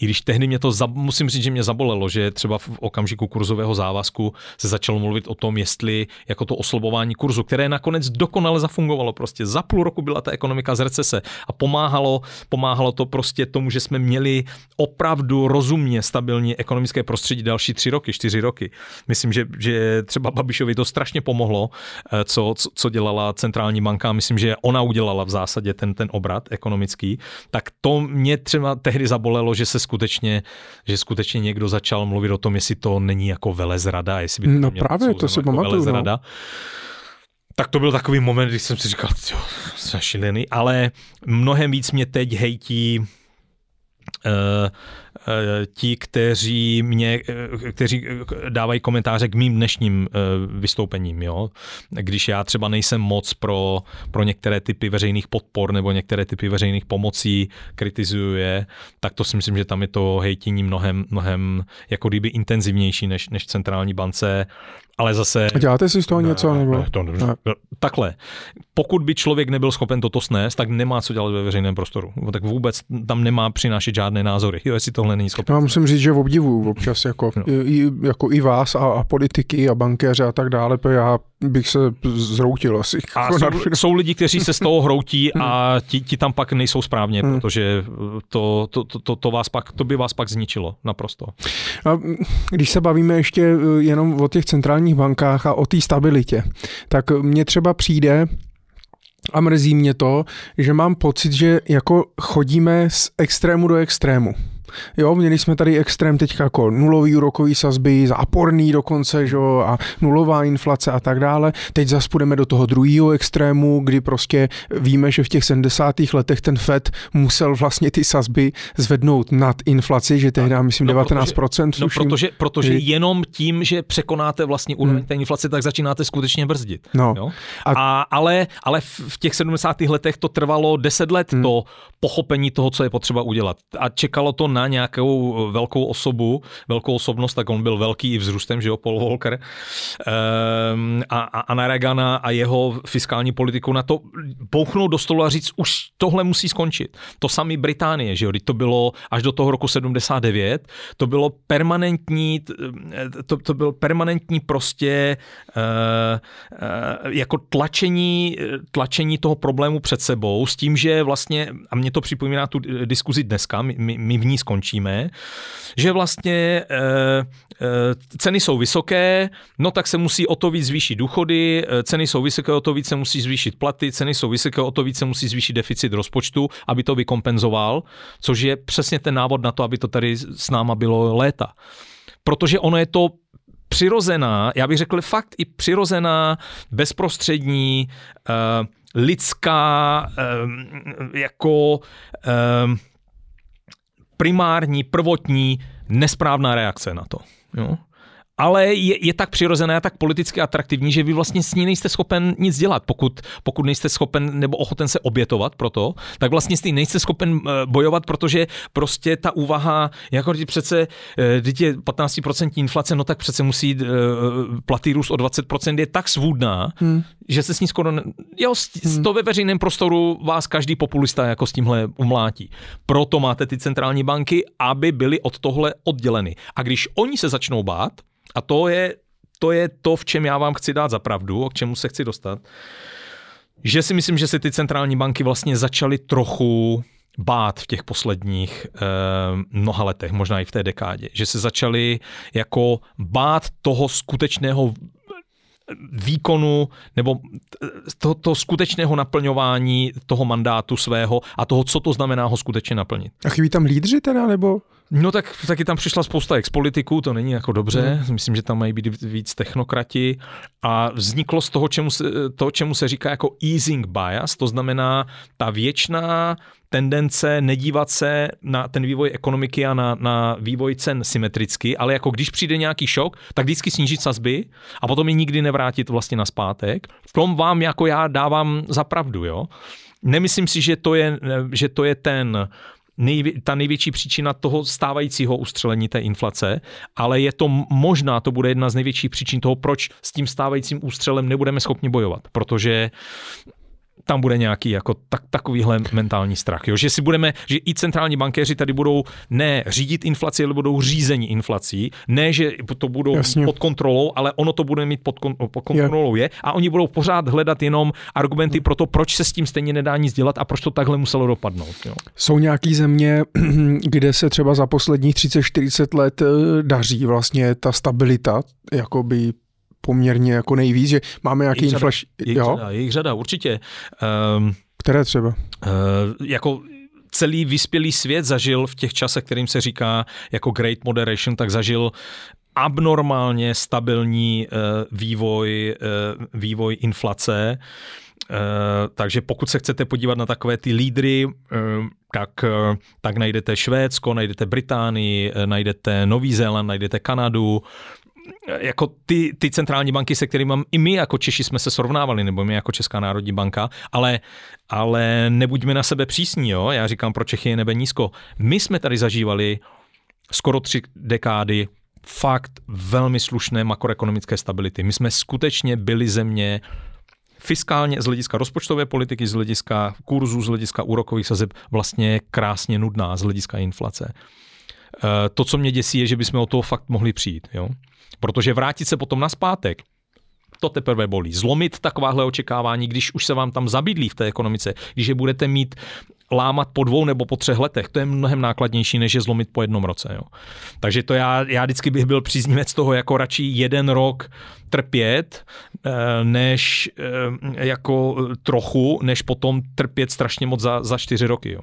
i když tehdy mě to, musím říct, že mě zabolelo, že třeba v okamžiku kurzového závazku se začalo mluvit o tom, jestli jako to oslabování kurzu, které nakonec dokonale zafungovalo, prostě za půl roku byla ta ekonomika z recese a pomáhalo, pomáhalo to prostě tomu, že jsme měli opravdu rozumně stabilní ekonomické prostředí další tři roky, čtyři roky. Myslím, že, že třeba Babišovi to strašně pomohlo, eh, co, co dělala centrální banka, myslím, že ona udělala v zásadě ten, ten obrat ekonomický, tak to mě třeba tehdy zabolelo, že se skutečně, že skutečně někdo začal mluvit o tom, jestli to není jako velezrada, jestli by to No právě, to si jako pamatuju. No. Tak to byl takový moment, kdy jsem si říkal, jo, šílený, ale mnohem víc mě teď hejtí uh, ti, kteří mě, kteří dávají komentáře k mým dnešním vystoupením, jo. Když já třeba nejsem moc pro, pro některé typy veřejných podpor nebo některé typy veřejných pomocí kritizuju je, tak to si myslím, že tam je to hejtění mnohem, mnohem jako kdyby intenzivnější než, než centrální bance ale zase... A děláte si z toho ne, něco? Nebo? Ne, to, ne. Takhle, pokud by člověk nebyl schopen toto snést, tak nemá co dělat ve veřejném prostoru. Tak vůbec tam nemá přinášet žádné názory, jo, jestli tohle není schopen. Já musím říct, že v obdivu občas jako, no. i, jako i vás a, a politiky a bankéře a tak dále, já bych se zroutil asi. A jako jsou, jsou lidi, kteří se z toho hroutí a ti, ti tam pak nejsou správně, hmm. protože to, to, to, to, to, vás pak, to by vás pak zničilo naprosto. A když se bavíme ještě eh, jenom o těch centrálních bankách a o té stabilitě, tak mně třeba přijde, a mrzí mě to, že mám pocit, že jako chodíme z extrému do extrému. Jo, měli jsme tady extrém teďka jako nulový úrokový sazby, záporný dokonce, že a nulová inflace a tak dále. Teď zase půjdeme do toho druhého extrému, kdy prostě víme, že v těch 70. letech ten FED musel vlastně ty sazby zvednout nad inflaci, že tehdy, myslím, no, 19%. Protože, no, protože, protože jenom tím, že překonáte vlastně úroveň hmm. té inflace, tak začínáte skutečně brzdit. No. Jo? A, a, ale, ale v těch 70. letech to trvalo 10 let, hmm. to pochopení toho, co je potřeba udělat. A čekalo to na nějakou velkou osobu, velkou osobnost, tak on byl velký i vzrůstem, že jo, Paul Volcker, ehm, a, a na Reagana a jeho fiskální politiku na to bouchnout do stolu a říct, už tohle musí skončit. To samé Británie, že jo, to bylo až do toho roku 79, to bylo permanentní, to, to byl permanentní prostě uh, jako tlačení, tlačení toho problému před sebou s tím, že vlastně, a mě to připomíná tu diskuzi dneska, my, my v ní skončíme, že vlastně e, e, ceny jsou vysoké, no tak se musí o to víc zvýšit důchody, e, ceny jsou vysoké, o to víc se musí zvýšit platy, ceny jsou vysoké, o to víc se musí zvýšit deficit rozpočtu, aby to vykompenzoval, což je přesně ten návod na to, aby to tady s náma bylo léta. Protože ono je to přirozená, já bych řekl fakt i přirozená, bezprostřední, uh, lidská, um, jako um, primární, prvotní, nesprávná reakce na to. Jo? Ale je, je tak přirozené a tak politicky atraktivní, že vy vlastně s ní nejste schopen nic dělat. Pokud, pokud nejste schopen nebo ochoten se obětovat pro to, tak vlastně s ní nejste schopen eh, bojovat, protože prostě ta úvaha, jako když přece, když je 15% inflace, no tak přece musí eh, platy růst o 20%, je tak svůdná, hmm. že se s ní skoro, ne... jo, hmm. to ve veřejném prostoru vás každý populista jako s tímhle umlátí. Proto máte ty centrální banky, aby byly od tohle odděleny. A když oni se začnou bát, a to je, to je to, v čem já vám chci dát za pravdu, k čemu se chci dostat. Že si myslím, že si ty centrální banky vlastně začaly trochu bát v těch posledních eh, mnoha letech, možná i v té dekádě, že se začaly jako bát toho skutečného výkonu nebo toho, toho skutečného naplňování toho mandátu svého a toho, co to znamená ho skutečně naplnit. A chybí tam lídři teda, nebo? No tak taky tam přišla spousta expolitiků, to není jako dobře, hmm. myslím, že tam mají být víc technokrati a vzniklo z toho, čemu se, to, čemu se říká jako easing bias, to znamená ta věčná tendence nedívat se na ten vývoj ekonomiky a na, na vývoj cen symetricky, ale jako když přijde nějaký šok, tak vždycky snížit sazby a potom je nikdy nevrátit vlastně na zpátek. V tom vám jako já dávám za pravdu, jo. Nemyslím si, že to je, že to je ten nejvě, ta největší příčina toho stávajícího ustřelení té inflace, ale je to možná, to bude jedna z největších příčin toho, proč s tím stávajícím ústřelem nebudeme schopni bojovat, protože tam bude nějaký jako tak, takovýhle mentální strach. Jo? Že si budeme, že i centrální bankéři tady budou ne řídit inflaci, ale budou řízení inflací. Ne, že to budou Jasně. pod kontrolou, ale ono to bude mít pod, kon, pod kontrolou je. je. A oni budou pořád hledat jenom argumenty pro to, proč se s tím stejně nedá nic dělat a proč to takhle muselo dopadnout. Jo? Jsou nějaký země, kde se třeba za posledních 30-40 let eh, daří vlastně ta stabilita, jakoby poměrně jako nejvíc, že máme nějaký inflační... Jejich, řada, jejich řada, určitě. Um, Které třeba? Uh, jako celý vyspělý svět zažil v těch časech, kterým se říká jako Great Moderation, tak zažil abnormálně stabilní uh, vývoj, uh, vývoj inflace. takže pokud se chcete podívat na takové ty lídry, tak, tak najdete Švédsko, najdete Británii, najdete Nový Zéland, najdete Kanadu, jako ty, ty centrální banky, se kterými i my jako Češi jsme se srovnávali, nebo my jako Česká národní banka, ale, ale nebuďme na sebe přísní, jo? já říkám, pro Čechy je nebe nízko. My jsme tady zažívali skoro tři dekády fakt velmi slušné makroekonomické stability. My jsme skutečně byli země fiskálně z hlediska rozpočtové politiky, z hlediska kurzu, z hlediska úrokových sazeb vlastně krásně nudná z hlediska inflace. Eh, to, co mě děsí, je, že bychom o toho fakt mohli přijít. Jo? Protože vrátit se potom na zpátek, to teprve bolí. Zlomit takováhle očekávání, když už se vám tam zabydlí v té ekonomice, když je budete mít lámat po dvou nebo po třech letech, to je mnohem nákladnější, než je zlomit po jednom roce. Jo. Takže to já, já vždycky bych byl příznivec toho, jako radši jeden rok trpět, eh, než eh, jako trochu, než potom trpět strašně moc za, za čtyři roky. Jo.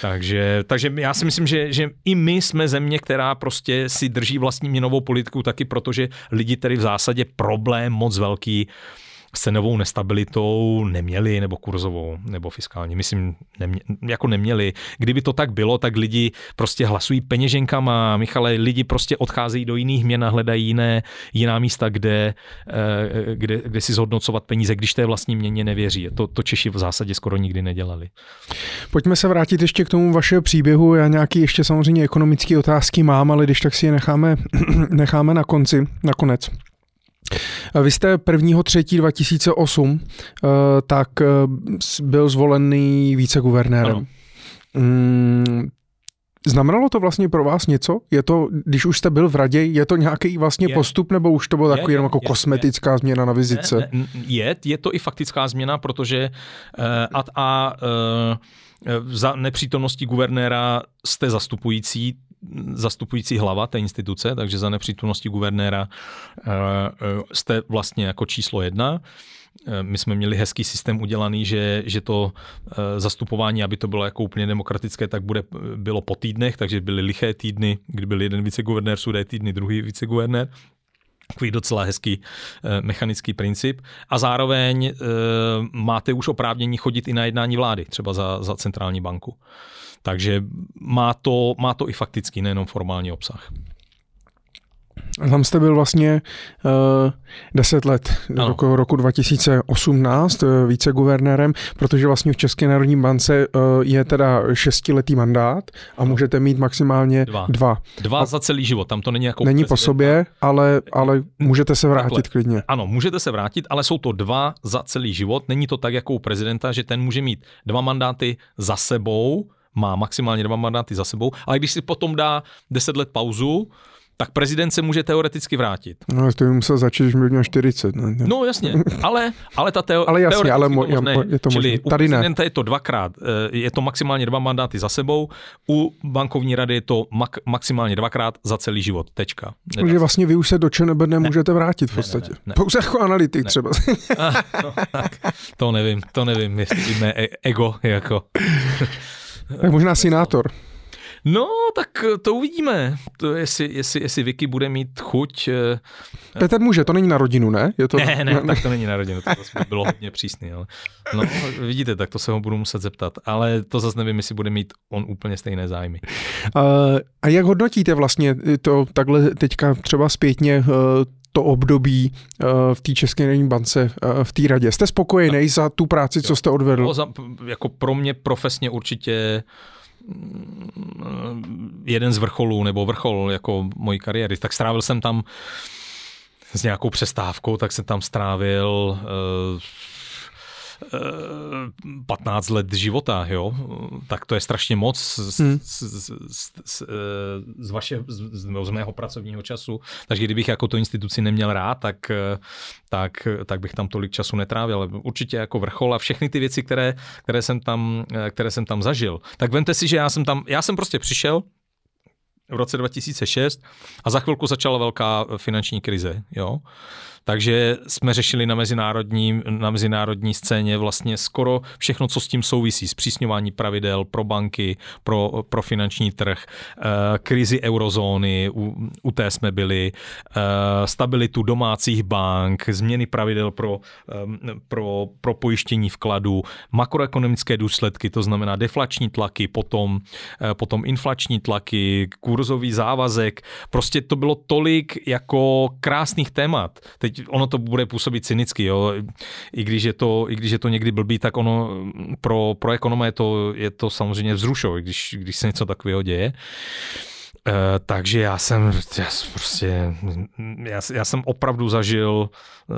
Takže, takže já si myslím, že, že i my jsme země, která prostě si drží vlastní měnovou politiku taky, protože lidi tedy v zásadě problém moc velký s cenovou nestabilitou neměli, nebo kurzovou, nebo fiskální. Myslím, nemě, jako neměli. Kdyby to tak bylo, tak lidi prostě hlasují peněženkama. Michale, lidi prostě odcházejí do jiných měn a hledají jiné, jiná místa, kde, eh, kde, kde si zhodnocovat peníze, když té vlastní měně nevěří. To, to Češi v zásadě skoro nikdy nedělali. Pojďme se vrátit ještě k tomu vašeho příběhu. Já nějaký ještě samozřejmě ekonomické otázky mám, ale když tak si je necháme, necháme na konci, nakonec. Vy jste 1. 3. 2008 tak eh, byl zvolený viceguvernérem. Mm, znamenalo to vlastně pro vás něco? Je to, když už jste byl v radě, je to nějaký vlastně je. postup, nebo už to bylo takový jenom jako je, kosmetická je. změna na vizice? Je, je to i faktická změna, protože uh, a, a uh, za nepřítomnosti guvernéra jste zastupující, zastupující hlava té instituce, takže za nepřítomnosti guvernéra eh, eh, jste vlastně jako číslo jedna. Eh, my jsme měli hezký systém udělaný, že, že to zastupování, aby to bylo jako úplně demokratické, tak bude, bylo po týdnech, takže byly liché týdny, kdy byl jeden viceguvernér, sudé týdny, druhý viceguvernér takový docela hezký mechanický princip. A zároveň máte už oprávnění chodit i na jednání vlády, třeba za, za centrální banku. Takže má to, má to i faktický, nejenom formální obsah. Tam jste byl vlastně uh, 10 let, do roku, roku 2018 uh, eh, viceguvernérem, protože vlastně v České národní bance uh, je teda šestiletý mandát a můžete mít maximálně dva. Dva, dva a za celý život, tam to není jako Není po sobě, ale, ale můžete se vrátit Takhle. klidně. Ano, můžete se vrátit, ale jsou to dva za celý život. Není to tak jako u prezidenta, že ten může mít dva mandáty za sebou, má maximálně dva mandáty za sebou, ale když si potom dá 10 let pauzu, tak prezident se může teoreticky vrátit. No, to by musel začít, když měl 40. Ne? No jasně, ale, ale ta teo- ale jasně, ale mo- to možné. je to Čili možné. u Tady prezidenta ne. je to dvakrát, eh, je to maximálně dva mandáty za sebou, u bankovní rady je to mak- maximálně dvakrát za celý život, tečka. Takže vlastně vy už se do ČNB nemůžete vrátit v podstatě. Ne, ne, ne. Pouze jako analytik ne. třeba. Ah, no, tak, to nevím, to nevím, jestli mé e- ego jako... Tak možná senátor. No, tak to uvidíme. To jestli, jestli, jestli Vicky bude mít chuť. Eh, Petr může, to není na rodinu, ne? Je to... Ne, ne, tak to není na rodinu, to zase by bylo hodně přísný. Ale... No, vidíte, tak to se ho budu muset zeptat. Ale to zase nevím, jestli bude mít on úplně stejné zájmy. Uh, a jak hodnotíte vlastně to takhle teďka třeba zpětně uh, to období v té České národní bance, v té radě. Jste spokojený no. za tu práci, co jste odvedl? Za, jako pro mě profesně určitě mm, jeden z vrcholů, nebo vrchol jako mojí kariéry. Tak strávil jsem tam s nějakou přestávkou, tak jsem tam strávil uh, 15 let života, jo, tak to je strašně moc z, hmm. z, z, z, z, vaše, z, z mého pracovního času. Takže kdybych jako tu instituci neměl rád, tak, tak, tak bych tam tolik času netrávil. Ale určitě jako vrchol a všechny ty věci, které, které, jsem tam, které jsem tam zažil. Tak vemte si, že já jsem tam, já jsem prostě přišel, v roce 2006 a za chvilku začala velká finanční krize. Jo? Takže jsme řešili na mezinárodní, na mezinárodní scéně vlastně skoro všechno, co s tím souvisí. Zpřísňování pravidel pro banky, pro, pro finanční trh, eh, krizi eurozóny, u, u té jsme byli, eh, stabilitu domácích bank, změny pravidel pro, eh, pro, pro pojištění vkladu, makroekonomické důsledky, to znamená deflační tlaky, potom, potom inflační tlaky, kurzový závazek. Prostě to bylo tolik jako krásných témat. Teď teď ono to bude působit cynicky, jo. I když je to, i když je to někdy blbý, tak ono pro, pro ekonoma je to, je to samozřejmě vzrušové, když, když se něco takového děje. Uh, takže já jsem, já prostě, já, já jsem opravdu zažil, uh,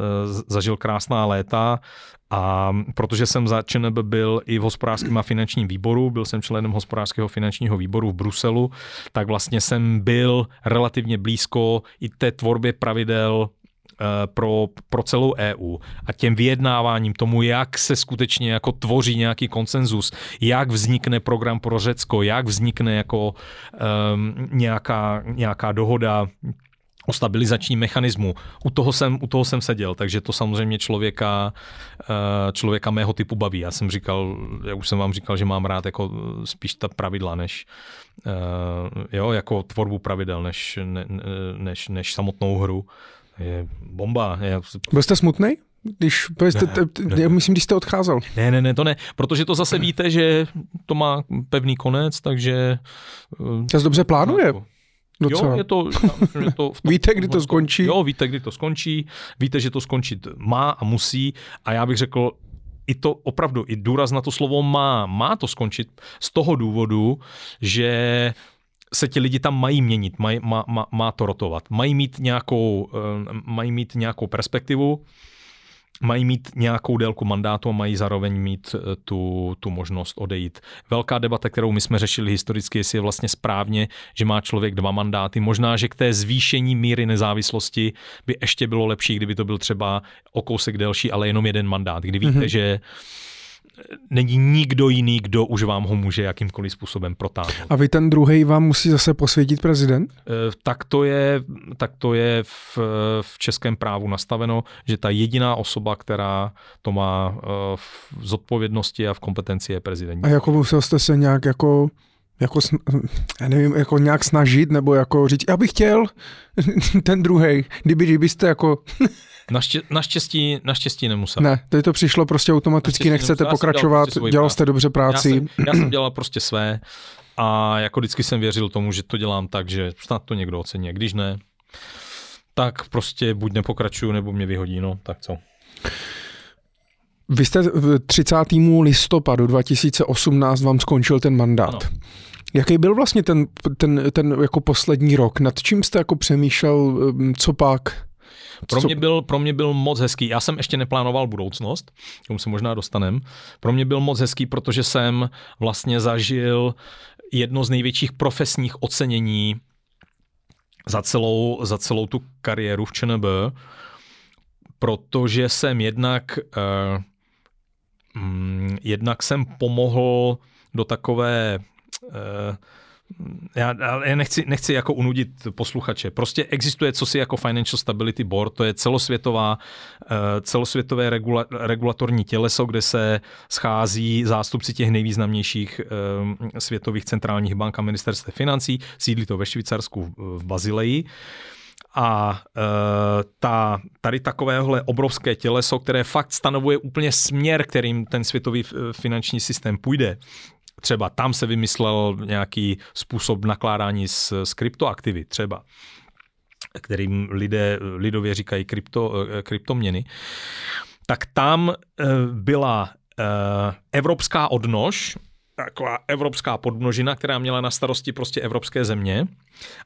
zažil krásná léta a protože jsem za ČNB byl i v hospodářském a finančním výboru, byl jsem členem hospodářského finančního výboru v Bruselu, tak vlastně jsem byl relativně blízko i té tvorbě pravidel pro, pro celou EU a těm vyjednáváním tomu, jak se skutečně jako tvoří nějaký konsenzus, jak vznikne program pro Řecko, jak vznikne jako um, nějaká, nějaká dohoda o stabilizačním mechanismu. U toho, jsem, u toho jsem seděl, takže to samozřejmě člověka, eh, člověka mého typu baví. Já jsem říkal, já už jsem vám říkal, že mám rád jako spíš ta pravidla, než jo, jako tvorbu pravidel, než, ne, než, než samotnou hru je bomba. Je... Byl jste smutný? Když, jste, ne, ne, já myslím, když jste odcházel. Ne, ne, ne, to ne, protože to zase víte, že to má pevný konec, takže... To dobře plánuje. Docela. Jo, je to, je to v tom, víte, kdy to skončí? Jo, víte, kdy to skončí, víte, že to skončit má a musí a já bych řekl, i to opravdu, i důraz na to slovo má, má to skončit z toho důvodu, že se ti lidi tam mají měnit, maj, má, má, má to rotovat. Mají mít nějakou, eh, mají mít nějakou perspektivu, mají mít nějakou délku mandátu a mají zároveň mít eh, tu, tu možnost odejít. Velká debata, kterou my jsme řešili historicky, jestli je vlastně správně, že má člověk dva mandáty. Možná, že k té zvýšení míry nezávislosti by ještě bylo lepší, kdyby to byl třeba o kousek delší, ale jenom jeden mandát. Kdy víte, mm-hmm. že není nikdo jiný, kdo už vám ho může jakýmkoliv způsobem protáhnout. A vy ten druhý vám musí zase posvětit prezident? Eh, tak to je, tak to je v, v českém právu nastaveno, že ta jediná osoba, která to má eh, v zodpovědnosti a v kompetenci je prezident. A jako musel jste se nějak jako jako, já nevím, jako nějak snažit, nebo jako říct, já bych chtěl ten druhý, kdyby, kdybyste jako... Naště, naštěstí, naštěstí nemusel. Ne, tady to přišlo prostě automaticky, nechcete nemusel. pokračovat, prostě dělal jste dobře práci. Já jsem, já jsem dělal prostě své a jako vždycky jsem věřil tomu, že to dělám tak, že snad to někdo ocení. Když ne, tak prostě buď nepokračuju, nebo mě vyhodí, no, tak co. Vy jste 30. listopadu 2018 vám skončil ten mandát. Ano. Jaký byl vlastně ten, ten, ten jako poslední rok? Nad čím jste jako přemýšlel, um, co pak? Pro mě, byl, pro mě byl moc hezký. Já jsem ještě neplánoval budoucnost, k tomu se možná dostanem. Pro mě byl moc hezký, protože jsem vlastně zažil jedno z největších profesních ocenění za celou, za celou tu kariéru v ČNB, protože jsem jednak, eh, mm, jednak jsem pomohl do takové eh, já, já nechci, nechci jako unudit posluchače. Prostě existuje cosi jako Financial Stability Board, to je celosvětová, eh, celosvětové regula, regulatorní těleso, kde se schází zástupci těch nejvýznamnějších eh, světových centrálních bank a ministerstv financí. Sídlí to ve Švýcarsku v Bazileji. A e, ta, tady takovéhle obrovské těleso, které fakt stanovuje úplně směr, kterým ten světový finanční systém půjde, Třeba tam se vymyslel nějaký způsob nakládání s, s kryptoaktivy, třeba kterým lidé lidově říkají krypto, eh, kryptoměny, tak tam eh, byla evropská odnož, taková evropská podmnožina, která měla na starosti prostě evropské země.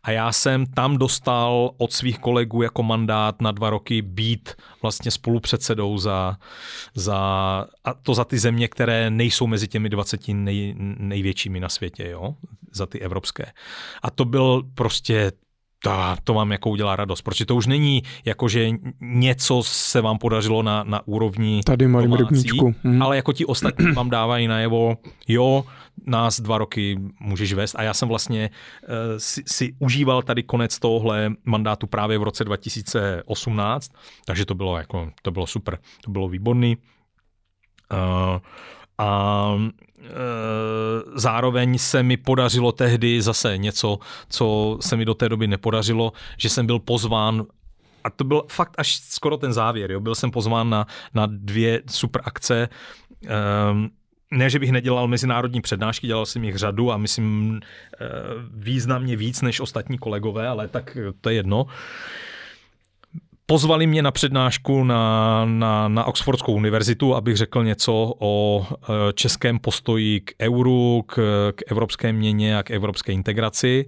A já jsem tam dostal od svých kolegů jako mandát na dva roky být vlastně spolupředsedou za, za a to za ty země, které nejsou mezi těmi 20 nej, největšími na světě, jo? za ty evropské. A to byl prostě to, to vám jako udělá radost, protože to už není jako, že něco se vám podařilo na, na úrovni Tady malým rybníčku. Hmm. Ale jako ti ostatní vám dávají najevo, jo, nás dva roky můžeš vést a já jsem vlastně uh, si, si užíval tady konec tohohle mandátu právě v roce 2018, takže to bylo jako, to bylo super, to bylo výborný. Uh, a zároveň se mi podařilo tehdy zase něco, co se mi do té doby nepodařilo, že jsem byl pozván a to byl fakt až skoro ten závěr. Jo. Byl jsem pozván na, na dvě super akce. Um, ne, že bych nedělal mezinárodní přednášky, dělal jsem jich řadu a myslím významně víc než ostatní kolegové, ale tak to je jedno. Pozvali mě na přednášku na, na, na Oxfordskou univerzitu, abych řekl něco o e, českém postoji k euru, k, k evropské měně a k evropské integraci.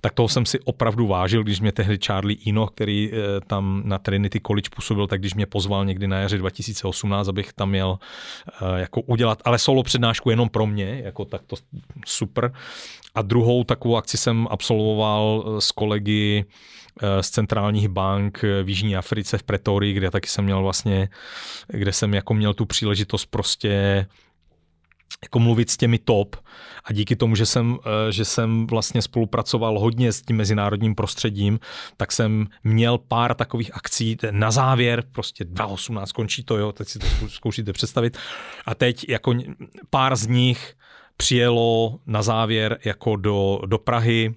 Tak toho jsem si opravdu vážil, když mě tehdy Charlie Ino, který e, tam na Trinity College působil, tak když mě pozval někdy na jaře 2018, abych tam měl e, jako udělat, ale solo přednášku jenom pro mě, jako tak to super. A druhou takovou akci jsem absolvoval s kolegy z centrálních bank v Jižní Africe v Pretorii, kde taky jsem měl vlastně, kde jsem jako měl tu příležitost prostě jako mluvit s těmi top. A díky tomu, že jsem, eh, že jsem vlastně spolupracoval hodně s tím mezinárodním prostředím, tak jsem měl pár takových akcí. Na závěr, prostě 2018 končí to, jo, teď si to zkoušíte představit. A teď jako pár z nich přijelo na závěr jako do, do Prahy,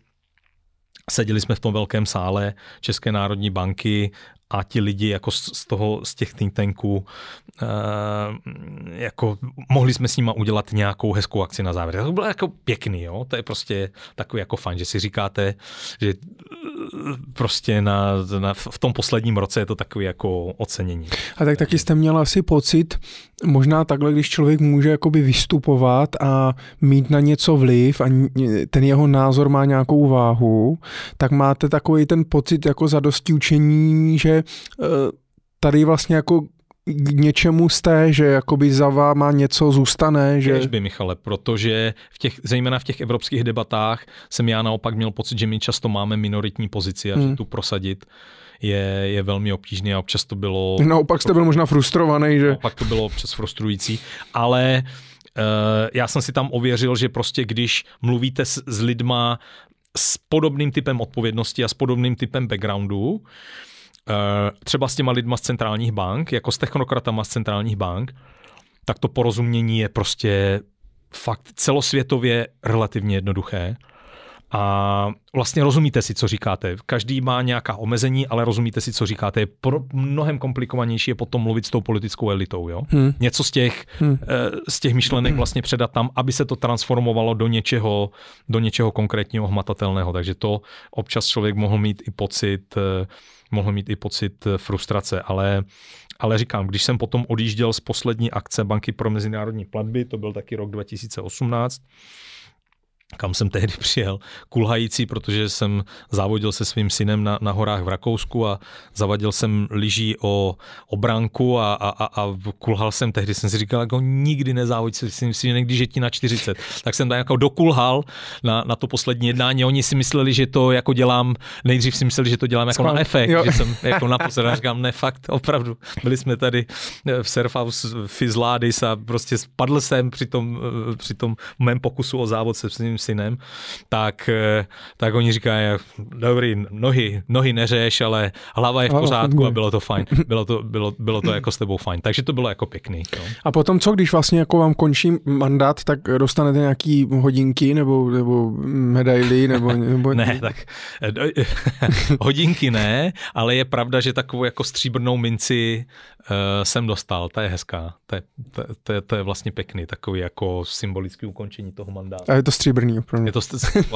Seděli jsme v tom velkém sále České národní banky a ti lidi jako z toho, z těch think tanků, uh, jako mohli jsme s nima udělat nějakou hezkou akci na závěr. To bylo jako pěkný, jo? to je prostě takový jako fajn, že si říkáte, že prostě na, na, v tom posledním roce je to takový jako ocenění. A tak taky jste měl asi pocit, možná takhle, když člověk může jakoby vystupovat a mít na něco vliv a ten jeho názor má nějakou váhu, tak máte takový ten pocit jako zadosti učení, že eh, tady vlastně jako k něčemu jste, že jakoby za váma něco zůstane? Že... by, Michale, protože v těch, zejména v těch evropských debatách jsem já naopak měl pocit, že my často máme minoritní pozici a hmm. že tu prosadit je, je velmi obtížný a občas to bylo... Naopak jste byl možná frustrovaný, že... Naopak to bylo přes frustrující, ale uh, já jsem si tam ověřil, že prostě když mluvíte s, s lidma s podobným typem odpovědnosti a s podobným typem backgroundu, třeba s těma lidma z centrálních bank, jako s technokratama z centrálních bank, tak to porozumění je prostě fakt celosvětově relativně jednoduché. A vlastně rozumíte si, co říkáte. Každý má nějaká omezení, ale rozumíte si, co říkáte. Je pro, mnohem komplikovanější je potom mluvit s tou politickou elitou. Jo? Hmm. Něco z těch, hmm. z těch myšlenek vlastně předat tam, aby se to transformovalo do něčeho, do něčeho konkrétního, hmatatelného. Takže to občas člověk mohl mít i pocit, eh, mohl mít i pocit frustrace, ale ale říkám, když jsem potom odjížděl z poslední akce Banky pro mezinárodní platby, to byl taky rok 2018, kam jsem tehdy přijel kulhající, protože jsem závodil se svým synem na, na horách v Rakousku a zavadil jsem lyží o, o branku a, a, a, a kulhal jsem tehdy, jsem si říkal, jako nikdy nezávodit si myslím si, někdy že ti na 40. Tak jsem tam jako dokulhal na, na to poslední jednání. Oni si mysleli, že to jako dělám, nejdřív si mysleli, že to dělám jako Skvěl. na efekt, jo. že jsem jako naposled říkám, ne fakt, opravdu. Byli jsme tady v Surfhouse Fizládis a prostě spadl jsem při tom, při tom mém pokusu o závod se svým synem, tak, eh, tak oni říkají, dobrý, nohy, nohy neřeš, ale hlava je v pořádku a bylo to fajn. Bylo to, bylo, bylo to jako s tebou fajn. Takže to bylo jako pěkný. Jo. A potom co, když vlastně jako vám končí mandát, tak dostanete nějaký hodinky nebo, nebo medaily? Nebo, nebo... ne, tak eh, hodinky ne, ale je pravda, že takovou jako stříbrnou minci jsem dostal, ta je hezká, to je, to, to, je, to je vlastně pěkný, takový jako symbolický ukončení toho mandátu. A je to stříbrný mě. Je to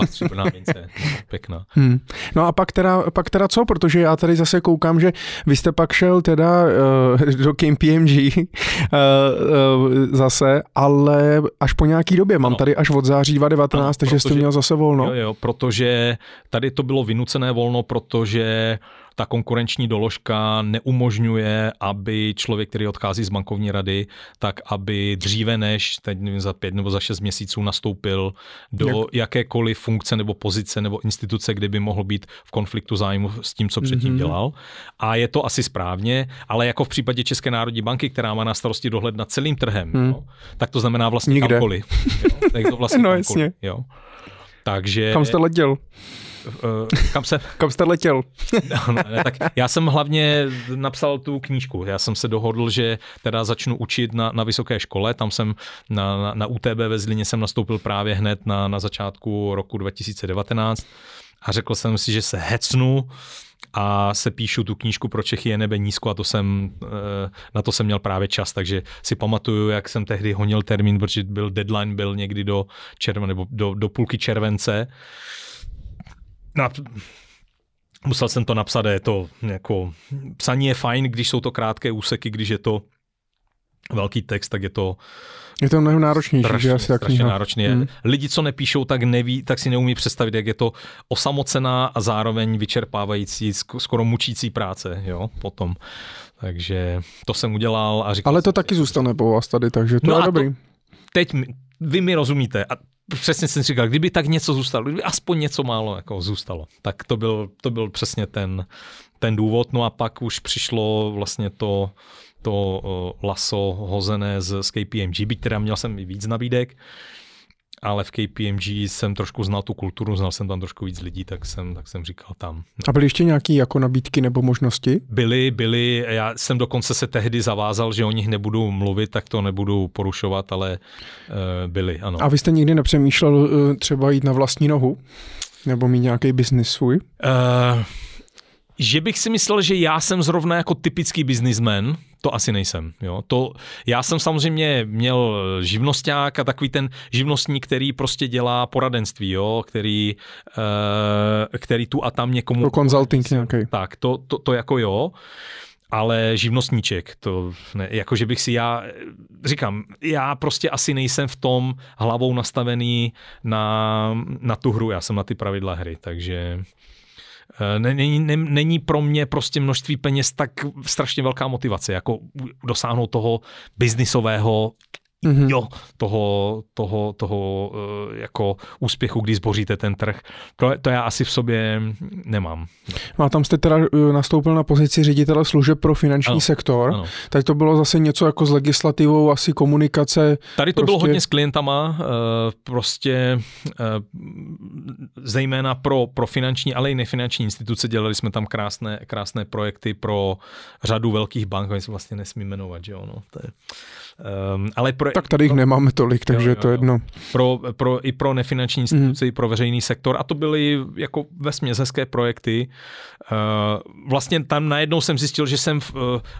stříbrná mince, pěkná. Hmm. No a pak teda, pak teda co, protože já tady zase koukám, že vy jste pak šel teda uh, do KPMG uh, uh, zase, ale až po nějaký době, mám no. tady až od září 2019, no, takže jste měl zase volno. Jo, jo, protože tady to bylo vynucené volno, protože ta konkurenční doložka neumožňuje, aby člověk, který odchází z bankovní rady, tak aby dříve než, teď nevím, za pět nebo za šest měsíců nastoupil do Jak? jakékoliv funkce nebo pozice nebo instituce, kde by mohl být v konfliktu zájmu s tím, co předtím mm-hmm. dělal. A je to asi správně, ale jako v případě České národní banky, která má na starosti dohled nad celým trhem, mm. jo, tak to znamená vlastně Nikde. kamkoliv. Jo, tak to vlastně no kamkoliv, jasně. Jo. Takže... Kam jste letěl? Uh, kam se... kam jste letěl? no, ne, tak já jsem hlavně napsal tu knížku. Já jsem se dohodl, že teda začnu učit na, na vysoké škole. Tam jsem na, na, na UTB ve Zlině jsem nastoupil právě hned na, na začátku roku 2019 a řekl jsem si, že se hecnu a se píšu tu knížku pro Čechy je nebe nízko a to jsem, eh, na to jsem měl právě čas, takže si pamatuju, jak jsem tehdy honil termín, protože byl deadline byl někdy do července nebo do, do půlky července. No, musel jsem to napsat, je to jako, psaní je fajn, když jsou to krátké úseky, když je to velký text, tak je to je to mnohem náročnější, strašně, že asi strašně náročný. Hmm. Lidi, co nepíšou, tak neví, tak si neumí představit, jak je to osamocená a zároveň vyčerpávající, skoro mučící práce, jo, potom. Takže to jsem udělal a říkal Ale to jsem, taky zůstane po vás tady, takže to no je dobrý. To, teď vy mi rozumíte a přesně jsem říkal, kdyby tak něco zůstalo, kdyby aspoň něco málo jako zůstalo, tak to byl, to byl přesně ten, ten důvod. No a pak už přišlo vlastně to, to laso hozené z, z KPMG, byť teda měl jsem i víc nabídek, ale v KPMG jsem trošku znal tu kulturu, znal jsem tam trošku víc lidí, tak jsem, tak jsem říkal tam. A byly ještě nějaké jako nabídky nebo možnosti? Byly, byly. Já jsem dokonce se tehdy zavázal, že o nich nebudu mluvit, tak to nebudu porušovat, ale uh, byly, ano. A vy jste nikdy nepřemýšlel uh, třeba jít na vlastní nohu? Nebo mít nějaký biznis svůj? Uh, že bych si myslel, že já jsem zrovna jako typický biznismen, to asi nejsem. Jo. To, já jsem samozřejmě měl živnosták a takový ten živnostník, který prostě dělá poradenství, jo, který, uh, který tu a tam někomu... Pro consulting nějaký. Tak, to, to, to jako jo ale živnostníček, to ne, jako že bych si já, říkám, já prostě asi nejsem v tom hlavou nastavený na, na tu hru, já jsem na ty pravidla hry, takže není, není pro mě prostě množství peněz tak strašně velká motivace, jako dosáhnout toho biznisového mm-hmm. jo, toho, toho, toho uh, jako úspěchu, když zboříte ten trh. To, to já asi v sobě nemám. No a tam jste teda eh, nastoupil na pozici ředitele služeb pro finanční ano, sektor. Ano. Tady to bylo zase něco jako s legislativou, asi komunikace. Tady to prostě... bylo hodně s klientama, uh, prostě zejména pro, pro finanční, ale i nefinanční instituce. Dělali jsme tam krásné, krásné projekty pro řadu velkých bank, oni se vlastně nesmí jmenovat, že jo, no, to je, um, ale pro, tak tady jich pro, nemáme tolik, takže jo, jo, to je jedno. Pro, pro, I pro nefinanční instituce, mm. i pro veřejný sektor. A to byly jako ve hezké projekty. Uh, vlastně tam najednou jsem zjistil, že jsem v,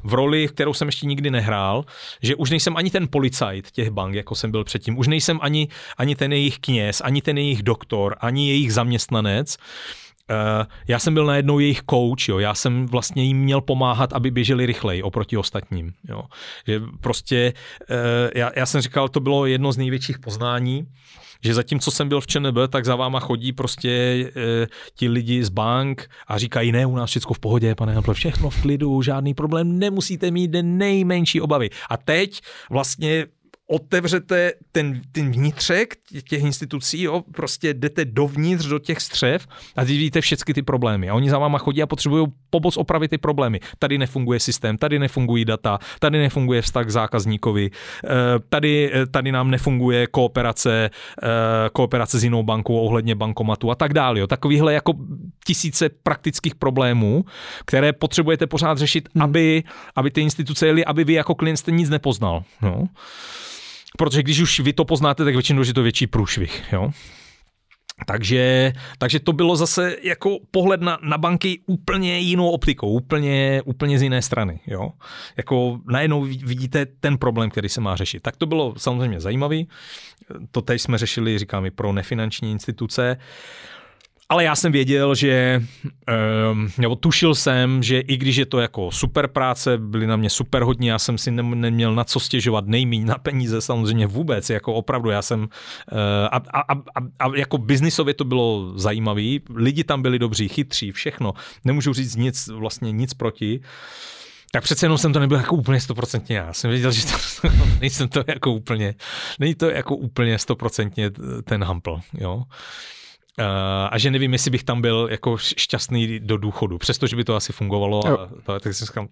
v roli, kterou jsem ještě nikdy nehrál, že už nejsem ani ten policajt těch bank, jako jsem byl předtím. Už nejsem ani, ani ten jejich kněz, ani ten jejich doktor, ani jejich zaměstnanec. Uh, já jsem byl najednou jejich coach, jo. já jsem vlastně jim měl pomáhat, aby běželi rychleji oproti ostatním. Jo. Že prostě, uh, já, já jsem říkal, to bylo jedno z největších poznání, že zatímco jsem byl v ČNB, tak za váma chodí prostě e, ti lidi z bank a říkají, ne, u nás všechno v pohodě, pane Hample, všechno v klidu, žádný problém, nemusíte mít nejmenší obavy. A teď vlastně otevřete ten, ten vnitřek těch institucí, jo, prostě jdete dovnitř do těch střev a vidíte všechny ty problémy. A oni za váma chodí a potřebují pomoc opravit ty problémy. Tady nefunguje systém, tady nefungují data, tady nefunguje vztah k zákazníkovi, eh, tady, eh, tady nám nefunguje kooperace, eh, kooperace s jinou bankou ohledně bankomatu a tak dále. Jo. Takovýhle jako tisíce praktických problémů, které potřebujete pořád řešit, hmm. aby, aby ty instituce jeli, aby vy jako klient jste nic nepoznal. No. Protože když už vy to poznáte, tak většinou je to větší průšvih. Jo? Takže, takže to bylo zase jako pohled na, na banky úplně jinou optikou, úplně, úplně z jiné strany. Jo? Jako najednou vidíte ten problém, který se má řešit. Tak to bylo samozřejmě zajímavý. To teď jsme řešili, říkám, i pro nefinanční instituce. Ale já jsem věděl, že, um, nebo tušil jsem, že i když je to jako super práce, byly na mě super hodně, já jsem si neměl na co stěžovat, nejmíň na peníze samozřejmě vůbec, jako opravdu já jsem, uh, a, a, a, a jako biznisově to bylo zajímavý, lidi tam byli dobří, chytří, všechno, nemůžu říct nic, vlastně nic proti, tak přece jenom jsem to nebyl jako úplně stoprocentně já. Jsem věděl, že to, nejsem to jako úplně, není to jako úplně stoprocentně ten Hampl, jo. Uh, a že nevím, jestli bych tam byl jako šťastný do důchodu, přestože by to asi fungovalo, a, a, tak si říkám,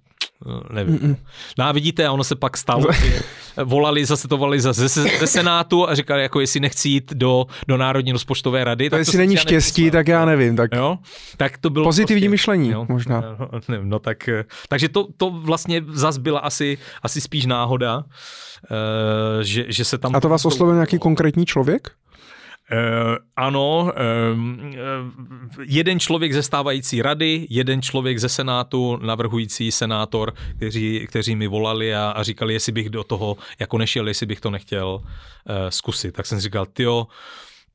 eh, nevím. Mm-mm. No a vidíte, a ono se pak stalo, volali, zase to volali ze, ze Senátu a říkali, jako jestli nechci jít do, do Národní rozpočtové rady. To jestli není štěstí, tak já nevím. Tak, jo? tak to bylo Pozitivní prostě, myšlení, jo? možná. No, nevím, no tak, eh, takže to, to vlastně zas byla asi, asi spíš náhoda, že, že se tam... A to vás oslovil nějaký konkrétní člověk? Uh, ano, uh, jeden člověk ze stávající rady, jeden člověk ze Senátu, navrhující senátor, kteří, kteří mi volali a, a říkali, jestli bych do toho jako nešel, jestli bych to nechtěl uh, zkusit. Tak jsem říkal, tyjo,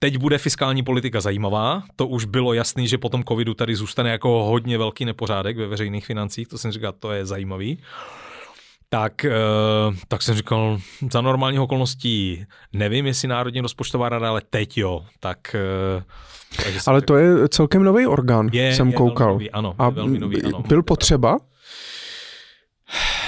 Teď bude fiskální politika zajímavá, to už bylo jasný, že po tom covidu tady zůstane jako hodně velký nepořádek ve veřejných financích, to jsem říkal, to je zajímavý tak, eh, tak jsem říkal, za normálních okolností nevím, jestli Národní rozpočtová rada, ale teď jo, tak... Eh, ale to je celkem nový orgán, je, jsem je koukal. Nový, ano, A velmi nový, ano. byl potřeba?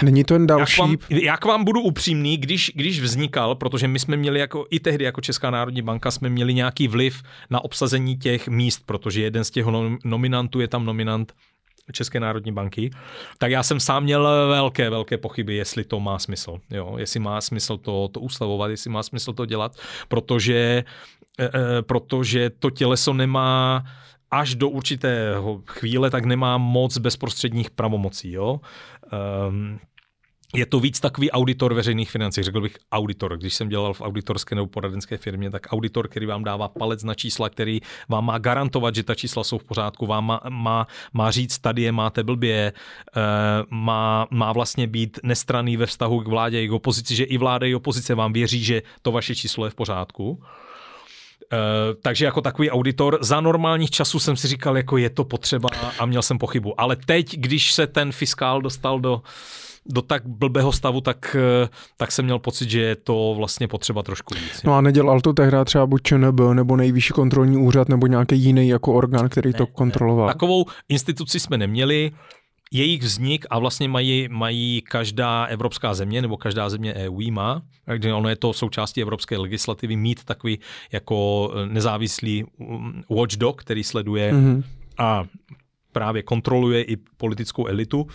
Není to jen další... Já k vám, já k vám budu upřímný, když, když vznikal, protože my jsme měli jako i tehdy jako Česká národní banka jsme měli nějaký vliv na obsazení těch míst, protože jeden z těch nominantů je tam nominant České národní banky, tak já jsem sám měl velké, velké pochyby, jestli to má smysl. Jo? Jestli má smysl to, to uslavovat, jestli má smysl to dělat, protože, e, e, protože to těleso nemá až do určitého chvíle, tak nemá moc bezprostředních pravomocí. Jo? Um, je to víc takový auditor veřejných financí, řekl bych auditor. Když jsem dělal v auditorské nebo poradenské firmě, tak auditor, který vám dává palec na čísla, který vám má garantovat, že ta čísla jsou v pořádku, vám má, má, má říct, tady je máte blbě, eh, má, má vlastně být nestraný ve vztahu k vládě i k opozici, že i vláda i opozice vám věří, že to vaše číslo je v pořádku. Uh, takže jako takový auditor za normálních časů jsem si říkal, jako je to potřeba a měl jsem pochybu. Ale teď, když se ten fiskál dostal do, do tak blbého stavu, tak, eh, tak jsem měl pocit, že je to vlastně potřeba trošku víc. No a nedělal to tehdy třeba buď ČNB, nebo nejvyšší kontrolní úřad, nebo nějaký jiný jako orgán, který ne, to kontroloval? Ne. Takovou instituci jsme neměli, jejich vznik a vlastně mají, mají každá evropská země nebo každá země EU má, takže ono je to součástí evropské legislativy mít takový jako nezávislý um, watchdog, který sleduje mm-hmm. a právě kontroluje i politickou elitu.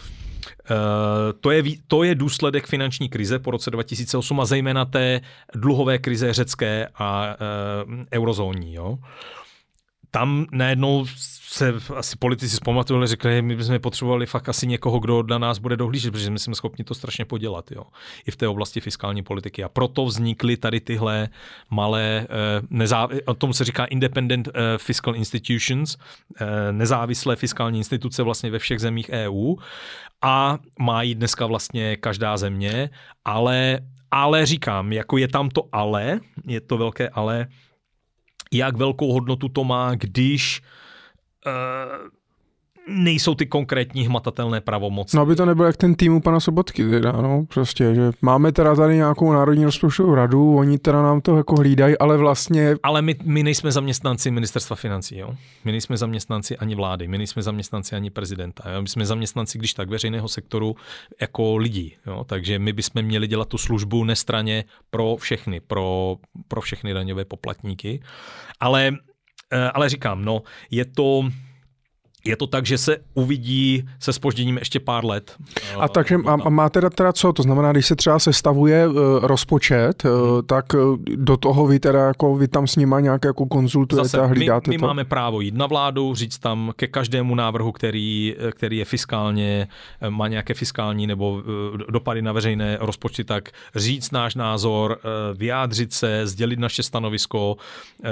Eh, to je, to je důsledek finanční krize po roce 2008 a zejména té dluhové krize řecké a uh, eurozóní. Jo. Tam najednou se asi politici zpamatovali, řekli, my bychom potřebovali fakt asi někoho, kdo na nás bude dohlížet, protože my jsme schopni to strašně podělat, jo. I v té oblasti fiskální politiky. A proto vznikly tady tyhle malé, eh, nezá, o tom se říká independent eh, fiscal institutions, eh, nezávislé fiskální instituce vlastně ve všech zemích EU a mají dneska vlastně každá země, ale, ale říkám, jako je tam to ale, je to velké ale, jak velkou hodnotu to má, když uh, nejsou ty konkrétní hmatatelné pravomoci. No aby to nebylo jak ten tým u pana Sobotky, teda, no, prostě, že máme teda tady nějakou národní rozpočtovou radu, oni teda nám to jako hlídají, ale vlastně... Ale my, my nejsme zaměstnanci ministerstva financí, jo? My nejsme zaměstnanci ani vlády, my nejsme zaměstnanci ani prezidenta, jo? My jsme zaměstnanci, když tak, veřejného sektoru jako lidí, jo? Takže my bychom měli dělat tu službu nestraně pro všechny, pro, pro všechny daňové poplatníky. Ale, eh, ale říkám, no, je to je to tak, že se uvidí se spožděním ještě pár let. A takže a, a má teda, teda co? To znamená, když se třeba sestavuje uh, rozpočet, uh, tak uh, do toho vy teda jako vy tam s nima nějak jako konzultujete Zase, a hlídáte my, my to? máme právo jít na vládu, říct tam ke každému návrhu, který, který je fiskálně, má nějaké fiskální nebo dopady na veřejné rozpočty, tak říct náš názor, vyjádřit se, sdělit naše stanovisko,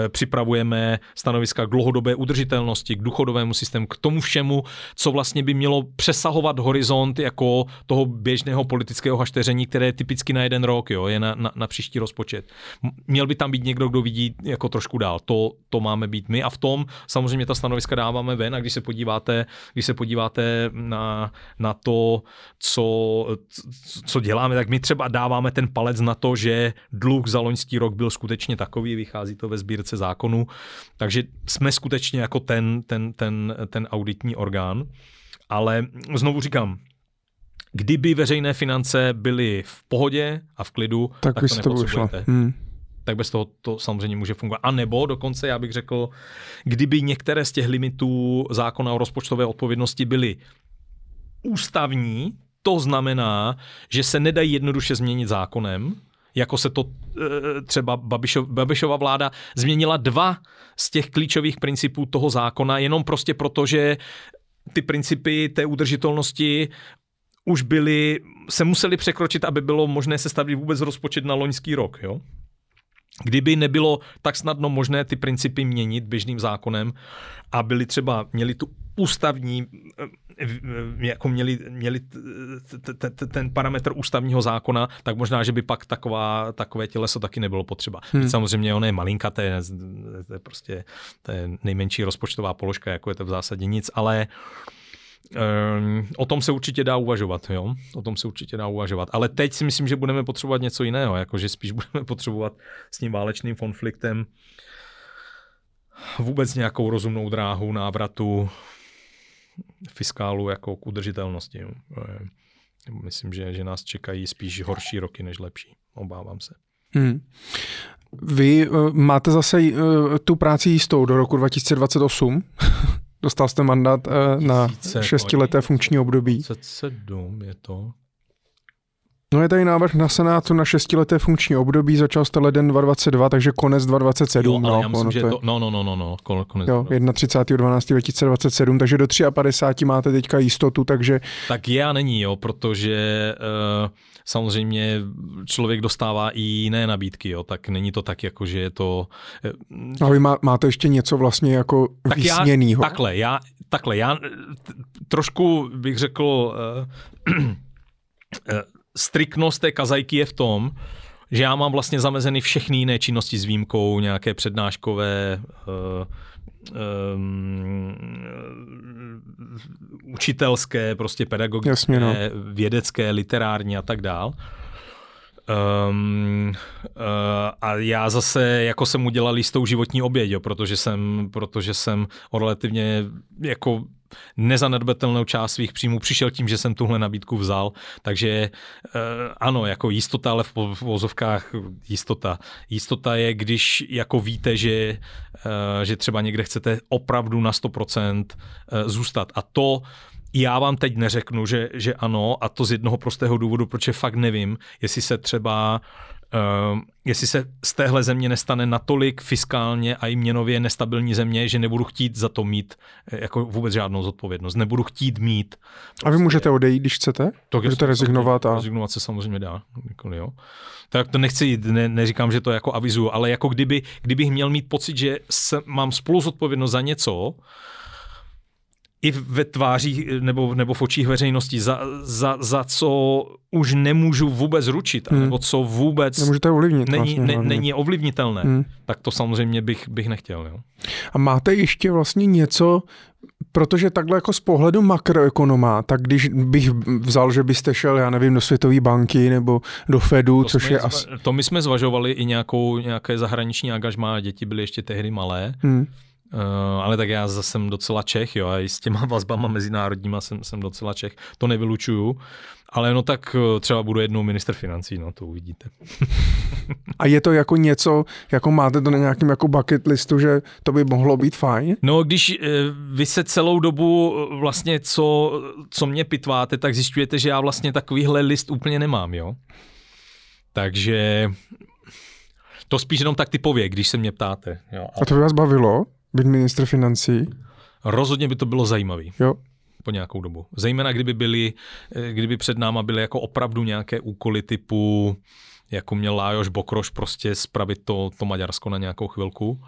připravujeme stanoviska k dlouhodobé udržitelnosti, k důchodovému systému, k tomu všemu, co vlastně by mělo přesahovat horizont jako toho běžného politického hašteření, které je typicky na jeden rok, jo, je na, na, na příští rozpočet. Měl by tam být někdo, kdo vidí jako trošku dál. To, to máme být my a v tom samozřejmě ta stanoviska dáváme ven a když se podíváte, když se podíváte na, na to, co, co děláme, tak my třeba dáváme ten palec na to, že dluh za loňský rok byl skutečně takový, vychází to ve sbírce zákonu, takže jsme skutečně jako ten, ten, ten, ten auditní orgán. Ale znovu říkám, kdyby veřejné finance byly v pohodě a v klidu, tak, tak to nepotřebujete. Hmm. Tak bez toho to samozřejmě může fungovat. A nebo dokonce, já bych řekl, kdyby některé z těch limitů zákona o rozpočtové odpovědnosti byly ústavní, to znamená, že se nedají jednoduše změnit zákonem, jako se to e, třeba Babišov, Babišova vláda změnila dva z těch klíčových principů toho zákona, jenom prostě proto, že ty principy té udržitelnosti už byly, se museli překročit, aby bylo možné sestavit vůbec rozpočet na loňský rok. Jo? Kdyby nebylo tak snadno možné ty principy měnit běžným zákonem a byli třeba, měli tu ústavní, eh, jako měli, měli ten parametr ústavního zákona, tak možná, že by pak taková, takové těleso taky nebylo potřeba. Hmm. Samozřejmě ono je malinkaté, to je prostě to je nejmenší rozpočtová položka, jako je to v zásadě nic, ale Um, o tom se určitě dá uvažovat, jo? O tom se určitě dá uvažovat. Ale teď si myslím, že budeme potřebovat něco jiného, jakože spíš budeme potřebovat s tím válečným konfliktem vůbec nějakou rozumnou dráhu návratu fiskálu jako k udržitelnosti. Jo? Myslím, že, že nás čekají spíš horší roky než lepší. Obávám se. Hmm. Vy uh, máte zase uh, tu práci jistou do roku 2028? Dostal jste mandát uh, na šestileté funkční období. 27 je to. No je tady návrh na Senátu na šestileté funkční období, začal jste leden 2022, takže konec 2027. Jo, no, já myslím, že to, no, no, no, no, no, konec. Jo, 31.12.2027, takže do 53 máte teďka jistotu, takže... Tak je a není, jo, protože uh, samozřejmě člověk dostává i jiné nabídky, jo, tak není to tak, jako že je to... A vy má, máte ještě něco vlastně jako tak vysněnýho. Já, takhle, já, takhle, já trošku bych řekl... Uh, uh, striknost té kazajky je v tom, že já mám vlastně zamezeny všechny jiné činnosti s výjimkou nějaké přednáškové, uh, um, učitelské, prostě pedagogické, Jasně, no. vědecké, literární a tak dál. Um, uh, a já zase jako jsem udělal jistou životní oběť, jo, protože jsem, protože jsem relativně jako nezanedbatelnou část svých příjmů. Přišel tím, že jsem tuhle nabídku vzal, takže uh, ano, jako jistota, ale v vozovkách jistota. Jistota je, když jako víte, že, uh, že třeba někde chcete opravdu na 100% zůstat. A to já vám teď neřeknu, že, že ano, a to z jednoho prostého důvodu, proč fakt nevím, jestli se třeba Uh, jestli se z téhle země nestane natolik fiskálně a i měnově nestabilní země, že nebudu chtít za to mít eh, jako vůbec žádnou zodpovědnost. Nebudu chtít mít. Prostě, a vy můžete odejít, když chcete? To můžete rezignovat. A... Rezignovat se samozřejmě dá. Jako, jo. Tak to nechci, ne, neříkám, že to jako avizuju, ale jako kdyby, kdybych měl mít pocit, že se, mám spolu zodpovědnost za něco, i ve tvářích nebo, nebo v očích veřejnosti, za, za, za co už nemůžu vůbec ručit, hmm. nebo co vůbec Nemůžete ovlivnit není, vlastně, ne, není ovlivnitelné, hmm. tak to samozřejmě bych, bych nechtěl. Jo. A máte ještě vlastně něco, protože takhle jako z pohledu makroekonoma, tak když bych vzal, že byste šel, já nevím, do Světové banky nebo do Fedu, to což je asi... To my jsme zvažovali i nějakou, nějaké zahraniční angažmá, děti byly ještě tehdy malé, hmm ale tak já zase jsem docela Čech, jo, a i s těma vazbama mezinárodníma jsem, jsem docela Čech, to nevylučuju. Ale no tak eh, třeba budu jednou minister financí, no to uvidíte. A je to jako něco, jako máte to na nějakém jako bucket listu, že to by mohlo být fajn? No když uh, vy se celou dobu vlastně, co, co mě pitváte, tak zjišťujete, že já vlastně takovýhle list úplně nemám, jo. Takže to spíš jenom tak typově, když se mě ptáte. Jo. A to by vás bavilo? Být ministr financí? Rozhodně by to bylo zajímavé. Jo. Po nějakou dobu. Zejména kdyby byly, eh, kdyby před náma byly jako opravdu nějaké úkoly typu, jako měl Lájoš Bokroš prostě spravit to, to Maďarsko na nějakou chvilku.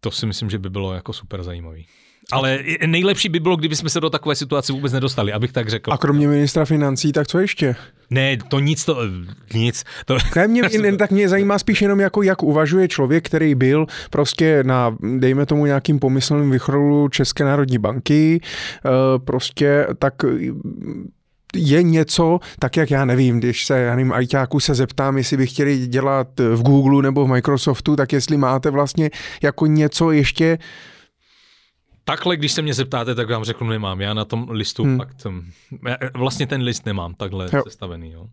To si myslím, že by bylo jako super zajímavý. Ale nejlepší by bylo, kdyby jsme se do takové situace vůbec nedostali, abych tak řekl. A kromě ministra financí, tak co ještě? Ne, to nic, to nic. To... Ne, mě, jen, tak mě zajímá spíš jenom, jako, jak uvažuje člověk, který byl prostě na, dejme tomu, nějakým pomyslným vychrolu České národní banky, eh, prostě tak je něco, tak jak já nevím, když se, já nevím, ajťáku se zeptám, jestli by chtěli dělat v Google nebo v Microsoftu, tak jestli máte vlastně jako něco ještě Takhle, když se mě zeptáte, tak vám řeknu, nemám. Já na tom listu hmm. fakt, vlastně ten list nemám takhle jo. sestavený. Jo.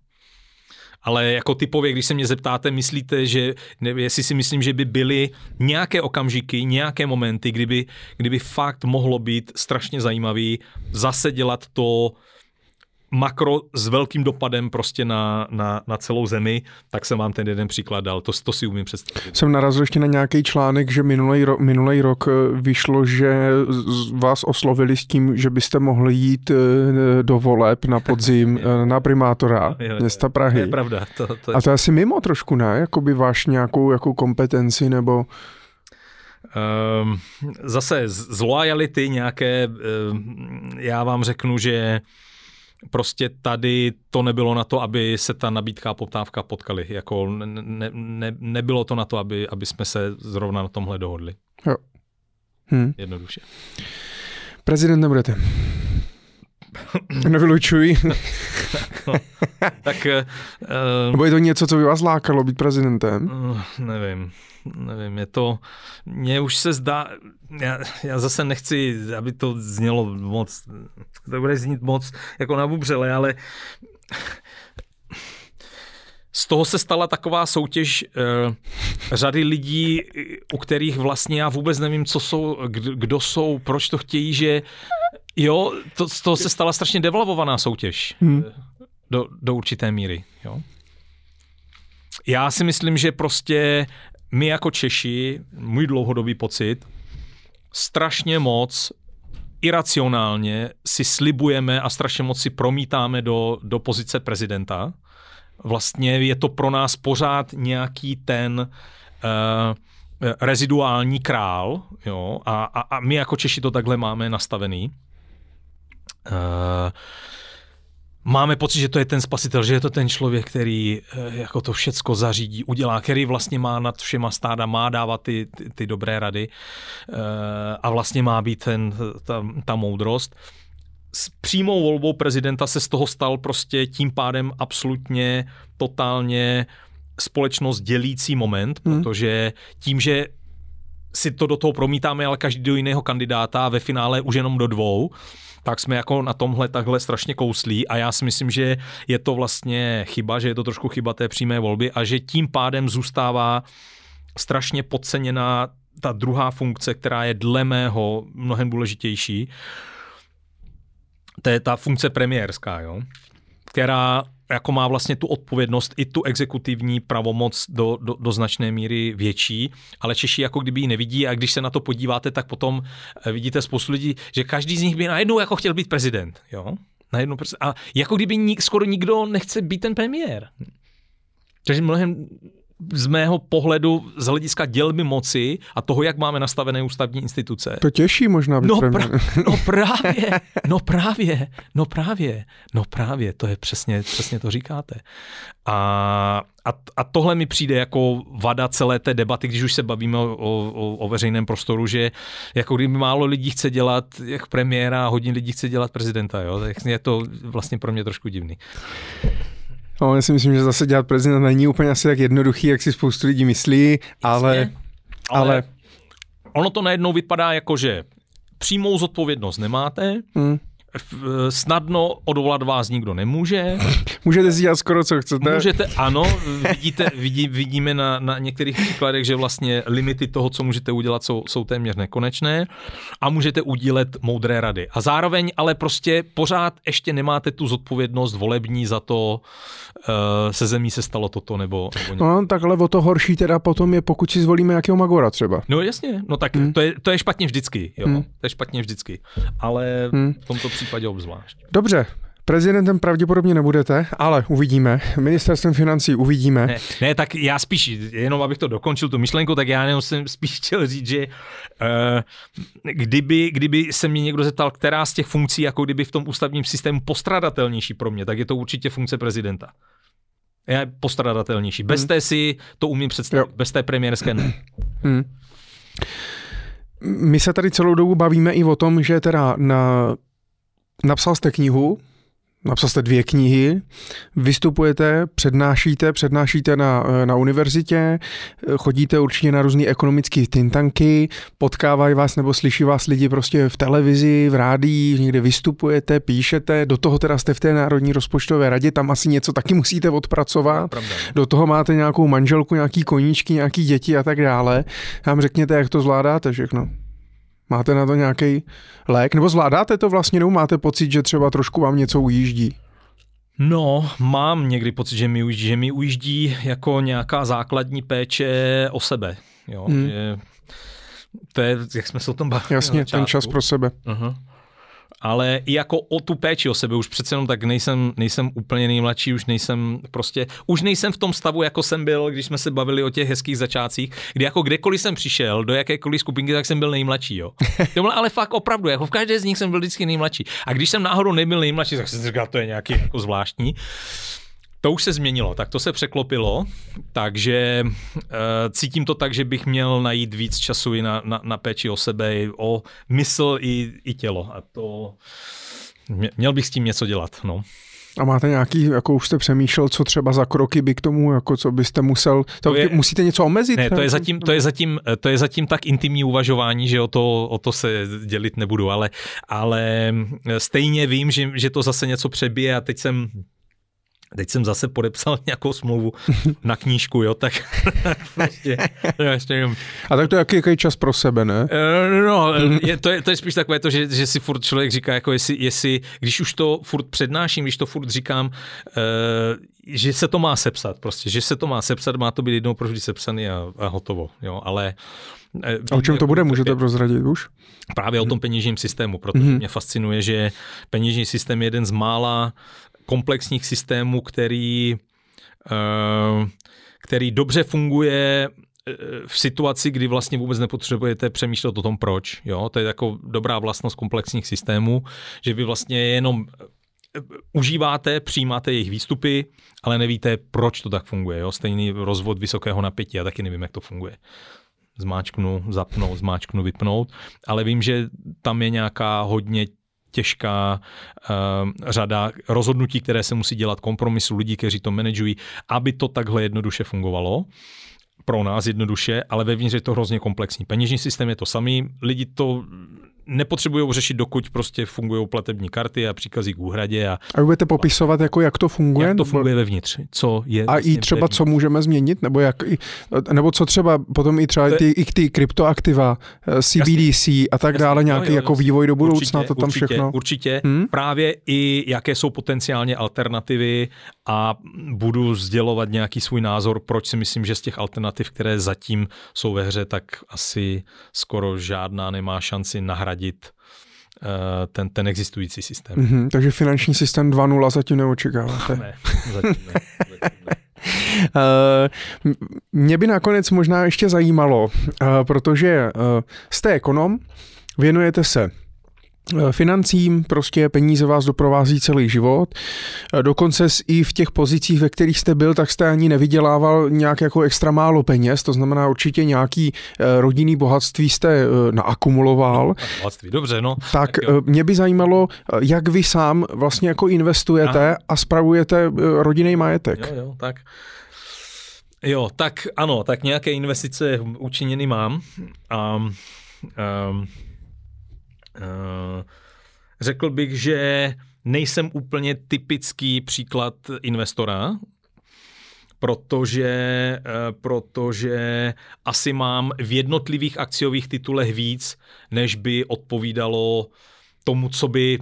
Ale jako typově, když se mě zeptáte, myslíte, že, ne, jestli si myslím, že by byly nějaké okamžiky, nějaké momenty, kdyby, kdyby fakt mohlo být strašně zajímavý zase dělat to, makro s velkým dopadem prostě na, na, na celou zemi, tak jsem vám ten jeden příklad dal. To, to si umím představit. Jsem narazil ještě na nějaký článek, že minulý, ro, minulý rok eh, vyšlo, že vás oslovili s tím, že byste mohli jít eh, do voleb na podzim eh, na primátora jo, jo, města Prahy. To je pravda. To, to je... A to je asi mimo trošku, ne? Jakoby váš nějakou jako kompetenci nebo... Um, zase z loyalty nějaké, um, já vám řeknu, že prostě tady to nebylo na to, aby se ta nabídka a poptávka potkali. Jako ne, ne, nebylo to na to, aby, aby jsme se zrovna na tomhle dohodli. Jo. Hm. Jednoduše. Prezident nebudete. Nevylučuji. no, tak... Uh, Nebo je to něco, co by vás lákalo být prezidentem? Uh, nevím nevím, je to, mně už se zdá, já, já zase nechci, aby to znělo moc, to bude znít moc jako nabubřele, ale z toho se stala taková soutěž uh, řady lidí, u kterých vlastně já vůbec nevím, co jsou, kdo jsou, proč to chtějí, že jo, to, z toho se stala strašně devalvovaná soutěž hmm. do, do určité míry, jo. Já si myslím, že prostě my jako Češi, můj dlouhodobý pocit, strašně moc iracionálně si slibujeme a strašně moc si promítáme do, do pozice prezidenta. Vlastně je to pro nás pořád nějaký ten uh, reziduální král, jo, a, a, a my jako Češi to takhle máme nastavený. Uh, máme pocit, že to je ten spasitel, že je to ten člověk, který eh, jako to všecko zařídí, udělá, který vlastně má nad všema stáda, má dávat ty, ty, ty dobré rady eh, a vlastně má být ten, ta, ta moudrost. S přímou volbou prezidenta se z toho stal prostě tím pádem absolutně, totálně společnost dělící moment, hmm. protože tím, že si to do toho promítáme, ale každý do jiného kandidáta ve finále už jenom do dvou, tak jsme jako na tomhle takhle strašně kouslí a já si myslím, že je to vlastně chyba, že je to trošku chyba té přímé volby a že tím pádem zůstává strašně podceněná ta druhá funkce, která je dle mého mnohem důležitější. To je ta funkce premiérská, jo? která jako má vlastně tu odpovědnost i tu exekutivní pravomoc do, do, do značné míry větší, ale Češi jako kdyby ji nevidí a když se na to podíváte, tak potom eh, vidíte spoustu lidí, že každý z nich by najednou jako chtěl být prezident. Jo? Najednou, a jako kdyby nik, skoro nikdo nechce být ten premiér. Takže mnohem z mého pohledu z hlediska dělby moci a toho, jak máme nastavené ústavní instituce. To těší možná. No, pra, no právě, no právě, no právě, no právě, to je přesně, přesně to říkáte. A, a, a tohle mi přijde jako vada celé té debaty, když už se bavíme o, o, o veřejném prostoru, že jako kdyby málo lidí chce dělat jak premiéra a hodně lidí chce dělat prezidenta, jo? tak je to vlastně pro mě trošku divný. No, já si myslím, že zase dělat prezident není úplně asi tak jednoduchý, jak si spoustu lidí myslí, ale, ale, ale... Ono to najednou vypadá jako, že přímou zodpovědnost nemáte, hmm. Snadno odvolat vás nikdo nemůže. Můžete si dělat skoro, co chcete. Můžete, ano, vidíte, vidí, vidíme na, na některých příkladech, že vlastně limity toho, co můžete udělat, jsou, jsou téměř nekonečné a můžete udílet moudré rady. A zároveň ale prostě pořád ještě nemáte tu zodpovědnost volební za to, uh, se zemí se stalo toto nebo, nebo No tak ale o to horší teda potom je, pokud si zvolíme nějakého Magora třeba. No jasně, no tak hmm. to, je, to je špatně vždycky, jo, hmm. to je špatně vždycky, ale hmm. v tomto případě obzvlášť. Dobře, Prezidentem pravděpodobně nebudete, ale uvidíme. Ministerstvem financí uvidíme. Ne, ne, tak já spíš, jenom abych to dokončil, tu myšlenku, tak já jenom jsem spíš chtěl říct, že uh, kdyby, kdyby se mě někdo zeptal, která z těch funkcí, jako kdyby v tom ústavním systému postradatelnější pro mě, tak je to určitě funkce prezidenta. Je postradatelnější. Bez hmm. té si to umím představit, jo. bez té premiérské ne. Hmm. My se tady celou dobu bavíme i o tom, že teda na, napsal jste knihu, napsal jste dvě knihy, vystupujete, přednášíte, přednášíte na, na univerzitě, chodíte určitě na různé ekonomické tintanky, potkávají vás nebo slyší vás lidi prostě v televizi, v rádii, někde vystupujete, píšete, do toho teda jste v té Národní rozpočtové radě, tam asi něco taky musíte odpracovat. No. do toho máte nějakou manželku, nějaký koníčky, nějaký děti a tak dále. Nám řekněte, jak to zvládáte všechno. Máte na to nějaký lék? Nebo zvládáte to vlastně, nebo máte pocit, že třeba trošku vám něco ujíždí? No, mám někdy pocit, že mi ujíždí, že mi ujíždí jako nějaká základní péče o sebe. Jo? Hmm. Že to je, jak jsme se o tom bavili. Jasně, ten čas pro sebe. Uh-huh ale i jako o tu péči o sebe, už přece jenom tak nejsem, nejsem úplně nejmladší, už nejsem prostě, už nejsem v tom stavu, jako jsem byl, když jsme se bavili o těch hezkých začátcích, kdy jako kdekoliv jsem přišel, do jakékoliv skupinky, tak jsem byl nejmladší, jo. To bylo ale fakt opravdu, jako v každé z nich jsem byl vždycky nejmladší. A když jsem náhodou nebyl nejmladší, tak jsem si říkal, to je nějaký jako zvláštní. To už se změnilo, tak to se překlopilo, takže uh, cítím to tak, že bych měl najít víc času i na, na, na péči o sebe, o mysl i, i tělo. A to měl bych s tím něco dělat, no. A máte nějaký, jako už jste přemýšlel, co třeba za kroky by k tomu, jako co byste musel, to, to je, musíte něco omezit? Ne, to je, zatím, to, je zatím, to je zatím tak intimní uvažování, že o to, o to se dělit nebudu, ale, ale stejně vím, že, že to zase něco přebije a teď jsem Teď jsem zase podepsal nějakou smlouvu na knížku, jo, tak prostě, ještě A tak to je jaký, jaký čas pro sebe, ne? Uh, no, je, to, je, to je spíš takové to, že, že si furt člověk říká, jako jestli, jestli, když už to furt přednáším, když to furt říkám, uh, že se to má sepsat prostě, že se to má sepsat, má to být jednou pro vždy sepsaný a, a hotovo, jo, ale a o čem to bude, můžete prozradit už? Právě o tom peněžním systému, protože mm-hmm. mě fascinuje, že peněžní systém je jeden z mála komplexních systémů, který, eh, který dobře funguje eh, v situaci, kdy vlastně vůbec nepotřebujete přemýšlet o tom, proč. Jo? To je jako dobrá vlastnost komplexních systémů, že vy vlastně jenom eh, užíváte, přijímáte jejich výstupy, ale nevíte, proč to tak funguje. Jo? Stejný rozvod vysokého napětí, já taky nevím, jak to funguje. Zmáčknu, zapnout, zmáčknu, vypnout, ale vím, že tam je nějaká hodně těžká uh, řada rozhodnutí, které se musí dělat, kompromisu lidí, kteří to manažují, aby to takhle jednoduše fungovalo pro nás jednoduše, ale vevnitř je to hrozně komplexní. Peněžní systém je to samý, lidi to nepotřebují řešit, dokud prostě fungují platební karty a příkazy k úhradě. A, a budete popisovat, jako jak to funguje? Jak to funguje vevnitř, co je A vlastně i třeba, vevnitř. co můžeme změnit, nebo, jak, nebo co třeba potom i třeba ty, i ty kryptoaktiva, eh, CBDC jasný, a tak jasný, dále, nějaký jo, jo, jako vývoj do budoucna, určitě, to tam určitě, všechno. Určitě, hmm? právě i jaké jsou potenciálně alternativy a budu sdělovat nějaký svůj názor, proč si myslím, že z těch alternativ, které zatím jsou ve hře, tak asi skoro žádná nemá šanci nahradit uh, ten, ten existující systém. Mm-hmm, takže finanční systém 2.0 zatím neočekáváte. Ne, zatím ne. Zatím ne. Uh, mě by nakonec možná ještě zajímalo, uh, protože uh, jste ekonom, věnujete se Eh, financím, prostě peníze vás doprovází celý život. Eh, dokonce i v těch pozicích, ve kterých jste byl, tak jste ani nevydělával nějak jako extra málo peněz, to znamená určitě nějaký eh, rodinný bohatství jste naakumuloval. No, bohatství, dobře, no. Tak, tak mě by zajímalo, jak vy sám vlastně jako investujete Aha. a spravujete rodinný majetek. Jo, jo, tak. Jo, tak ano, tak nějaké investice učiněny mám. Um, um, Eh, řekl bych, že nejsem úplně typický příklad investora, protože, eh, protože asi mám v jednotlivých akciových titulech víc, než by odpovídalo tomu, co by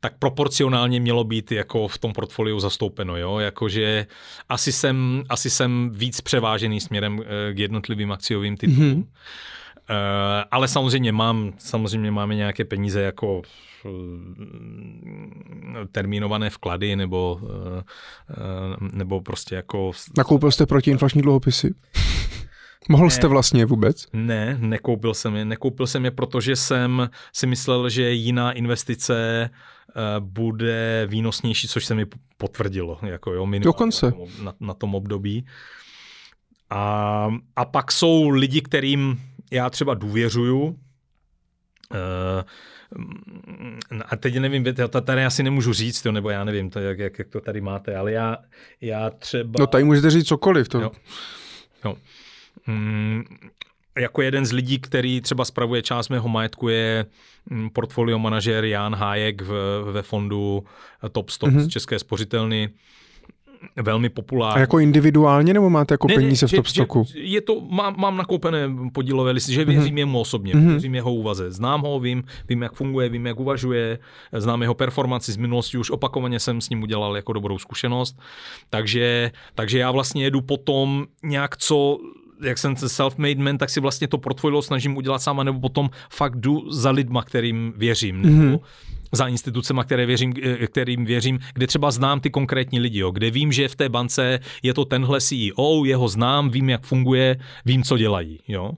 tak proporcionálně mělo být jako v tom portfoliu zastoupeno, jo, jakože asi jsem, asi jsem víc převážený směrem eh, k jednotlivým akciovým titulům. Mm-hmm. Ale samozřejmě mám, samozřejmě máme nějaké peníze jako termínované vklady nebo, nebo prostě jako... Nakoupil jste protiinflační dluhopisy? Mohl jste vlastně vůbec? Ne, nekoupil jsem je. Nekoupil jsem je, protože jsem si myslel, že jiná investice eh, bude výnosnější, což se mi potvrdilo. Jako jo, Dokonce. Na tom, na, na tom období. A, a pak jsou lidi, kterým já třeba důvěřuju, uh, a teď nevím, tady asi nemůžu říct, jo, nebo já nevím, to, jak, jak, jak to tady máte, ale já, já třeba... No tady můžete říct cokoliv. To... Jo. Jo. Mm, jako jeden z lidí, který třeba spravuje část mého majetku, je mm, portfolio manažer Jan Hájek v, ve fondu Top Stop mm-hmm. z České spořitelny velmi populární. A jako individuálně nebo máte jako ne, peníze ne, v top stoku? Je to, mám, mám nakoupené podílové listy, že věřím mm-hmm. jemu osobně, mm-hmm. věřím jeho úvaze. Znám ho, vím, vím, jak funguje, vím, jak uvažuje, znám jeho performanci z minulosti, už opakovaně jsem s ním udělal jako dobrou zkušenost. Takže, takže já vlastně jedu potom nějak, co jak jsem self-made man, tak si vlastně to portfolio snažím udělat sám, nebo potom fakt jdu za lidma, kterým věřím. Mm-hmm. Za institucema, které věřím, eh, kterým věřím, kde třeba znám ty konkrétní lidi, jo, kde vím, že v té bance je to tenhle CEO, jeho znám, vím, jak funguje, vím, co dělají. Jo.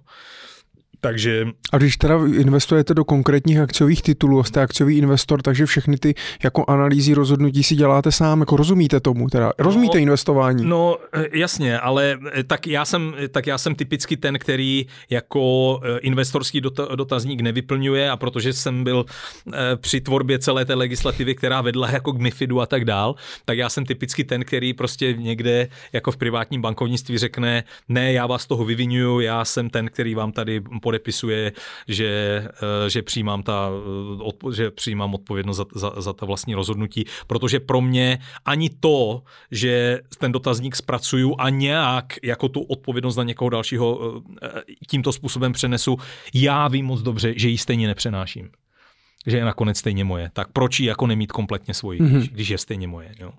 Takže... A když teda investujete do konkrétních akciových titulů, jste akciový investor, takže všechny ty jako analýzy rozhodnutí si děláte sám, jako rozumíte tomu, teda rozumíte no, investování? No eh, jasně, ale eh, tak já jsem, tak já jsem typicky ten, který jako eh, investorský dotazník nevyplňuje a protože jsem byl při tvorbě celé té legislativy, která vedla jako k MIFIDu a tak dál, tak já jsem typicky ten, který prostě někde jako v privátním bankovnictví řekne, ne, já vás toho vyvinuju, já jsem ten, který vám tady podepisuje, že, eh, že, přijímám, ta, eh, že přijímám odpovědnost za, za, za ta vlastní rozhodnutí, protože pro mě ani to, že ten dotazník zpracuju a nějak jako tu odpovědnost na někoho dalšího eh, tímto způsobem přenesu, já vím moc dobře, že ji stejně nepřenáším že je nakonec stejně moje. Tak proč ji jako nemít kompletně svoji, mm-hmm. když, když je stejně moje. Jo?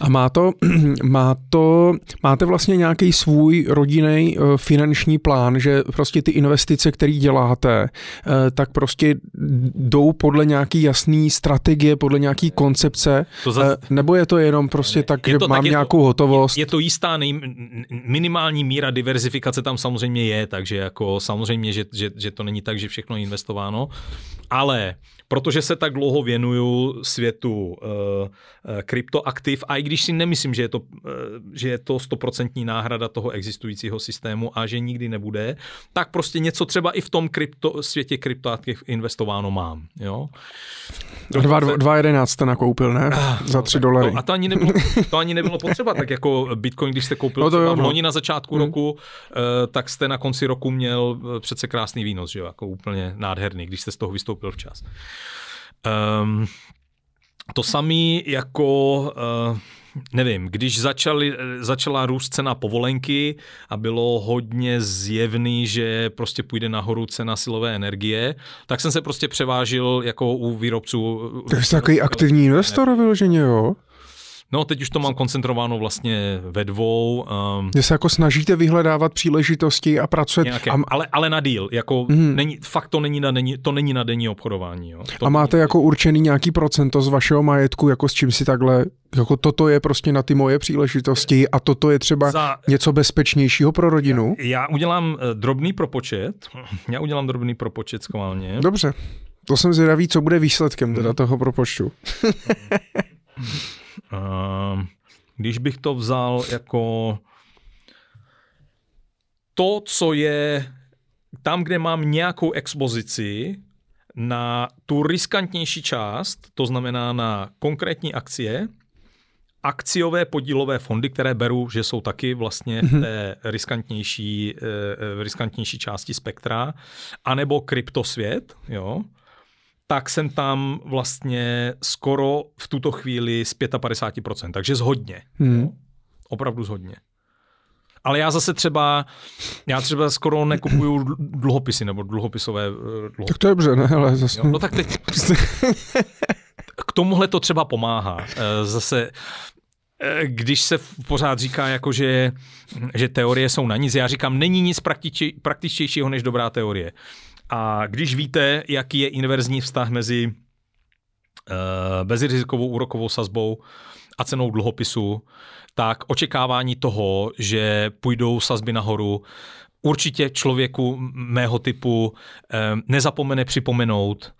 A má to, má to, máte vlastně nějaký svůj rodinný uh, finanční plán, že prostě ty investice, které děláte, uh, tak prostě jdou podle nějaký jasný strategie, podle nějaký koncepce, to za... uh, nebo je to jenom prostě tak, je že to, mám tak nějakou to, hotovost? Je, je to jistá nej, minimální míra diverzifikace tam samozřejmě je, takže jako samozřejmě, že, že, že to není tak, že všechno je investováno, ale protože se tak dlouho věnuju světu uh, kryptoaktiv a i když si nemyslím, že je to, uh, že je to stoprocentní náhrada toho existujícího systému a že nikdy nebude, tak prostě něco třeba i v tom krypto, světě kryptoaktiv investováno mám. Jo? 2.11 jste nakoupil, ne? Ah, Za 3 dolary. No, a to ani, nebylo, to ani nebylo potřeba, tak jako Bitcoin, když jste koupil no to jo, no. loni na začátku hmm. roku, uh, tak jste na konci roku měl přece krásný výnos, že jo? jako úplně nádherný, když jste z toho vystoupil včas. Um, to samé jako, uh, nevím, když začali, začala růst cena povolenky a bylo hodně zjevný, že prostě půjde nahoru cena silové energie, tak jsem se prostě převážil jako u výrobců. To jsi takový aktivní investor vyloženě, jo? No, teď už to mám koncentrováno vlastně ve dvou. Um, Že se jako snažíte vyhledávat příležitosti a pracovat. Nějaké, a, ale, ale na deal. Jako mm. není, fakt to není na, denní, to není na denní obchodování. Jo. To a máte není... jako určený nějaký procento z vašeho majetku, jako s čím si takhle, jako toto je prostě na ty moje příležitosti a toto je třeba Za... něco bezpečnějšího pro rodinu? Já, já udělám uh, drobný propočet. Já udělám drobný propočet schválně. Dobře. To jsem zvědavý, co bude výsledkem teda mhm. toho propočtu. Ehm, když bych to vzal jako to, co je tam, kde mám nějakou expozici na tu riskantnější část, to znamená na konkrétní akcie, akciové podílové fondy, které beru, že jsou taky vlastně v mhm. té riskantnější, v eh, riskantnější části spektra, anebo kryptosvět, jo, tak jsem tam vlastně skoro v tuto chvíli z 55%, takže zhodně. Hmm. Opravdu zhodně. Ale já zase třeba, já třeba skoro nekupuju dluhopisy nebo dluhopisové dluhopisy. Eh, tak to je dobře, ne? Ale zase... Jo, no tak teď... K tomuhle to třeba pomáhá. Eh, zase když se pořád říká, jako že, že teorie jsou na nic, já říkám, není nic praktičtějšího než dobrá teorie. A když víte, jaký je inverzní vztah mezi uh, bezrizikovou úrokovou sazbou a cenou dluhopisu, tak očekávání toho, že půjdou sazby nahoru, určitě člověku mého typu uh, nezapomene připomenout,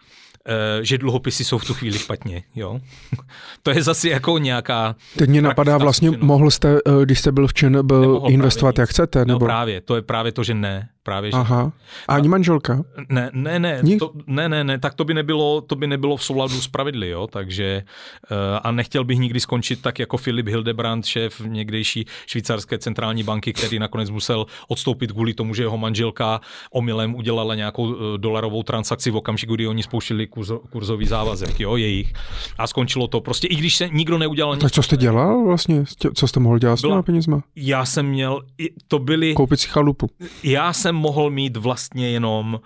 Eh, že dluhopisy jsou v tu chvíli špatně. Jo? to je zase jako nějaká... Teď mě napadá vlastně, mohl jste, eh, když jste byl v ČN, byl investovat jak chcete? No nebo? No právě, to je právě to, že ne. Právě, že Aha. A ani manželka? Ne, ne, ne, to, ne, ne, ne, tak to by nebylo, to by nebylo v souladu s pravidly, jo, takže uh, a nechtěl bych nikdy skončit tak jako Filip Hildebrand, šéf někdejší švýcarské centrální banky, který nakonec musel odstoupit kvůli tomu, že jeho manželka omylem udělala nějakou uh, dolarovou transakci v okamžiku, kdy oni spouštili kurzo, kurzový závazek, jo, jejich. A skončilo to prostě, i když se nikdo neudělal Tak co jste dělal vlastně? Co jste mohl dělat s těmi penězma? Já jsem měl, to byly... Koupit si chalupu. Já jsem mohl mít vlastně jenom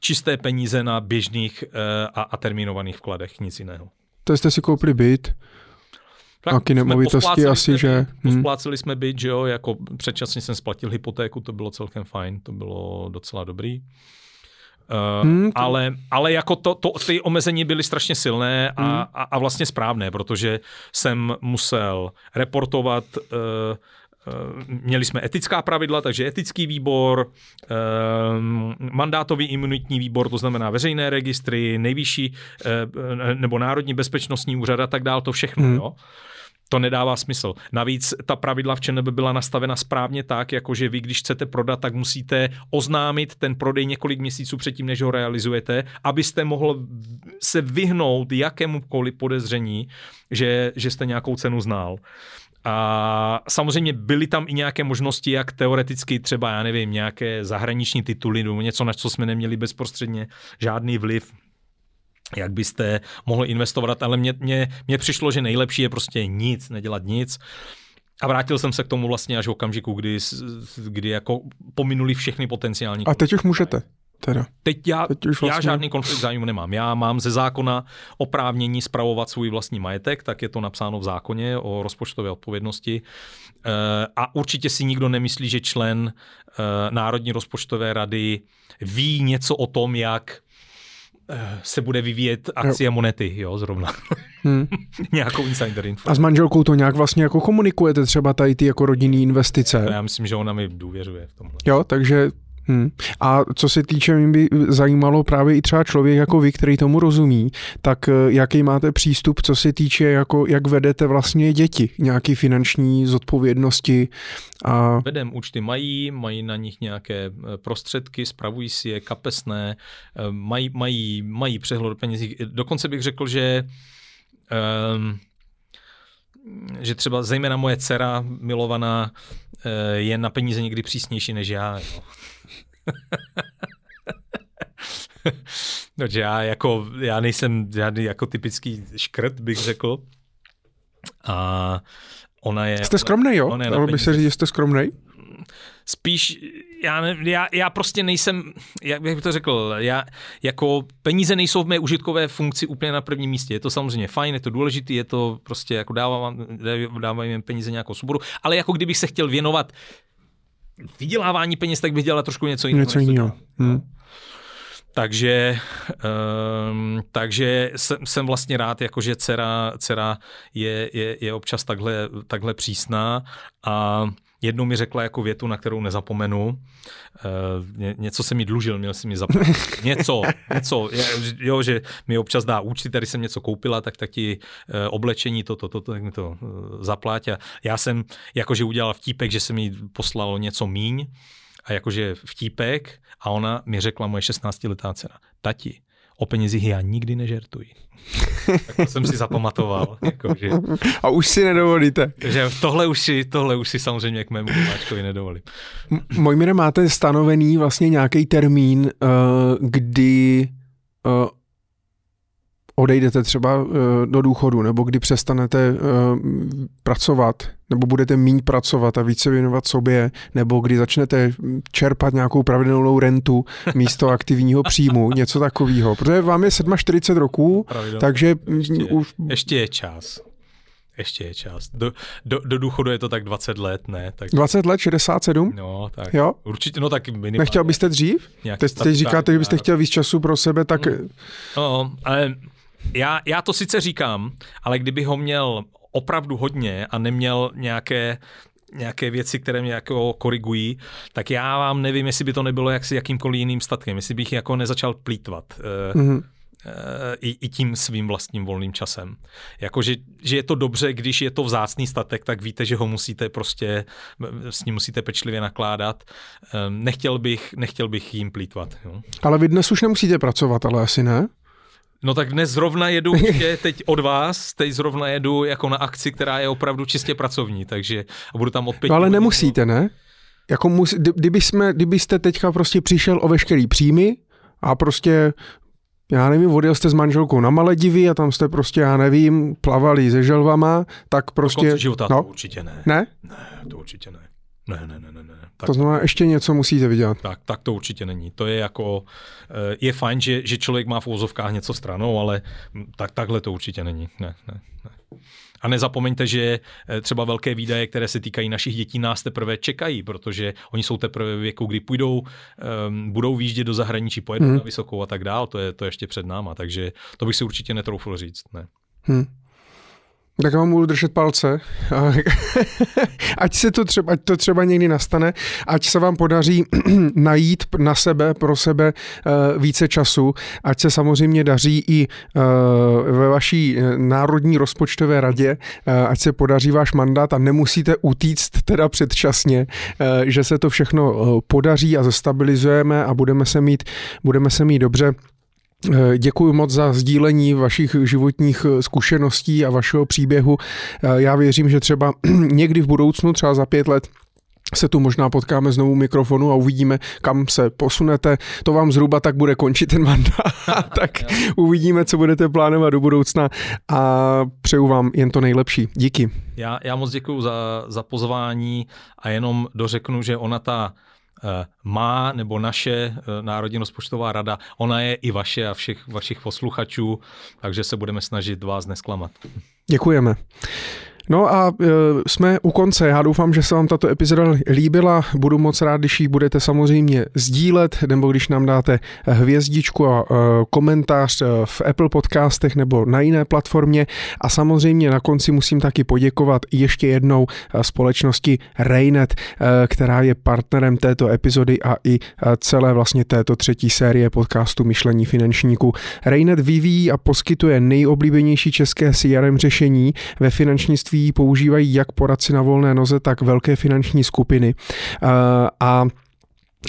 čisté peníze na běžných uh, a, a termínovaných vkladech, nic jiného. To jste si koupili byt, tak Taky nemovitosti asi, že... Hmm. Pospláceli jsme byt, že jo, jako předčasně jsem splatil hypotéku, to bylo celkem fajn, to bylo docela dobrý. Uh, hmm, to... ale, ale jako to, to, ty omezení byly strašně silné a, hmm. a, a vlastně správné, protože jsem musel reportovat uh, Eh, měli jsme etická pravidla, takže etický výbor, eh, mandátový imunitní výbor, to znamená veřejné registry, nejvyšší eh, nebo Národní bezpečnostní úřad a tak dál, to všechno. Hmm. Jo? To nedává smysl. Navíc ta pravidla v ČNB byla nastavena správně tak, jakože vy, když chcete prodat, tak musíte oznámit ten prodej několik měsíců předtím, než ho realizujete, abyste mohl se vyhnout jakémukoliv podezření, že, že jste nějakou cenu znal. A samozřejmě byly tam i nějaké možnosti, jak teoreticky třeba, já nevím, nějaké zahraniční tituly nebo něco, na co jsme neměli bezprostředně žádný vliv, jak byste mohli investovat, ale mně, mně, mně přišlo, že nejlepší je prostě nic, nedělat nic. A vrátil jsem se k tomu vlastně až v okamžiku, kdy, kdy jako pominuli všechny potenciální. A teď už můžete. Teda. Teď já, Teď už vlastně... já žádný konflikt zájmu nemám. Já mám ze zákona oprávnění spravovat svůj vlastní majetek, tak je to napsáno v zákoně o rozpočtové odpovědnosti. Eh, a určitě si nikdo nemyslí, že člen eh, Národní rozpočtové rady ví něco o tom, jak eh, se bude vyvíjet akcie jo. monety, jo, zrovna. Hmm. Nějakou insider informaci. A s manželkou to nějak vlastně jako komunikujete třeba tady ty jako rodinný investice? Já myslím, že ona mi důvěřuje v tomhle. Jo, takže Hmm. A co se týče, mě by zajímalo právě i třeba člověk jako vy, který tomu rozumí, tak eh, jaký máte přístup, co se týče, jako, jak vedete vlastně děti, nějaký finanční zodpovědnosti? A... Vedem účty mají, mají na nich nějaké eh, prostředky, spravují si je kapesné, eh, mají, mají, mají přehled penězí. Dokonce bych řekl, že um, že třeba zejména moje dcera milovaná je na peníze někdy přísnější než já. Jo. no, že já jako, já nejsem žádný jako typický škrt, bych řekl. A ona je... Jste skromnej, jo? Dalo by se říct, že jste skromnej? Spíš, já, ne, já, já prostě nejsem, jak bych to řekl, já, jako peníze nejsou v mé užitkové funkci úplně na prvním místě. Je to samozřejmě fajn, je to důležité, je to prostě jako dávám, dávají jim peníze nějakou svobodu, ale jako kdybych se chtěl věnovat vydělávání peněz, tak bych dělal trošku něco jiného. Něco jiného. Hmm. Takže, um, takže jsem, jsem vlastně rád, jako že dcera, dcera je, je, je občas takhle, takhle přísná a jednou mi řekla jako větu, na kterou nezapomenu. Uh, něco se mi dlužil, měl si mi zaplatit. něco, něco, jo, že mi občas dá účty, tady jsem něco koupila, tak tak ti uh, oblečení, to, to, to, tak mi to uh, zaplať. A já jsem jakože udělal vtípek, že se mi poslalo něco míň a jakože vtípek a ona mi řekla moje 16 letá dcera, tati, o penězích já nikdy nežertuji. tak to jsem si zapamatoval. Jako, že, a už si nedovolíte. Že tohle už si, tohle už si samozřejmě k mému domáčkovi nedovolím. Mojmire, máte stanovený vlastně nějaký termín, uh, kdy uh, odejdete třeba uh, do důchodu, nebo kdy přestanete uh, pracovat, nebo budete méně pracovat a více věnovat sobě, nebo kdy začnete čerpat nějakou pravidelnou rentu místo aktivního příjmu, něco takového. Protože vám je 47 roků, Pravidel. takže ještě, už... ještě je čas. ještě je čas. Do, do, do důchodu je to tak 20 let, ne? Tak, 20 let, 67? no, tak. Jo? Určitě, no tak minimálně. Nechtěl byste dřív? Teď, teď říkáte, že byste chtěl víc času pro sebe, tak No, ale já, já to sice říkám, ale kdyby ho měl opravdu hodně a neměl nějaké nějaké věci, které mě jako korigují, tak já vám nevím, jestli by to nebylo jaksi jakýmkoliv jiným statkem, jestli bych jako nezačal plítvat. eh, mhm. eh, i, i tím svým vlastním volným časem. Jako, že, že je to dobře, když je to vzácný statek, tak víte, že ho musíte prostě, s ním musíte pečlivě nakládat. Eh, Nechtěl bych, nechtěl bych jim plítvat. Jo. ale vy dnes už nemusíte pracovat, ale asi ne? No tak dnes zrovna jedu ještě teď od vás, teď zrovna jedu jako na akci, která je opravdu čistě pracovní, takže a budu tam od pěti No ale do- nemusíte, ne? Jako mus, kdy- kdyby jsme, kdybyste teďka prostě přišel o veškerý příjmy a prostě já nevím, odjel jste s manželkou na Maledivy a tam jste prostě, já nevím, plavali se želvama, tak Do prostě... konce života no, to určitě ne. ne? Ne, to určitě ne. Ne, ne, ne, ne, ne. Tak, To znamená, ještě něco musíte vydělat. tak, tak to určitě není. To je jako, eh, je fajn, že, že člověk má v úzovkách něco stranou, ale tak, takhle to určitě není. Ne, ne, ne. A nezapomeňte, že eh, třeba velké výdaje, které se týkají našich dětí, nás teprve čekají, protože oni jsou teprve ve věku, kdy půjdou, um, budou výjíždět do zahraničí, pojedou Mhm. na vysokou a tak dál. To je, to je ještě před náma, takže to bych si určitě netroufl říct. Ne. Hm. Tak vám budu držet palce. Ať se to třeba, ať to třeba někdy nastane, ať se vám podaří najít na sebe, pro sebe eh, více času, ať se samozřejmě daří i eh, ve vaší eh, Národní rozpočtové radě, ať se podaří váš mandát a nemusíte utíct teda předčasně, že se to všechno podaří a zastabilizujeme a budeme se mít, budeme se mít dobře. Eh, Děkuji moc za sdílení vašich životních eh, zkušeností a vašeho příběhu. Eh, Já věřím, že třeba někdy v budoucnu, třeba za pět let, se tu možná potkáme znovu u mikrofonu a uvidíme, kam se posunete. To vám zhruba tak bude končit ten mandát, tak uvidíme, co budete plánovat do budoucna a přeju vám jen to nejlepší. Díky. Já, já moc děkuji za, za pozvání a jenom dořeknu, že ona ta má nebo naše eh, Národní rozpočtová rada, ona je i vaše a všech vašich posluchačů, takže se budeme snažit vás nesklamat. Děkujeme. No a e, jsme u konce. Já doufám, že se vám tato epizoda líbila. Budu moc rád, když ji budete samozřejmě sdílet, nebo když nám dáte hvězdičku a e, komentář e, v Apple podcastech nebo na jiné platformě. A samozřejmě na konci musím taky poděkovat ještě jednou e, společnosti Raynet, e, která je partnerem této epizody a i e, celé vlastně této třetí série podcastu Myšlení finančníků. Raynet vyvíjí a poskytuje nejoblíbenější české CRM řešení ve finančnictví používají jak poradci na volné noze, tak velké finanční skupiny. Eh, A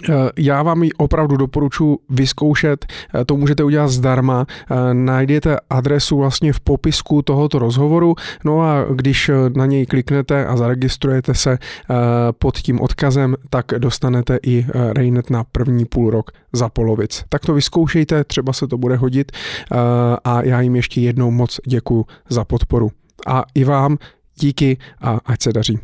eh, já vám ji opravdu doporučuji vyzkoušet, eh, to můžete udělat zdarma, najdete adresu vlastně v popisku tohoto rozhovoru, no a když na něj kliknete a zaregistrujete se pod tím odkazem, tak dostanete i Raynet na první půl rok za polovic. Tak to vyzkoušejte, třeba se to bude hodit a já jim ještě jednou moc děkuji za podporu. A i vám díky a ať se daří.